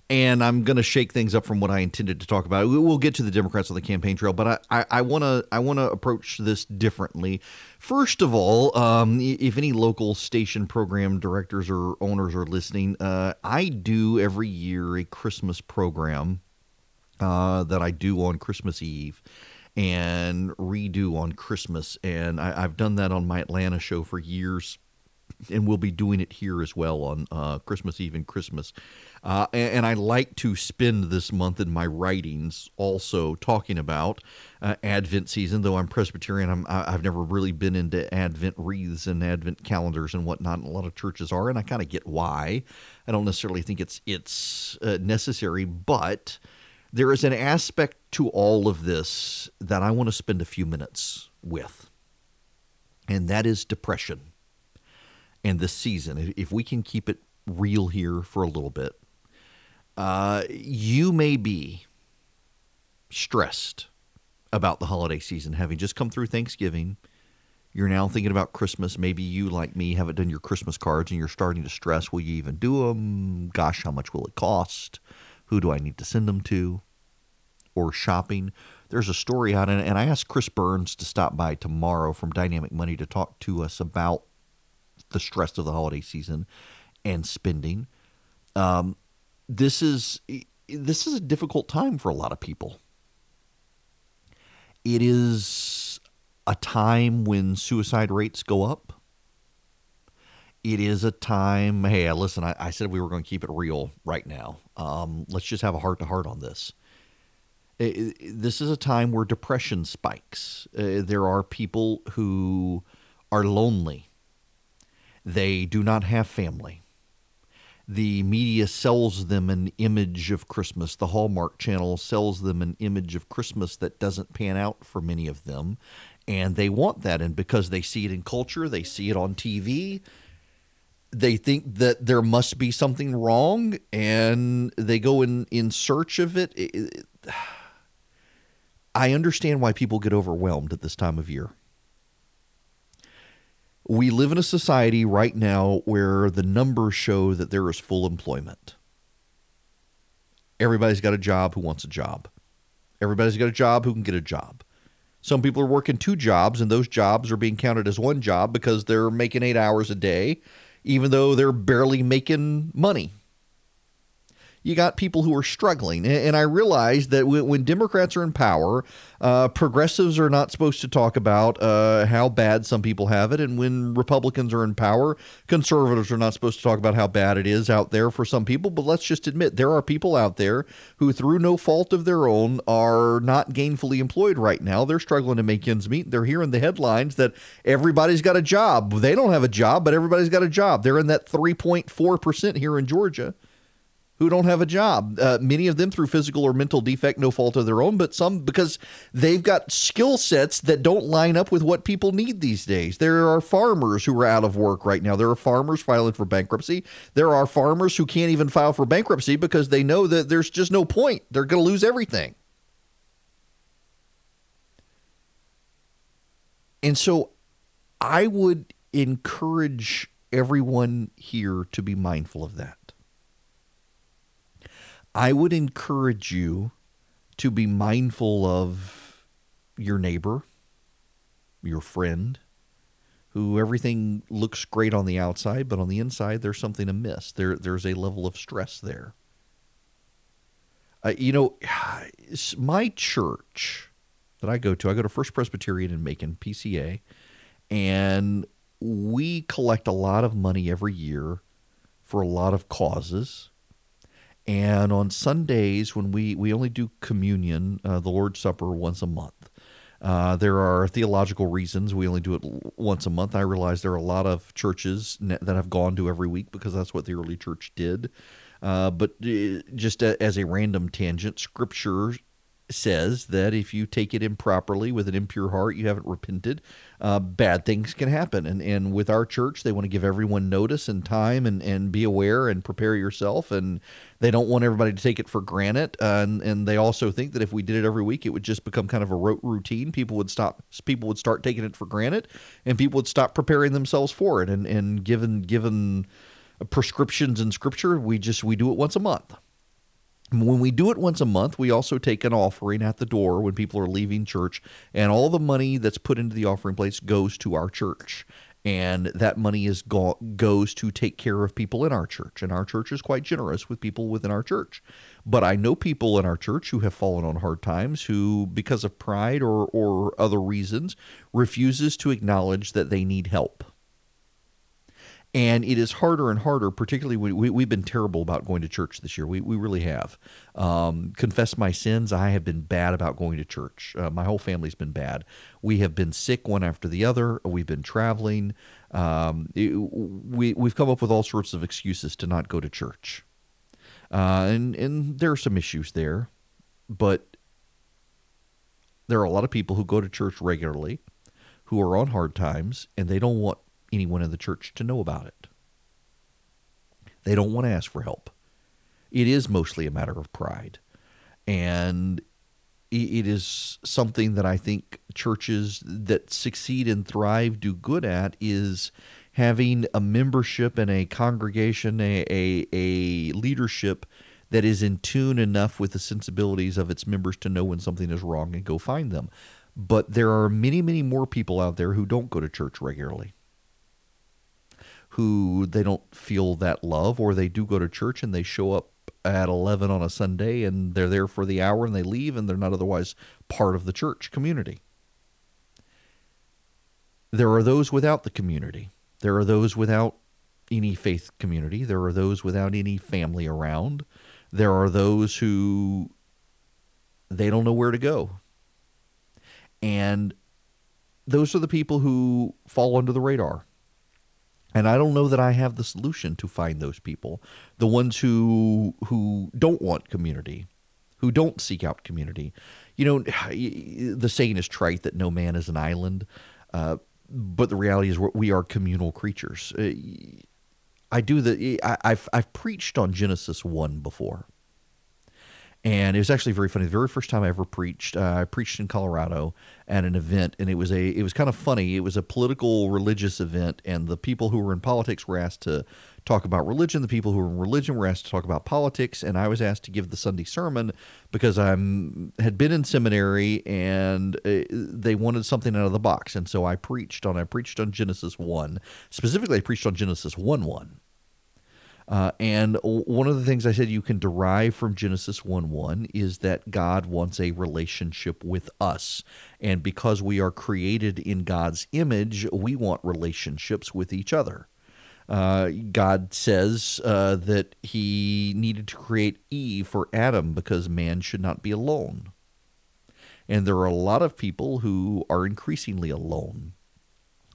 and I'm going to shake things up from what I intended to talk about. We'll get to the Democrats on the campaign trail, but I want to I want to approach this differently. First of all, um, if any local station program directors or owners are listening, uh, I do every year a Christmas program uh, that I do on Christmas Eve and redo on Christmas, and I, I've done that on my Atlanta show for years and we'll be doing it here as well on uh, Christmas Eve and Christmas. Uh, and, and, I like to spend this month in my writings also talking about uh, Advent season. Though I'm Presbyterian, I'm, I've never really been into Advent wreaths and Advent calendars and whatnot. And a lot of churches are, and I kind of get why. I don't necessarily think it's it's uh, necessary, but there is an aspect to all of this that I want to spend a few minutes with, and that is depression and this season, if we can keep it real here for a little bit, uh, you may be stressed about the holiday season, having just come through Thanksgiving. You're now thinking about Christmas. Maybe you, like me, haven't done your Christmas cards and you're starting to stress will you even do them? Gosh, how much will it cost? Who do I need to send them to? Or shopping. There's a story out, and I asked Chris Burns to stop by tomorrow from Dynamic Money to talk to us about the stress of the holiday season and spending. Um, this is this is a difficult time for a lot of people. It is a time when suicide rates go up. It is a time. Hey, listen, I, I said we were going to keep it real right now. Um, let's just have a heart to heart on this. It, it, this is a time where depression spikes. Uh, there are people who are lonely they do not have family. The media sells them an image of Christmas. The Hallmark Channel sells them an image of Christmas that doesn't pan out for many of them. And they want that. And because they see it in culture, they see it on TV, they think that there must be something wrong and they go in, in search of it. I understand why people get overwhelmed at this time of year we live in a society right now where the numbers show that there is full employment. Everybody's got a job who wants a job. Everybody's got a job who can get a job. Some people are working two jobs, and those jobs are being counted as one job because they're making eight hours a day, even though they're barely making money. You got people who are struggling. And, I realize that when, when, Democrats are in power, uh, progressives are not supposed to talk about uh, how bad some people have it. And when Republicans are in power, conservatives are not supposed to talk about how bad it is out there for some people. But let's just admit there are people out there who, through no fault of their own, are not gainfully employed right now. They're struggling to make ends meet. They're hearing the headlines that everybody's got a job. They don't have a job, but everybody's got a job. They're in that 3.4% here in Georgia who don't have a job. Uh, many of them through physical or mental defect, no fault of their own, but some because they've got skill sets that don't line up with what people need these days. There are farmers who are out of work right now. There are farmers filing for bankruptcy. There are farmers who can't even file for bankruptcy because they know that there's just no point. They're going to lose everything. And so I would encourage everyone here to be mindful of that. I would encourage you to be mindful of your neighbor, your friend, who everything looks great on the outside, but on the inside there's something amiss. There, there's a level of stress there. Uh, you know, my church that I go to, I go to First Presbyterian in Macon, PCA, and we collect a lot of money every year for a lot of causes. And on Sundays, when we, we only do communion, uh, the Lord's Supper, once a month. Uh, there are theological reasons we only do it once a month. I realize there are a lot of churches that have gone to every week because that's what the early church did. Uh, but uh, just as a random tangent, Scripture says that if you take it improperly with an impure heart, you haven't repented, uh, bad things can happen. And and with our church, they want to give everyone notice and time and, and be aware and prepare yourself. And they don't want everybody to take it for granted. Uh, and and they also think that if we did it every week, it would just become kind of a rote routine. People would stop. People would start taking it for granted, and people would stop preparing themselves for it. And and given given prescriptions in Scripture, we just we do it once a month. When we do it once a month, we also take an offering at the door when people are leaving church, and all the money that's put into the offering place goes to our church. And that money is go- goes to take care of people in our church, and our church is quite generous with people within our church. But I know people in our church who have fallen on hard times, who, because of pride or or other reasons, refuses to acknowledge that they need help and it is harder and harder, particularly we, we, have been terrible about going to church this year. We, we really have. Um, confess my sins, I have been bad about going to church. Uh, my whole family's been bad. We have been sick one after the other. We've been traveling. Um, it, we, we've come up with all sorts of excuses to not go to church. Uh, and, and there are some issues there, but there are a lot of people who go to church regularly who are on hard times and they don't want anyone in the church to know about it. They don't want to ask for help. It is mostly a matter of pride. And it is something that I think churches that succeed and thrive do good at is having a membership and a congregation, a, a, a leadership that is in tune enough with the sensibilities of its members to know when something is wrong and go find them. But there are many, many more people out there who don't go to church regularly who they don't feel that love, or they do go to church and they show up at 11 on a Sunday and they're there for the hour and they leave and they're not otherwise part of the church community. There are those without the community. There are those without any faith community. There are those without any family around. There are those who they don't know where to go. And those are the people who fall under the radar. And I don't know that I have the solution to find those people, the ones who who don't want community, who don't seek out community. You know, the saying is trite that no man is an island, uh, but the reality is we are communal creatures. Uh, I do the I, I've I've preached on Genesis one before, and it was actually very funny. The very first time I ever preached, uh, I preached in Colorado at an event, and it was a it was kind of funny. It was a political religious event, and the people who were in politics were asked to talk about religion. The people who were in religion were asked to talk about politics, and I was asked to give the Sunday sermon because I'm had been in seminary, and uh, they wanted something out of the box, and so I preached on I preached on Genesis one specifically. I preached on Genesis one one Uh, and one of the things I said you can derive from Genesis 1 1 is that God wants a relationship with us. And because we are created in God's image, we want relationships with each other. Uh, God says uh, that he needed to create Eve for Adam because man should not be alone. And there are a lot of people who are increasingly alone.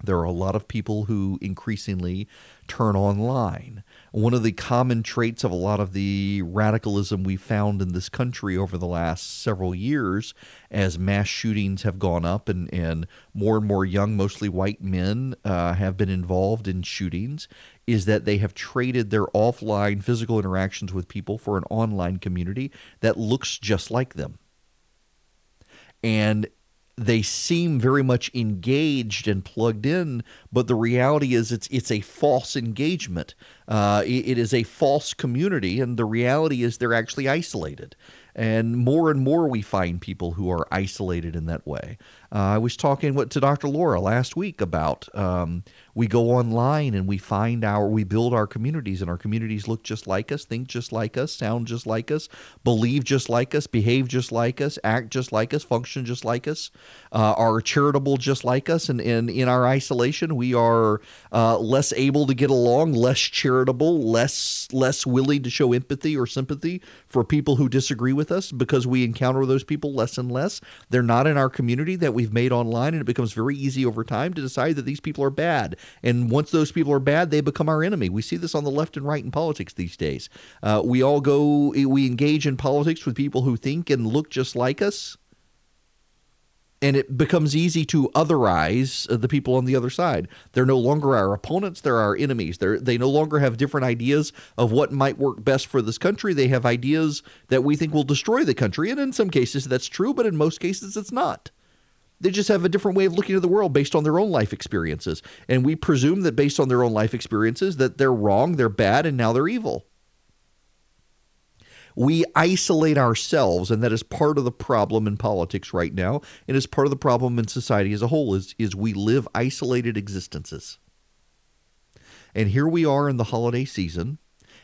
There are a lot of people who increasingly turn online. One of the common traits of a lot of the radicalism we found in this country over the last several years, as mass shootings have gone up and, and more and more young, mostly white men, uh, have been involved in shootings, is that they have traded their offline physical interactions with people for an online community that looks just like them. And they seem very much engaged and plugged in, but the reality is it's it's a false engagement. Uh, it, it is a false community, and the reality is they're actually isolated. And more and more we find people who are isolated in that way. Uh, I was talking to Dr. Laura last week about um, we go online and we find our, we build our communities, and our communities look just like us, think just like us, sound just like us, believe just like us, behave just like us, act just like us, function just like us, uh, are charitable just like us. And, and in our isolation, we are uh, less able to get along, less charitable, less less willing to show empathy or sympathy for people who disagree with us because we encounter those people less and less. They're not in our community that we've made online, and it becomes very easy over time to decide that these people are bad. And once those people are bad, they become our enemy. We see this on the left and right in politics these days. Uh, we all go, we engage in politics with people who think and look just like us. And it becomes easy to otherize uh, the people on the other side. They're no longer our opponents; they're our enemies. They they no longer have different ideas of what might work best for this country. They have ideas that we think will destroy the country, and in some cases that's true, but in most cases it's not. They just have a different way of looking at the world based on their own life experiences. And we presume that based on their own life experiences that they're wrong, they're bad, and now they're evil. We isolate ourselves, and that is part of the problem in politics right now, and is part of the problem in society as a whole, is, is we live isolated existences. And here we are in the holiday season,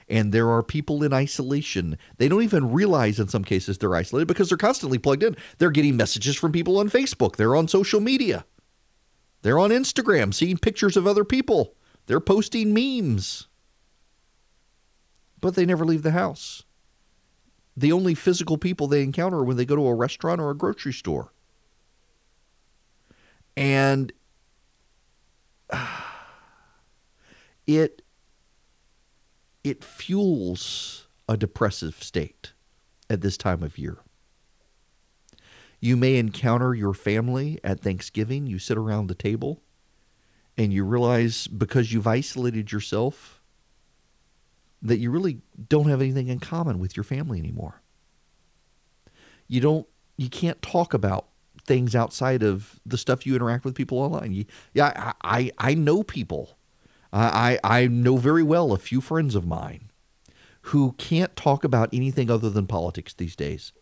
and there are people in isolation. They don't even realize in some cases they're isolated because they're constantly plugged in. They're getting messages from people on Facebook, they're on social media, they're on Instagram seeing pictures of other people, they're posting memes. But they never leave the house. The only physical people they encounter when they go to a restaurant or a grocery store. And it it fuels a depressive state at this time of year. You may encounter your family at Thanksgiving. You sit around the table and you realize because you've isolated yourself that you really don't have anything in common with your family anymore. You don't you can't talk about things outside of the stuff you interact with people online. You, yeah, I, I I know people I, I know very well a few friends of mine who can't talk about anything other than politics these days.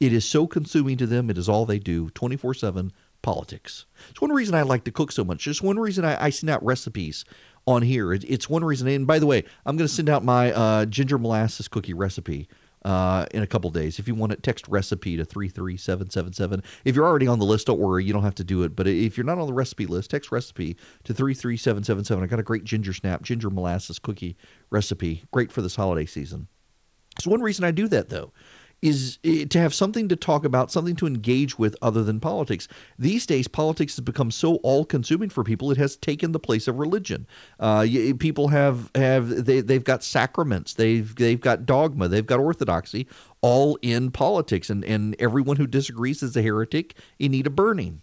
It is so consuming to them. It is all they do 24 7 politics. It's one reason I like to cook so much. It's one reason I, I send out recipes on here. It, it's one reason. And by the way, I'm going to send out my uh, ginger molasses cookie recipe uh, in a couple days. If you want it, text recipe to 33777. If you're already on the list, don't worry, you don't have to do it. But if you're not on the recipe list, text recipe to 33777. I got a great ginger snap, ginger molasses cookie recipe. Great for this holiday season. So, one reason I do that, though, is eh, to have something to talk about, something to engage with other than politics. These days, politics has become so all-consuming for people; it has taken the place of religion. Uh, people have have they they've got sacraments, they've they've got dogma, they've got orthodoxy, all in politics, and and everyone who disagrees is a heretic in need of burning.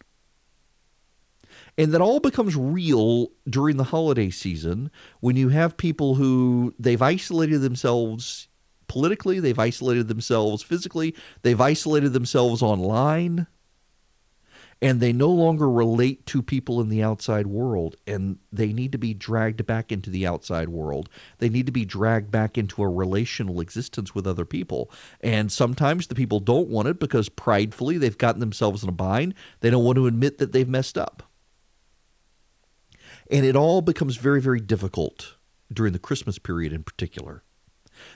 And that all becomes real during the holiday season when you have people who they've isolated themselves politically, they've isolated themselves physically, they've isolated themselves online, and they no longer relate to people in the outside world. And they need to be dragged back into the outside world. They need to be dragged back into a relational existence with other people. And sometimes the people don't want it because pridefully they've gotten themselves in a bind. They don't want to admit that they've messed up. And it all becomes very, very difficult during the Christmas period in particular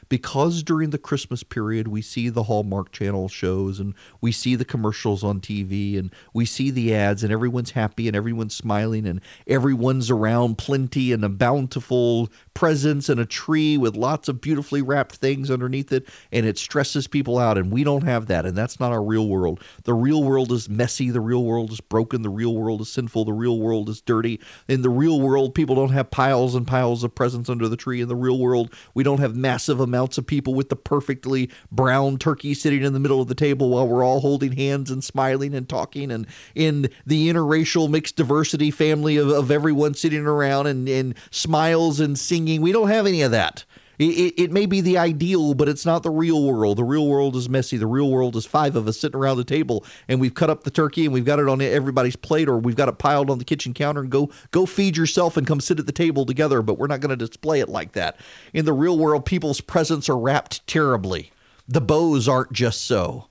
because during the Christmas period we see the Hallmark Channel shows and we see the commercials on TV and we see the ads and everyone's happy and everyone's smiling and everyone's around plenty and a bountiful presents and a tree with lots of beautifully wrapped things underneath it and it stresses people out and we don't have that and that's not our real world. The real world is messy, the real world is broken, the real world is sinful, the real world is dirty. In the real world people don't have piles and piles of presents under the tree. In the real world we don't have massive amounts amounts of people with the perfectly brown turkey sitting in the middle of the table while we're all holding hands and smiling and talking and in the interracial mixed diversity family of, of everyone sitting around and, and smiles and singing. We don't have any of that. It, it, may be the ideal, but it's not the real world. The real world is messy. The real world is five of us sitting around the table, and we've cut up the turkey and we've got it on everybody's plate, or we've got it piled on the kitchen counter. And go go feed yourself and come sit at the table together. But we're not going to display it like that. In the real world, people's presents are wrapped terribly. The bows aren't just so.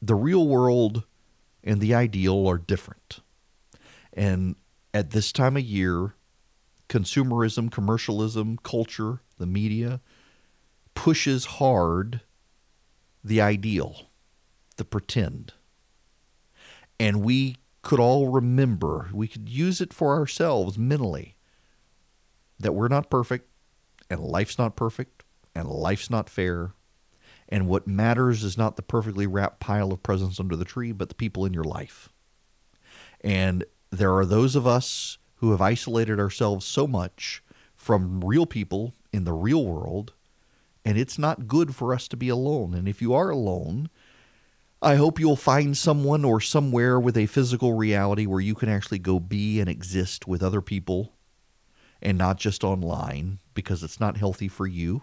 The real world and the ideal are different. And at this time of year, consumerism, commercialism, culture, the media pushes hard the ideal, the pretend. And we could all remember, we could use it for ourselves mentally, that we're not perfect, and life's not perfect, and life's not fair. And what matters is not the perfectly wrapped pile of presents under the tree, but the people in your life. And there are those of us who have isolated ourselves so much from real people in the real world, and it's not good for us to be alone. And if you are alone, I hope you'll find someone or somewhere with a physical reality where you can actually go be and exist with other people and not just online because it's not healthy for you.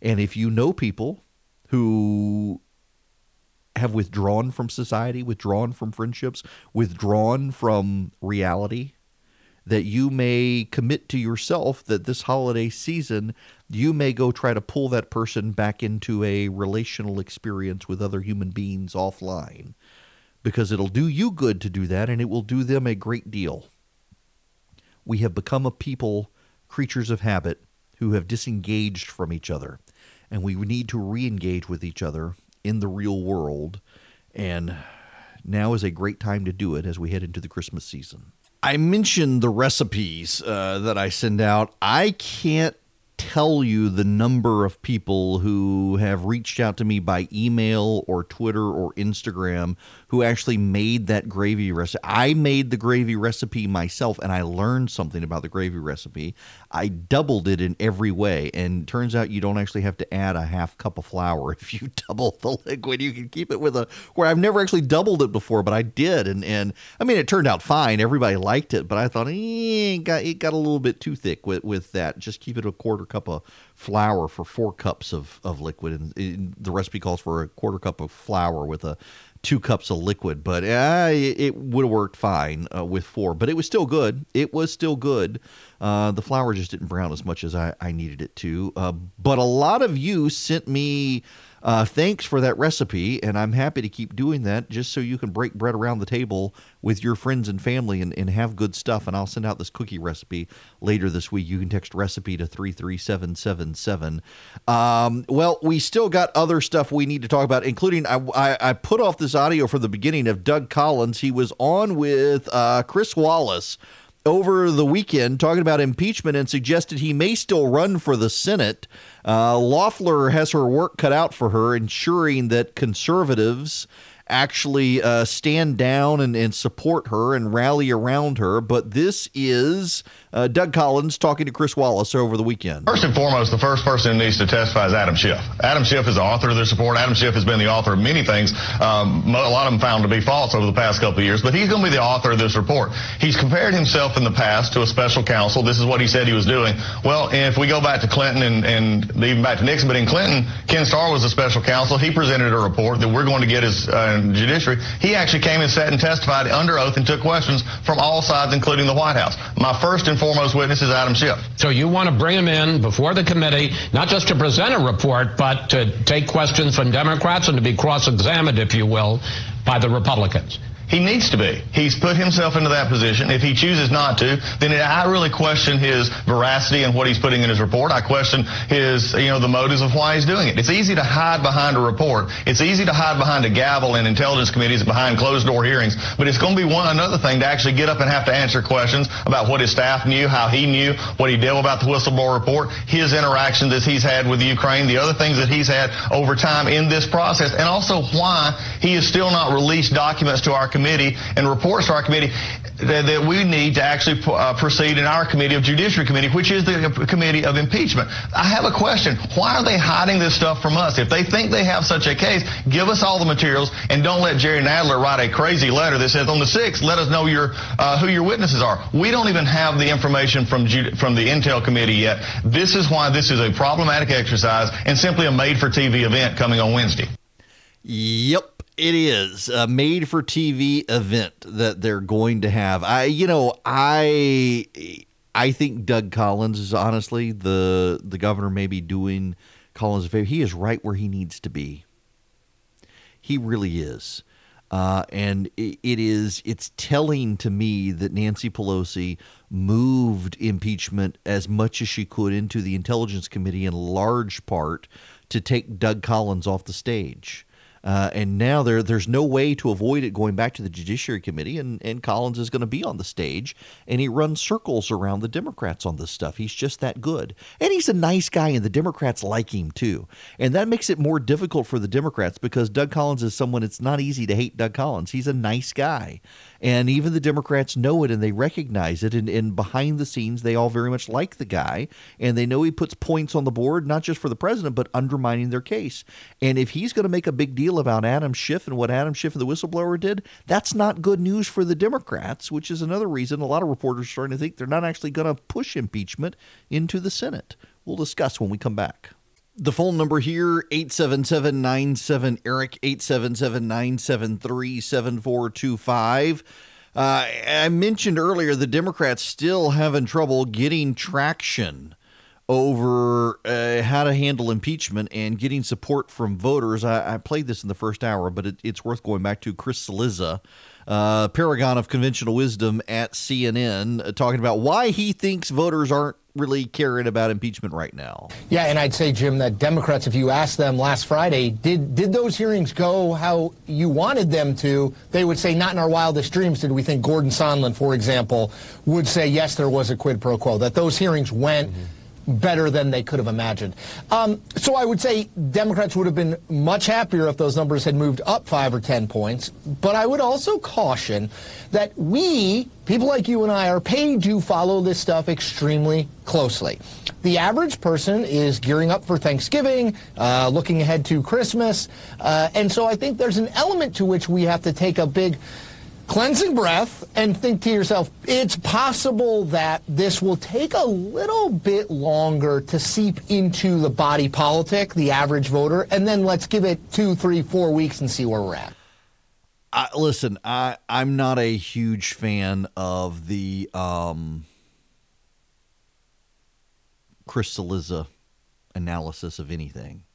And if you know people who have withdrawn from society, withdrawn from friendships, withdrawn from reality, that you may commit to yourself that this holiday season you may go try to pull that person back into a relational experience with other human beings offline because it'll do you good to do that and it will do them a great deal. We have become a people, creatures of habit, who have disengaged from each other, and we need to re engage with each other in the real world. And now is a great time to do it as we head into the Christmas season. I mentioned the recipes uh, that I send out. I can't tell you the number of people who have reached out to me by email or Twitter or Instagram who actually made that gravy recipe. I made the gravy recipe myself and I learned something about the gravy recipe. I doubled it in every way and turns out you don't actually have to add a half cup of flour if you double the liquid. You can keep it with a where I've never actually doubled it before, but I did and and I mean it turned out fine. Everybody liked it, but I thought eh, it got it got a little bit too thick with with that. Just keep it a quarter cup of flour for 4 cups of of liquid and the recipe calls for a quarter cup of flour with a two cups of liquid, but uh, it would have worked fine uh, with four. But it was still good. It was still good. Uh, the flour just didn't brown as much as I, I needed it to. Uh, but a lot of you sent me uh, thanks for that recipe, and I'm happy to keep doing that just so you can break bread around the table with your friends and family and, and have good stuff. And I'll send out this cookie recipe later this week. You can text recipe to 33777. Um, well, we still got other stuff we need to talk about, including I, I, I put off this audio from the beginning of Doug Collins. He was on with uh, Chris Wallace over the weekend talking about impeachment and suggested he may still run for the Senate. Uh, Loeffler has her work cut out for her, ensuring that conservatives actually uh, stand down and, and support her and rally around her. But this is uh, Doug Collins talking to Chris Wallace over the weekend. First and foremost, the first person who needs to testify is Adam Schiff. Adam Schiff is the author of this report. Adam Schiff has been the author of many things, um, a lot of them found to be false over the past couple of years, but he's going to be the author of this report. He's compared himself in the past to a special counsel. This is what he said he was doing. Well, if we go back to Clinton and, and even back to Nixon, but in Clinton, Ken Starr was a special counsel. He presented a report that we're going to get as uh, judiciary. He actually came and sat and testified under oath and took questions from all sides, including the White House. My first and foremost witness is Adam Schiff. So you want to bring him in before the committee, not just to present a report, but to take questions from Democrats and to be cross-examined, if you will, by the Republicans. He needs to be. He's put himself into that position. If he chooses not to, then I really question his veracity and what he's putting in his report. I question his, you know, the motives of why he's doing it. It's easy to hide behind a report. It's easy to hide behind a gavel in intelligence committees behind closed door hearings. But it's going to be one another thing to actually get up and have to answer questions about what his staff knew, how he knew, what he did about the whistleblower report, his interactions that he's had with Ukraine, the other things that he's had over time in this process, and also why he has still not released documents to our committee and reports to our committee that, that we need to actually uh, proceed in our committee of judiciary committee, which is the committee of impeachment. I have a question. Why are they hiding this stuff from us? If they think they have such a case, give us all the materials and don't let Jerry Nadler write a crazy letter that says on the 6th, let us know your uh, who your witnesses are. We don't even have the information from from the Intel committee yet. This is why this is a problematic exercise and simply a made-for-TV event coming on Wednesday. Yep. It is a made for TV event that they're going to have. I you know, I I think Doug Collins is honestly the the governor may be doing Collins a favor. He is right where he needs to be. He really is. Uh, and it, it is it's telling to me that Nancy Pelosi moved impeachment as much as she could into the Intelligence Committee in large part to take Doug Collins off the stage. Uh, and now there there's no way to avoid it going back to the Judiciary Committee, and, and Collins is going to be on the stage, and he runs circles around the Democrats on this stuff. He's just that good, and he's a nice guy, and the Democrats like him too, and that makes it more difficult for the Democrats because Doug Collins is someone it's not easy to hate. Doug Collins, he's a nice guy, and even the Democrats know it and they recognize it, and, and behind the scenes they all very much like the guy, and they know he puts points on the board not just for the president but undermining their case, and if he's going to make a big deal about Adam Schiff and what Adam Schiff and the whistleblower did, that's not good news for the Democrats, which is another reason a lot of reporters are starting to think they're not actually going to push impeachment into the Senate. We'll discuss when we come back. The phone number here, 877 Erick, 877 973 7425. Uh, I mentioned earlier the Democrats still having trouble getting traction over uh, how to handle impeachment and getting support from voters. I, I played this in the first hour, but it, it's worth going back to Chris Cillizza, uh, paragon of conventional wisdom at CNN, uh, talking about why he thinks voters aren't really caring about impeachment right now. Yeah, and I'd say, Jim, that Democrats, if you asked them last Friday, did did those hearings go how you wanted them to? They would say, not in our wildest dreams did we think Gordon Sondland, for example, would say, yes, there was a quid pro quo, that those hearings went. Mm-hmm better than they could have imagined. Um, so I would say Democrats would have been much happier if those numbers had moved up five or 10 points. But I would also caution that we, people like you and I, are paid to follow this stuff extremely closely. The average person is gearing up for Thanksgiving, uh, looking ahead to Christmas. Uh, and so I think there's an element to which we have to take a big cleansing breath and think to yourself, it's possible that this will take a little bit longer to seep into the body politic, the average voter, and then let's give it two, three, four weeks and see where we're at. Uh, listen, I, I'm not a huge fan of the um, Chris Cillizza analysis of anything.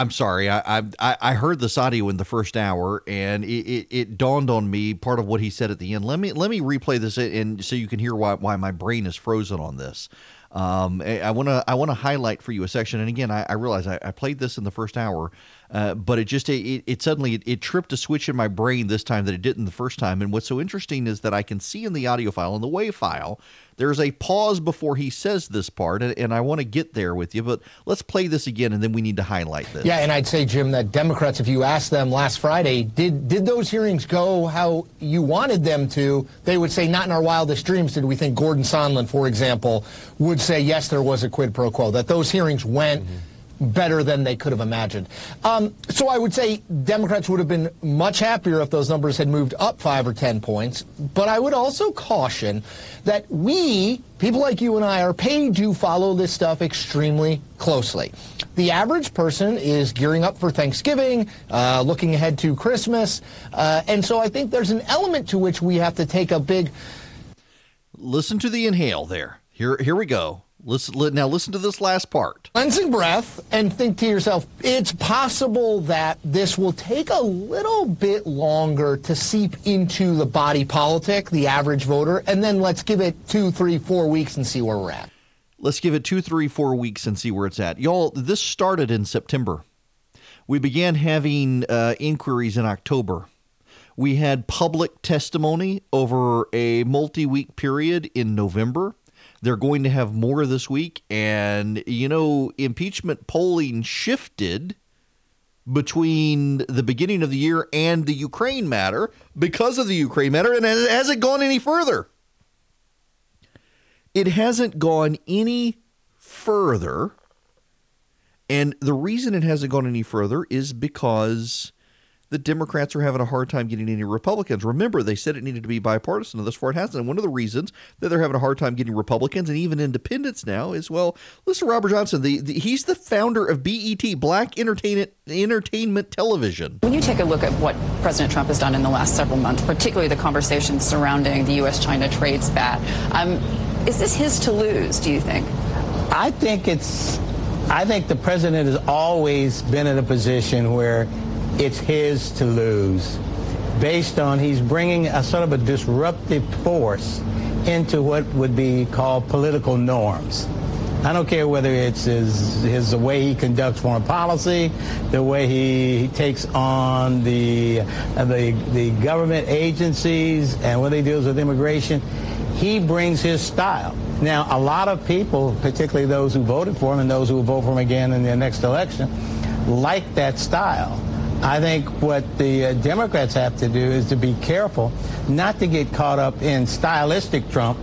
I'm sorry. I, I I heard this audio in the first hour, and it, it, it, dawned on me part of what he said at the end. Let me let me replay this, and so you can hear why why my brain is frozen on this. Um, I want to I want to highlight for you a section, and again, I, I realize I, I, played this in the first hour, uh, but it just it, it suddenly it, it, tripped a switch in my brain this time that it didn't the first time. And what's so interesting is that I can see in the audio file in the WAV file there's a pause before he says this part, and, and I want to get there with you, but let's play this again, and then we need to highlight this. Yeah, and I'd say, Jim, that Democrats, if you asked them last Friday, did did those hearings go how you wanted them to? They would say, not in our wildest dreams did we think Gordon Sondland, for example, would say, yes, there was a quid pro quo, that those hearings went. Mm-hmm better than they could have imagined. Um, so I would say Democrats would have been much happier if those numbers had moved up five or 10 points. But I would also caution that we, people like you and I, are paid to follow this stuff extremely closely. The average person is gearing up for Thanksgiving, uh, looking ahead to Christmas. Uh, and so I think there's an element to which we have to take a big. Listen to the inhale there Here, here we go. Listen, now listen to this last part. Cleansing breath and think to yourself, it's possible that this will take a little bit longer to seep into the body politic, the average voter, and then let's give it two, three, four weeks and see where we're at. Let's give it two, three, four weeks and see where it's at. Y'all, this started in September. We began having uh, inquiries in October. We had public testimony over a multi week period in November. They're going to have more this week. And, you know, impeachment polling shifted between the beginning of the year and the Ukraine matter because of the Ukraine matter. And it hasn't gone any further. It hasn't gone any further. And the reason it hasn't gone any further is because the Democrats are having a hard time getting any Republicans. Remember, they said it needed to be bipartisan, and thus far it hasn't. And one of the reasons that they're having a hard time getting Republicans and even independents now is well, listen, Robert Johnson, the, the, he's the founder of BET, Black Entertainment Entertainment Television. When you take a look at what President Trump has done in the last several months, particularly the conversations surrounding the U.S.-China trade spat, um, is this his to lose? Do you think? I think it's. I think the president has always been in a position where it's his to lose based on he's bringing a sort of a disruptive force into what would be called political norms. I don't care whether it's his, his the way he conducts foreign policy, the way he, takes on the, uh, the the government agencies and what he deals with immigration. He brings his style. Now, a lot of people, particularly those who voted for him and those who will vote for him again in the next election, like that style. I think what the uh, Democrats have to do is to be careful not to get caught up in stylistic Trump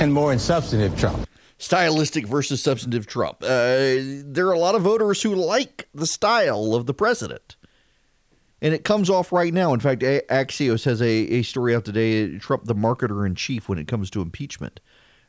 and more in substantive Trump. Stylistic versus substantive Trump. Uh, there are a lot of voters who like the style of the president. And it comes off right now. In fact, Axios has a, a story out today Trump, the marketer in chief, when it comes to impeachment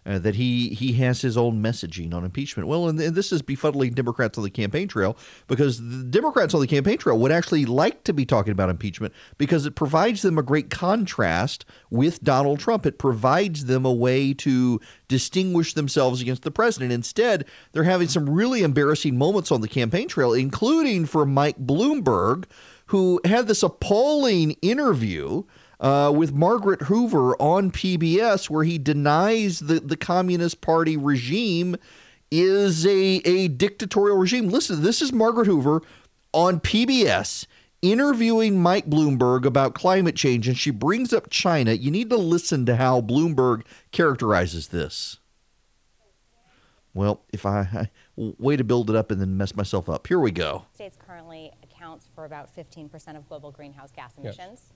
uh, that he he has his own messaging on impeachment. Well, and, and, this is befuddling Democrats on the campaign trail because the Democrats on the campaign trail would actually like to be talking about impeachment because it provides them a great contrast with Donald Trump. It provides them a way to distinguish themselves against the president. Instead, they're having some really embarrassing moments on the campaign trail, including for Mike Bloomberg, who had this appalling interview uh, with Margaret Hoover on PBS, where he denies that the Communist Party regime is a, a dictatorial regime. Listen, this is Margaret Hoover on PBS interviewing Mike Bloomberg about climate change, and she brings up China. You need to listen to how Bloomberg characterizes this. Well, if I, I way to build it up and then mess myself up. Here we go. States currently accounts for about 15% of global greenhouse gas emissions. Yes.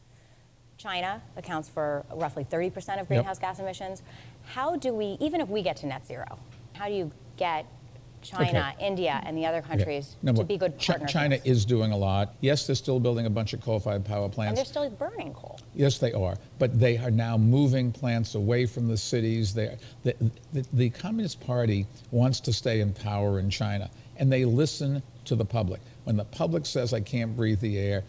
China accounts for roughly 30% of greenhouse yep. gas emissions. How do we, even if we get to net zero, how do you get China, okay. India, and the other countries okay. to be good partners? China is doing a lot. Yes, they're still building a bunch of coal-fired power plants. And they're still burning coal. Yes, they are. But they are now moving plants away from the cities. They, the, the, the Communist Party wants to stay in power in China, and they listen to the public. When the public says, I can't breathe the air,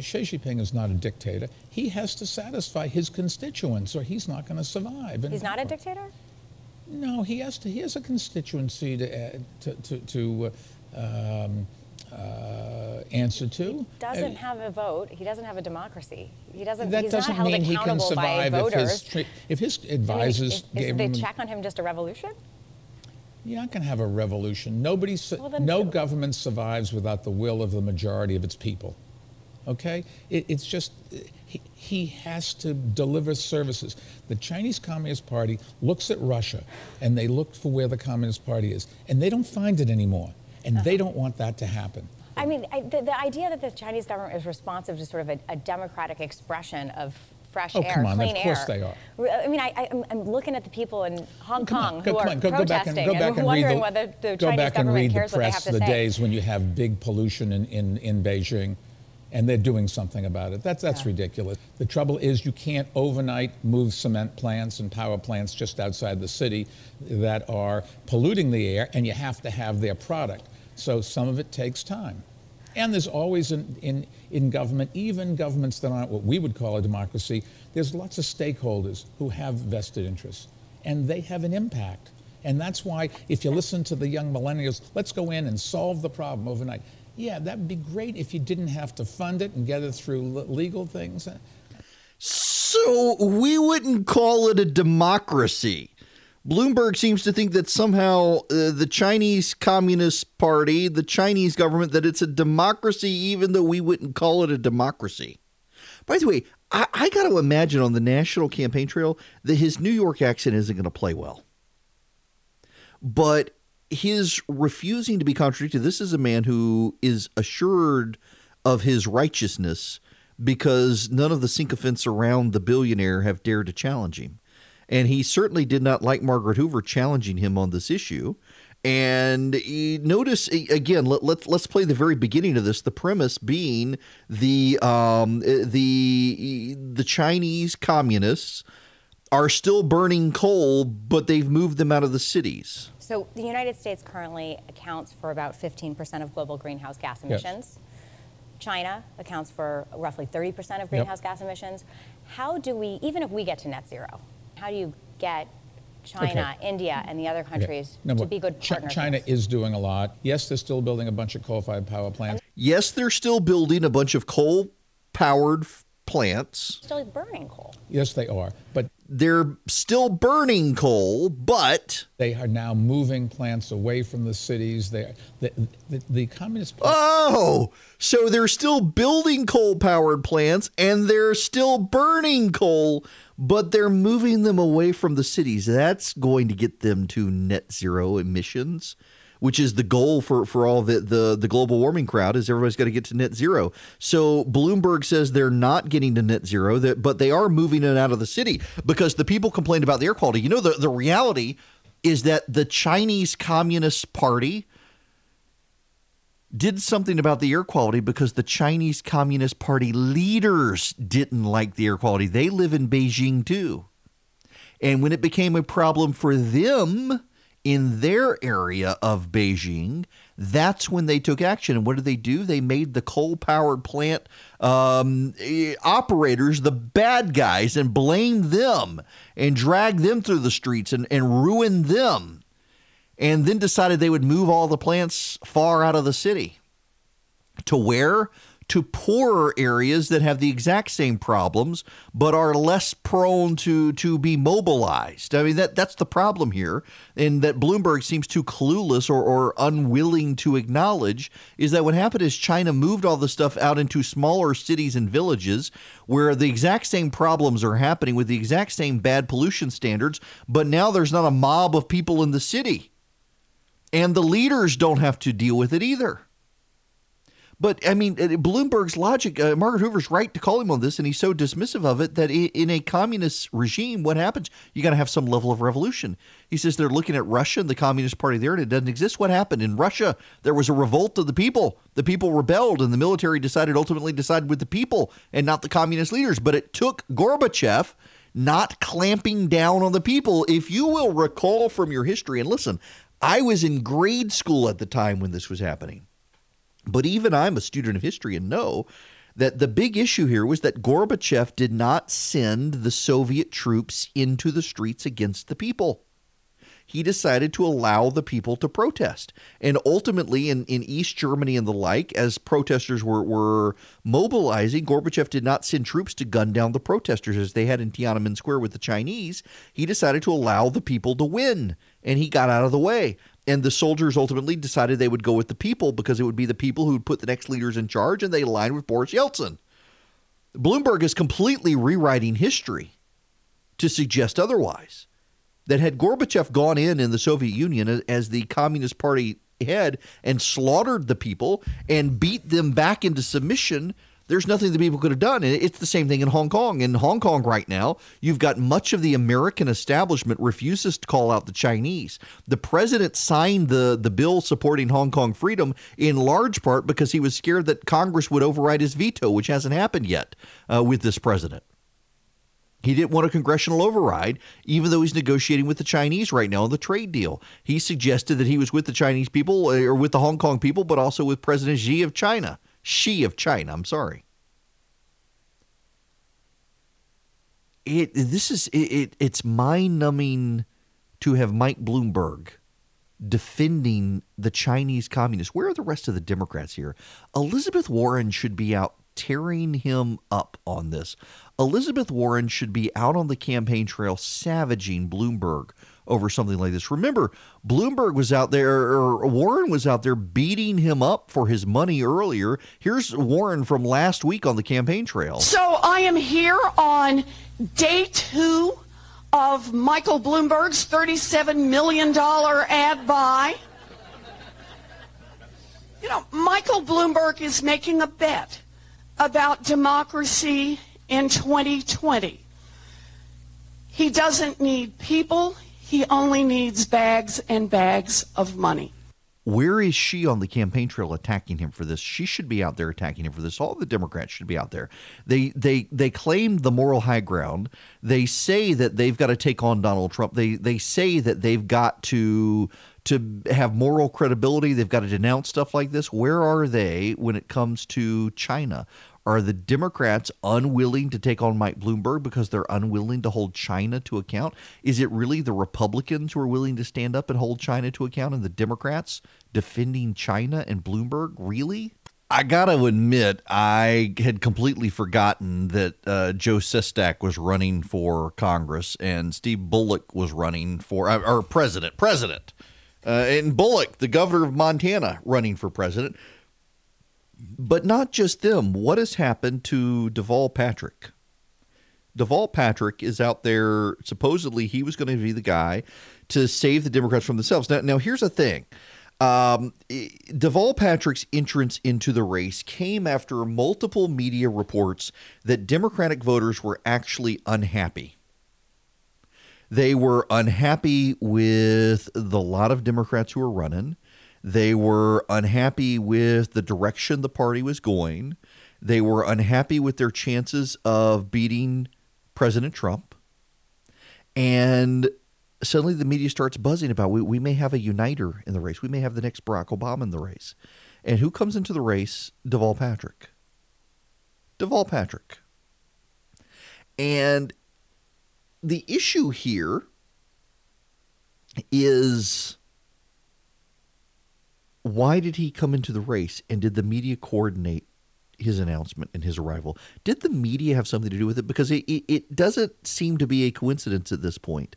Xi Jinping is not a dictator. He has to satisfy his constituents, or he's not going to survive. he's not a dictator. No, he has to. He has a constituency to uh, to to, to uh, um, uh, answer to. He doesn't have a vote. He doesn't have a democracy. He doesn't. That he's doesn't not mean held he can survive if his if his advisors is, gave is him. the check on him just a revolution? You're not going to have a revolution. Nobody, well, no government survives without the will of the majority of its people. Okay? It, it's just, he, he has to deliver services. The Chinese Communist Party looks at Russia and they look for where the Communist Party is, and they don't find it anymore. And they uh-huh. don't want that to happen. I mean, I, the, the, idea that the Chinese government is responsive to sort of a, a democratic expression of fresh oh, air, come on, clean of air. course they are. I mean, I, am looking at the people in Hong Kong who are on, go, protesting go back and, go back and, and wondering the, whether the Chinese government cares the what they have press to the say. days when you have big pollution in, in, in Beijing and they're doing something about it. That's, that's yeah. ridiculous. The trouble is you can't overnight move cement plants and power plants just outside the city that are polluting the air, and you have to have their product. So some of it takes time. And there's always in, in, in government, even governments that aren't what we would call a democracy, there's lots of stakeholders who have vested interests, and they have an impact And that's why, if you listen to the young millennials, let's go in and solve the problem overnight. Yeah, that would be great if you didn't have to fund it and get it through legal things. So we wouldn't call it a democracy. Bloomberg seems to think that somehow uh, the Chinese Communist Party, the Chinese government, that it's a democracy, even though we wouldn't call it a democracy. By the way, I, I got to imagine on the national campaign trail that his New York accent isn't going to play well. But his refusing to be contradicted, this is a man who is assured of his righteousness because none of the sycophants around the billionaire have dared to challenge him. And he certainly did not like Margaret Hoover challenging him on this issue. And notice again, let, let, let's play the very beginning of this. The premise being the um, the the Chinese communists are still burning coal, but they've moved them out of the cities. So the United States currently accounts for about 15% of global greenhouse gas emissions. Yes. China accounts for roughly 30% of greenhouse yep. gas emissions. How do we, even if we get to net zero, how do you get China, okay. India, and the other countries no, to be good partners? China is doing a lot. Yes, they're still building a bunch of coal-fired power plants. Yes, they're still building a bunch of coal-powered plants. Still burning coal. Yes, they are. But they're still burning coal, but they are now moving plants away from the cities. They the, the, the communist. Oh, so they're still building coal-powered plants and they're still burning coal, but they're moving them away from the cities. That's going to get them to net zero emissions which is the goal for, for all the, the, the global warming crowd is everybody's got to get to net zero. So Bloomberg says they're not getting to net zero, that, but they are moving it out of the city because the people complained about the air quality. You know, the, the reality is that the Chinese Communist Party did something about the air quality because the Chinese Communist Party leaders didn't like the air quality. They live in Beijing too. And when it became a problem for them, in their area of Beijing, that's when they took action. And what did they do? They made the coal powered plant um, eh, operators the bad guys and blamed them and dragged them through the streets and, and ruined them. And then decided they would move all the plants far out of the city. To where? To poorer areas that have the exact same problems but are less prone to to be mobilized. I mean that that's the problem here, and that Bloomberg seems too clueless or, or unwilling to acknowledge is that what happened is China moved all the stuff out into smaller cities and villages where the exact same problems are happening with the exact same bad pollution standards, but now there's not a mob of people in the city. And the leaders don't have to deal with it either. But I mean, Bloomberg's logic, uh, Margaret Hoover's right to call him on this, and he's so dismissive of it that in a communist regime, what happens? You got to have some level of revolution. He says they're looking at Russia and the Communist Party there, and it doesn't exist. What happened in Russia? There was a revolt of the people. The people rebelled, and the military decided ultimately decided with the people and not the communist leaders. But it took Gorbachev not clamping down on the people. If you will recall from your history, and listen, I was in grade school at the time when this was happening. But even I'm a student of history and know that the big issue here was that Gorbachev did not send the Soviet troops into the streets against the people. He decided to allow the people to protest. And ultimately, in, in East Germany and the like, as protesters were, were mobilizing, Gorbachev did not send troops to gun down the protesters as they had in Tiananmen Square with the Chinese. He decided to allow the people to win, and he got out of the way. And the soldiers ultimately decided they would go with the people because it would be the people who would put the next leaders in charge, and they aligned with Boris Yeltsin. Bloomberg is completely rewriting history to suggest otherwise. That had Gorbachev gone in in the Soviet Union as the Communist Party head and slaughtered the people and beat them back into submission, there's nothing the people could have done. And it's the same thing in Hong Kong. In Hong Kong right now, you've got much of the American establishment refuses to call out the Chinese. The president signed the, the bill supporting Hong Kong freedom in large part because he was scared that Congress would override his veto, which hasn't happened yet uh, with this president. He didn't want a congressional override, even though he's negotiating with the Chinese right now on the trade deal. He suggested that he was with the Chinese people uh, or with the Hong Kong people, but also with President Xi of China. Xi of China. I'm sorry. It this is it, it it's mind numbing to have Mike Bloomberg defending the Chinese communists. Where are the rest of the Democrats here? Elizabeth Warren should be out tearing him up on this. Elizabeth Warren should be out on the campaign trail savaging Bloomberg over something like this. Remember, Bloomberg was out there, or Warren was out there beating him up for his money earlier. Here's Warren from last week on the campaign trail. So I am here on day two of Michael Bloomberg's $37 million ad buy. You know, Michael Bloomberg is making a bet about democracy in 2020. He doesn't need people, he only needs bags and bags of money. Where is she on the campaign trail attacking him for this? She should be out there attacking him for this. All the Democrats should be out there. They they they claim the moral high ground. They say that they've got to take on Donald Trump. They they say that they've got to to have moral credibility. They've got to denounce stuff like this. Where are they when it comes to China? Are the Democrats unwilling to take on Mike Bloomberg because they're unwilling to hold China to account? Is it really the Republicans who are willing to stand up and hold China to account and the Democrats defending China and Bloomberg? Really? I got to admit, I had completely forgotten that uh, Joe Sestak was running for Congress and Steve Bullock was running for, uh, or president, president. Uh, and Bullock, the governor of Montana, running for president. But not just them. What has happened to Deval Patrick? Deval Patrick is out there. Supposedly, he was going to be the guy to save the Democrats from themselves. Now, now here's the thing. Um, Deval Patrick's entrance into the race came after multiple media reports that Democratic voters were actually unhappy. They were unhappy with the lot of Democrats who were running. They were unhappy with the direction the party was going. They were unhappy with their chances of beating President Trump. And suddenly the media starts buzzing about we, we may have a uniter in the race. We may have the next Barack Obama in the race. And who comes into the race? Deval Patrick. Deval Patrick. And the issue here is why did he come into the race and did the media coordinate his announcement and his arrival? Did the media have something to do with it? Because it, it, it, doesn't seem to be a coincidence at this point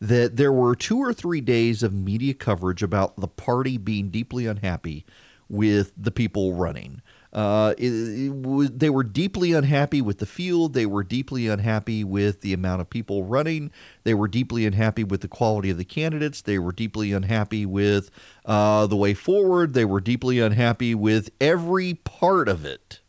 that there were two or three days of media coverage about the party being deeply unhappy with the people running. Uh, it, it they were deeply unhappy with the field. They were deeply unhappy with the amount of people running. They were deeply unhappy with the quality of the candidates. They were deeply unhappy with uh, the way forward. They were deeply unhappy with every part of it.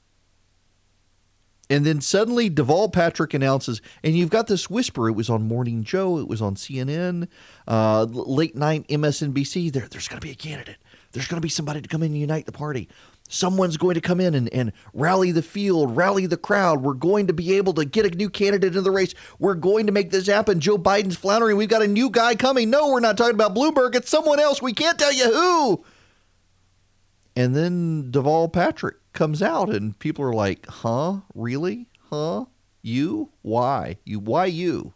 And then suddenly Deval Patrick announces, and you've got this whisper. It was on Morning Joe, it was on CNN, uh, late night MSNBC. There, there's going to be a candidate. There's going to be somebody to come in and unite the party. Someone's going to come in and, and rally the field, rally the crowd. We're going to be able to get a new candidate in the race. We're going to make this happen. Joe Biden's floundering. We've got a new guy coming. No, we're not talking about Bloomberg. It's someone else. We can't tell you who. And then Deval Patrick comes out, and people are like, huh? Really? Huh? You? Why? You? Why you?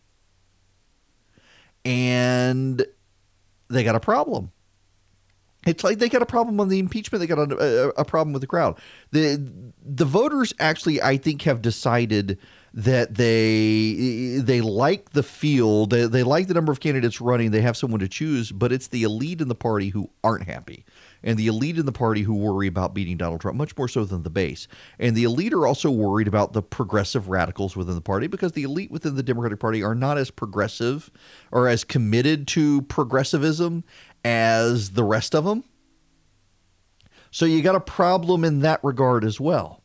And they got a problem. It's like they got a problem on the impeachment. They got a, a, problem with the crowd. The the voters actually, I think, have decided that they they like the field. They, they like the number of candidates running. They have someone to choose, but it's the elite in the party who aren't happy, and the elite in the party who worry about beating Donald Trump much more so than the base. And the elite are also worried about the progressive radicals within the party because the elite within the Democratic Party are not as progressive or as committed to progressivism as the rest of them. So you got a problem in that regard as well.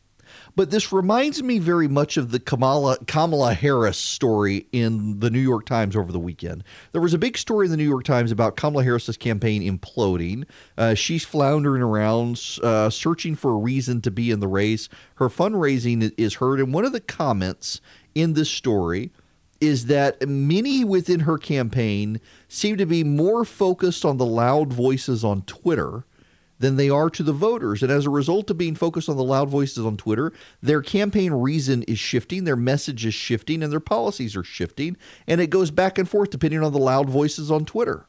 But this reminds me very much of the Kamala, Kamala Harris story in the New York Times over the weekend. There was a big story in the New York Times about Kamala Harris's campaign imploding. Uh, she's floundering around, uh, searching for a reason to be in the race. Her fundraising is hurt, And one of the comments in this story is that many within her campaign seem to be more focused on the loud voices on Twitter than they are to the voters. And as a result of being focused on the loud voices on Twitter, their campaign reason is shifting, their message is shifting, and their policies are shifting. And it goes back and forth depending on the loud voices on Twitter.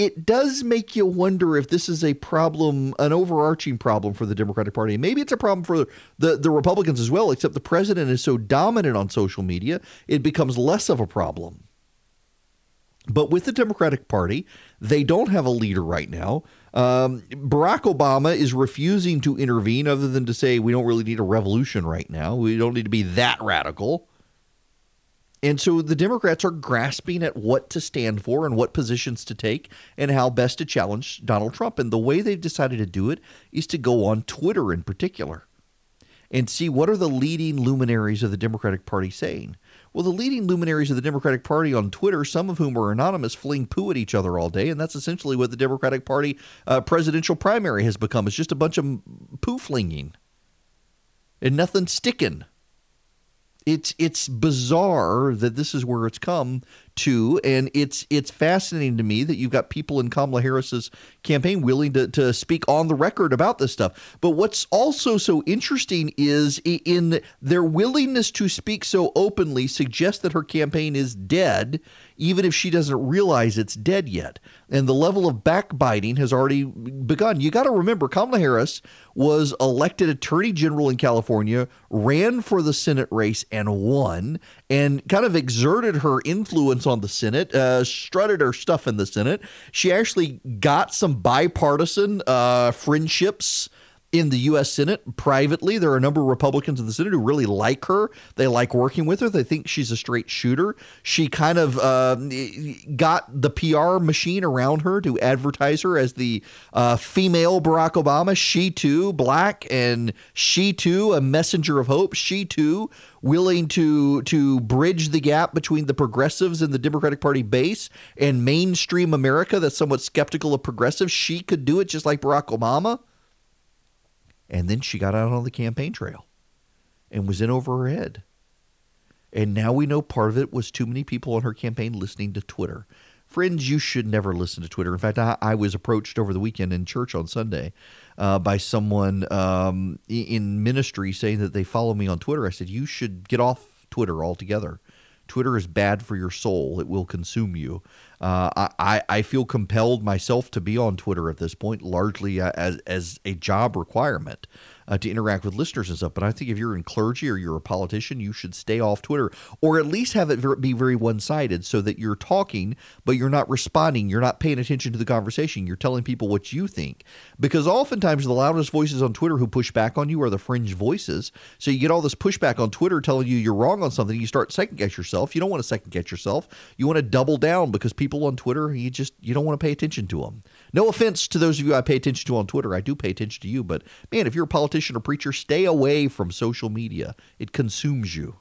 It does make you wonder if this is a problem, an overarching problem for the Democratic Party. Maybe it's a problem for the, the Republicans as well, except the president is so dominant on social media, it becomes less of a problem. But with the Democratic Party, they don't have a leader right now. Um, Barack Obama is refusing to intervene other than to say we don't really need a revolution right now. We don't need to be that radical. And so the Democrats are grasping at what to stand for and what positions to take and how best to challenge Donald Trump. And the way they've decided to do it is to go on Twitter in particular and see what are the leading luminaries of the Democratic Party saying. Well, the leading luminaries of the Democratic Party on Twitter, some of whom are anonymous, fling poo at each other all day, and that's essentially what the Democratic Party uh, presidential primary has become. It's just a bunch of poo flinging and nothing sticking. It's it's bizarre that this is where it's come to, and it's it's fascinating to me that you've got people in Kamala Harris's campaign willing to, to speak on the record about this stuff. But what's also so interesting is in their willingness to speak so openly suggests that her campaign is dead, even if she doesn't realize it's dead yet. And the level of backbiting has already begun. You got to remember, Kamala Harris was elected attorney general in California, ran for the Senate race and won, and kind of exerted her influence on the Senate, uh, strutted her stuff in the Senate. She actually got some bipartisan uh, friendships in the U.S. Senate privately. There are a number of Republicans in the Senate who really like her. They like working with her. They think she's a straight shooter. She kind of uh, got the PR machine around her to advertise her as the uh, female Barack Obama. She too, black, and she too, a messenger of hope. She too, willing to to bridge the gap between the progressives and the Democratic Party base and mainstream America that's somewhat skeptical of progressives. She could do it just like Barack Obama. And then she got out on the campaign trail and was in over her head. And now we know part of it was too many people on her campaign listening to Twitter. Friends, you should never listen to Twitter. In fact, I, I was approached over the weekend in church on Sunday uh, by someone um, in ministry saying that they follow me on Twitter. I said, You should get off Twitter altogether. Twitter is bad for your soul. It will consume you. Uh, I, I feel compelled myself to be on Twitter at this point, largely uh, as, as a job requirement uh, to interact with listeners and stuff. But I think if you're in clergy or you're a politician, you should stay off Twitter or at least have it be very one sided so that you're talking, but you're not responding. You're not paying attention to the conversation. You're telling people what you think. Because oftentimes the loudest voices on Twitter who push back on you are the fringe voices. So you get all this pushback on Twitter telling you you're wrong on something. You start second guess yourself. You don't want to second guess yourself. You want to double down because people on Twitter, you just you don't want to pay attention to them. No offense to those of you I pay attention to on Twitter. I do pay attention to you, but man, if you're a politician or preacher, stay away from social media. It consumes you.